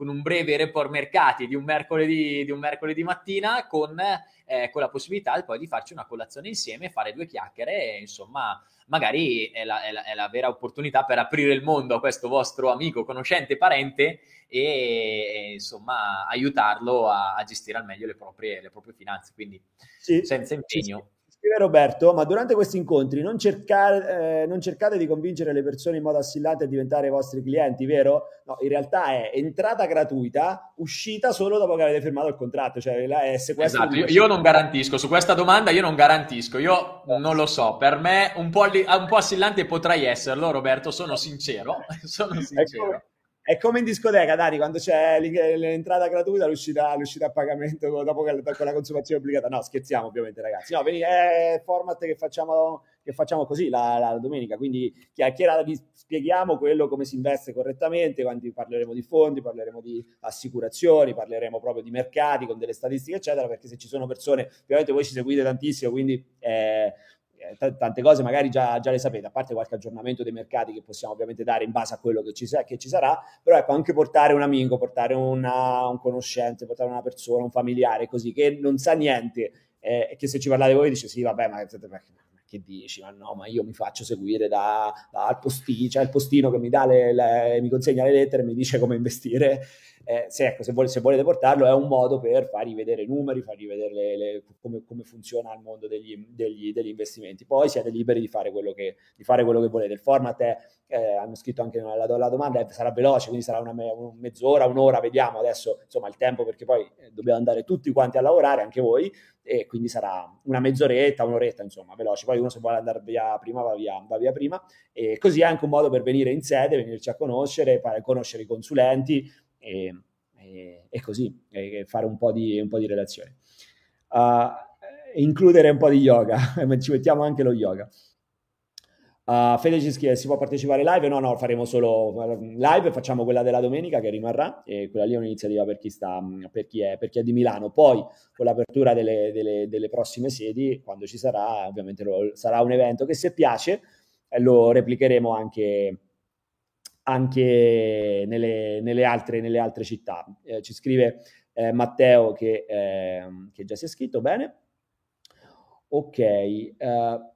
con un breve report mercati di un mercoledì, di un mercoledì mattina con, eh, con, la possibilità poi di farci una colazione insieme, fare due chiacchiere e insomma magari è la, è, la, è la, vera opportunità per aprire il mondo a questo vostro amico, conoscente, parente e, insomma aiutarlo a, a, gestire al meglio le proprie, le proprie finanze. Quindi sì, senza impegno. Sì, sì. Scrive Roberto, ma durante questi incontri non, cercare, eh, non, cercate di convincere le persone in modo assillante a diventare i vostri clienti, vero? No, in realtà è entrata gratuita, uscita solo dopo che avete firmato il contratto, cioè è sequestro. Esatto, io, io, non garantisco, su questa domanda io non garantisco, io non lo so, per me un po', un po assillante potrei esserlo, Roberto, sono sincero, sono sincero. Ecco. È come in discoteca, Dani, quando c'è l'entrata gratuita, l'uscita, l'uscita a pagamento dopo che con la consumazione obbligata. No, scherziamo ovviamente, ragazzi. No, è format che facciamo, che facciamo così la, la, domenica. Quindi chiacchierata, vi spieghiamo quello come si investe correttamente, quando parleremo di fondi, parleremo di assicurazioni, parleremo proprio di mercati con delle statistiche, eccetera, perché se ci sono persone, ovviamente voi ci seguite tantissimo, quindi... Eh, t- tante cose magari già, già, le sapete, a parte qualche aggiornamento dei mercati che possiamo ovviamente dare in base a quello che ci, sa- che ci sarà, però ecco anche portare un amico, portare una, un conoscente, portare una persona, un familiare così che non sa niente eh, e che se ci parlate voi dice sì vabbè ma, che dici? Ma no, ma io mi faccio seguire da, dal postino, cioè il postino che mi, le, le, mi consegna le lettere e mi dice come investire. Eh, se, ecco, se, vol- se, volete portarlo è un modo per fargli vedere i numeri, fargli vedere le, le, come, come, funziona il mondo degli, degli, degli, investimenti. Poi siete liberi di fare quello che, fare quello che volete. Il format è, eh, hanno scritto anche la, la domanda, è, sarà veloce, quindi sarà una, me, una, mezz'ora, un'ora, vediamo adesso insomma il tempo perché poi eh, dobbiamo andare tutti quanti a lavorare, anche voi, e quindi sarà una mezz'oretta, un'oretta, insomma, veloce. Poi uno se vuole andare via prima va via, va via prima. E così è anche un modo per venire in sede, venirci a conoscere, conoscere i consulenti e, e, e così, e fare un po' di, un po di relazione. Uh, includere un po' di yoga, ci mettiamo anche lo yoga. Uh, Fede ci scrive, si può partecipare live? No, no, faremo solo live, facciamo quella della domenica che rimarrà e quella lì è un'iniziativa per chi, sta, per chi, è, per chi è di Milano. Poi con l'apertura delle, delle, delle prossime sedi, quando ci sarà, ovviamente lo, sarà un evento che se piace lo replicheremo anche, anche nelle, nelle, altre, nelle altre città. Eh, ci scrive eh, Matteo che, ehm, che, già si è scritto, bene. Ok. Uh,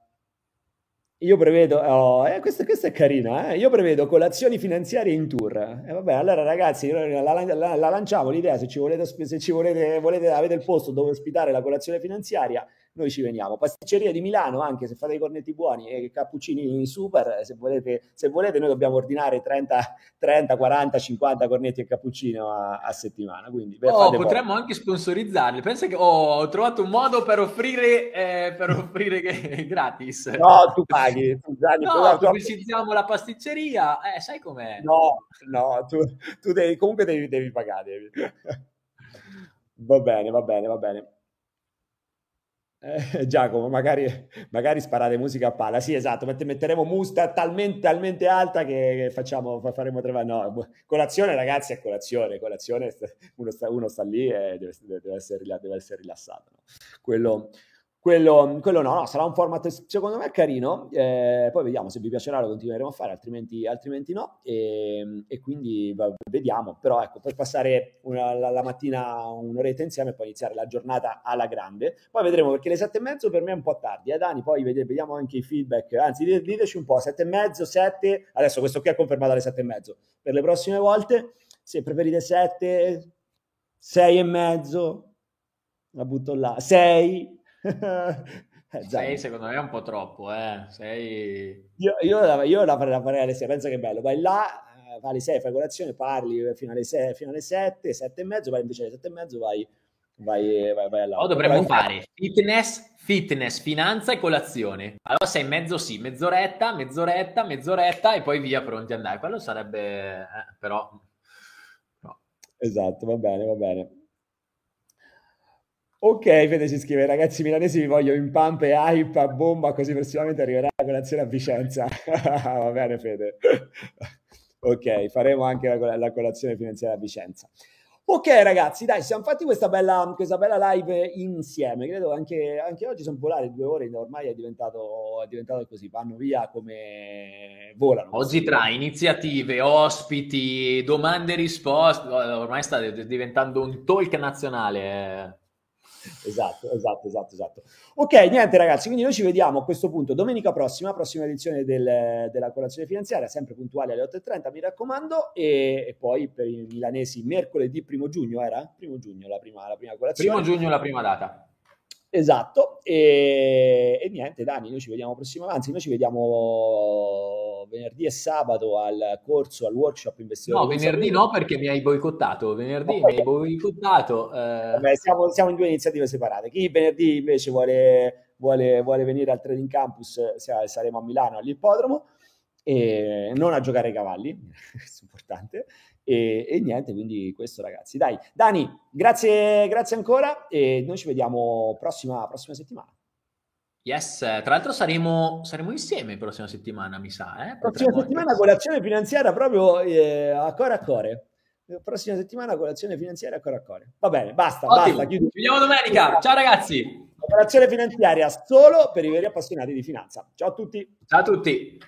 io prevedo, oh, eh, questa, questa, è carina, eh? io prevedo colazioni finanziarie in tour. Eh, vabbè, allora ragazzi, la, la, la lanciamo l'idea, se ci, volete, se ci volete, volete, avete il posto dove ospitare la colazione finanziaria, noi ci veniamo. Pasticceria di Milano, anche se fate i cornetti buoni e cappuccini super, se volete, se volete noi dobbiamo ordinare 30, 30 40, 50 cornetti e cappuccino a, a settimana. Quindi, oh, potremmo poco. anche sponsorizzarli. Pensa che oh, ho trovato un modo per offrire, eh, per offrire gratis. No, tu paghi. Tu, Gianni, no, pubblicizziamo la pasticceria. Eh, sai com'è? No, no, tu, tu devi, comunque devi, devi pagare. Devi. Va bene, va bene, va bene. Eh, Giacomo, magari, magari, sparate musica a palla. Sì, esatto, metteremo musica talmente, talmente alta che, che facciamo, faremo tre... No, colazione ragazzi è colazione, colazione uno sta, uno sta lì e deve, deve, essere, deve essere, rilassato. No? Quello, quello, quello no, no, sarà un format secondo me carino, eh, poi vediamo se vi piacerà lo continueremo a fare, altrimenti, altrimenti no, e, e quindi vediamo, però ecco, per passare una, la, la, mattina un'oretta insieme e poi iniziare la giornata alla grande, poi vedremo perché le sette e mezzo per me è un po' tardi, eh Dani, poi vediamo anche i feedback, anzi diteci un po', sette e mezzo, sette, adesso questo qui è confermato alle sette e mezzo, per le prossime volte, se preferite sette, sei e mezzo, la butto là, sei Eh, sei secondo me è un po' troppo, eh. Sei... Io, io, io la, farei, la alle 6, pensa che bello, vai là, eh, fai alle 6, fai colazione, parli fino alle 6, fino alle 7, 7 e mezzo, vai invece alle 7 e mezzo, vai, vai, vai, vai là. O dovremmo vai fare fitness, fitness, finanza e colazione. Allora sei mezzo sì, mezz'oretta, mezz'oretta, mezz'oretta e poi via pronti ad andare. Quello sarebbe, eh, però... No. Esatto, va bene, va bene. Ok, Fede ci scrive, ragazzi milanesi vi voglio in pump e hype a bomba, così prossimamente arriverà la colazione a Vicenza. Va bene, Fede. ok, faremo anche la, la, colazione finanziaria a Vicenza. Ok, ragazzi, dai, siamo fatti questa bella, questa bella live insieme. Credo anche, anche oggi sono volate due ore, ormai è diventato, è diventato così, vanno via come volano. Oggi tra iniziative, ospiti, domande e risposte, ormai sta diventando un talk nazionale. Esatto, esatto, esatto, esatto. Ok, niente ragazzi, quindi noi ci vediamo a questo punto domenica prossima, prossima edizione del, della colazione finanziaria, sempre puntuale alle 8.30, mi raccomando, e, e, poi per i milanesi mercoledì primo giugno, era? Primo giugno la prima, la prima colazione. Primo giugno la prima data. Esatto, e, e, niente, Dani, noi ci vediamo prossimo, anzi, noi ci vediamo venerdì e sabato al corso, al workshop investitori. No, venerdì no, perché mi hai boicottato. Venerdì mi hai boicottato. Eh... Vabbè, siamo, siamo, in due iniziative separate. Chi venerdì invece vuole, vuole, vuole venire al Trading Campus, saremo a Milano all'ippodromo, e non a giocare ai cavalli, questo è importante. E, e, niente, quindi questo ragazzi. Dai, Dani, grazie, grazie ancora e noi ci vediamo prossima, prossima settimana. Yes, tra l'altro saremo, saremo insieme la prossima settimana, mi sa. Eh? Prossima settimana colazione finanziaria proprio eh, a cuore a cuore. Prossima settimana colazione finanziaria a cuore a cuore. Va bene, basta, Ottimo. basta. Chiudo. Ci vediamo domenica. Ciao ragazzi. Colazione finanziaria solo per i veri appassionati di finanza. Ciao a tutti. Ciao a tutti.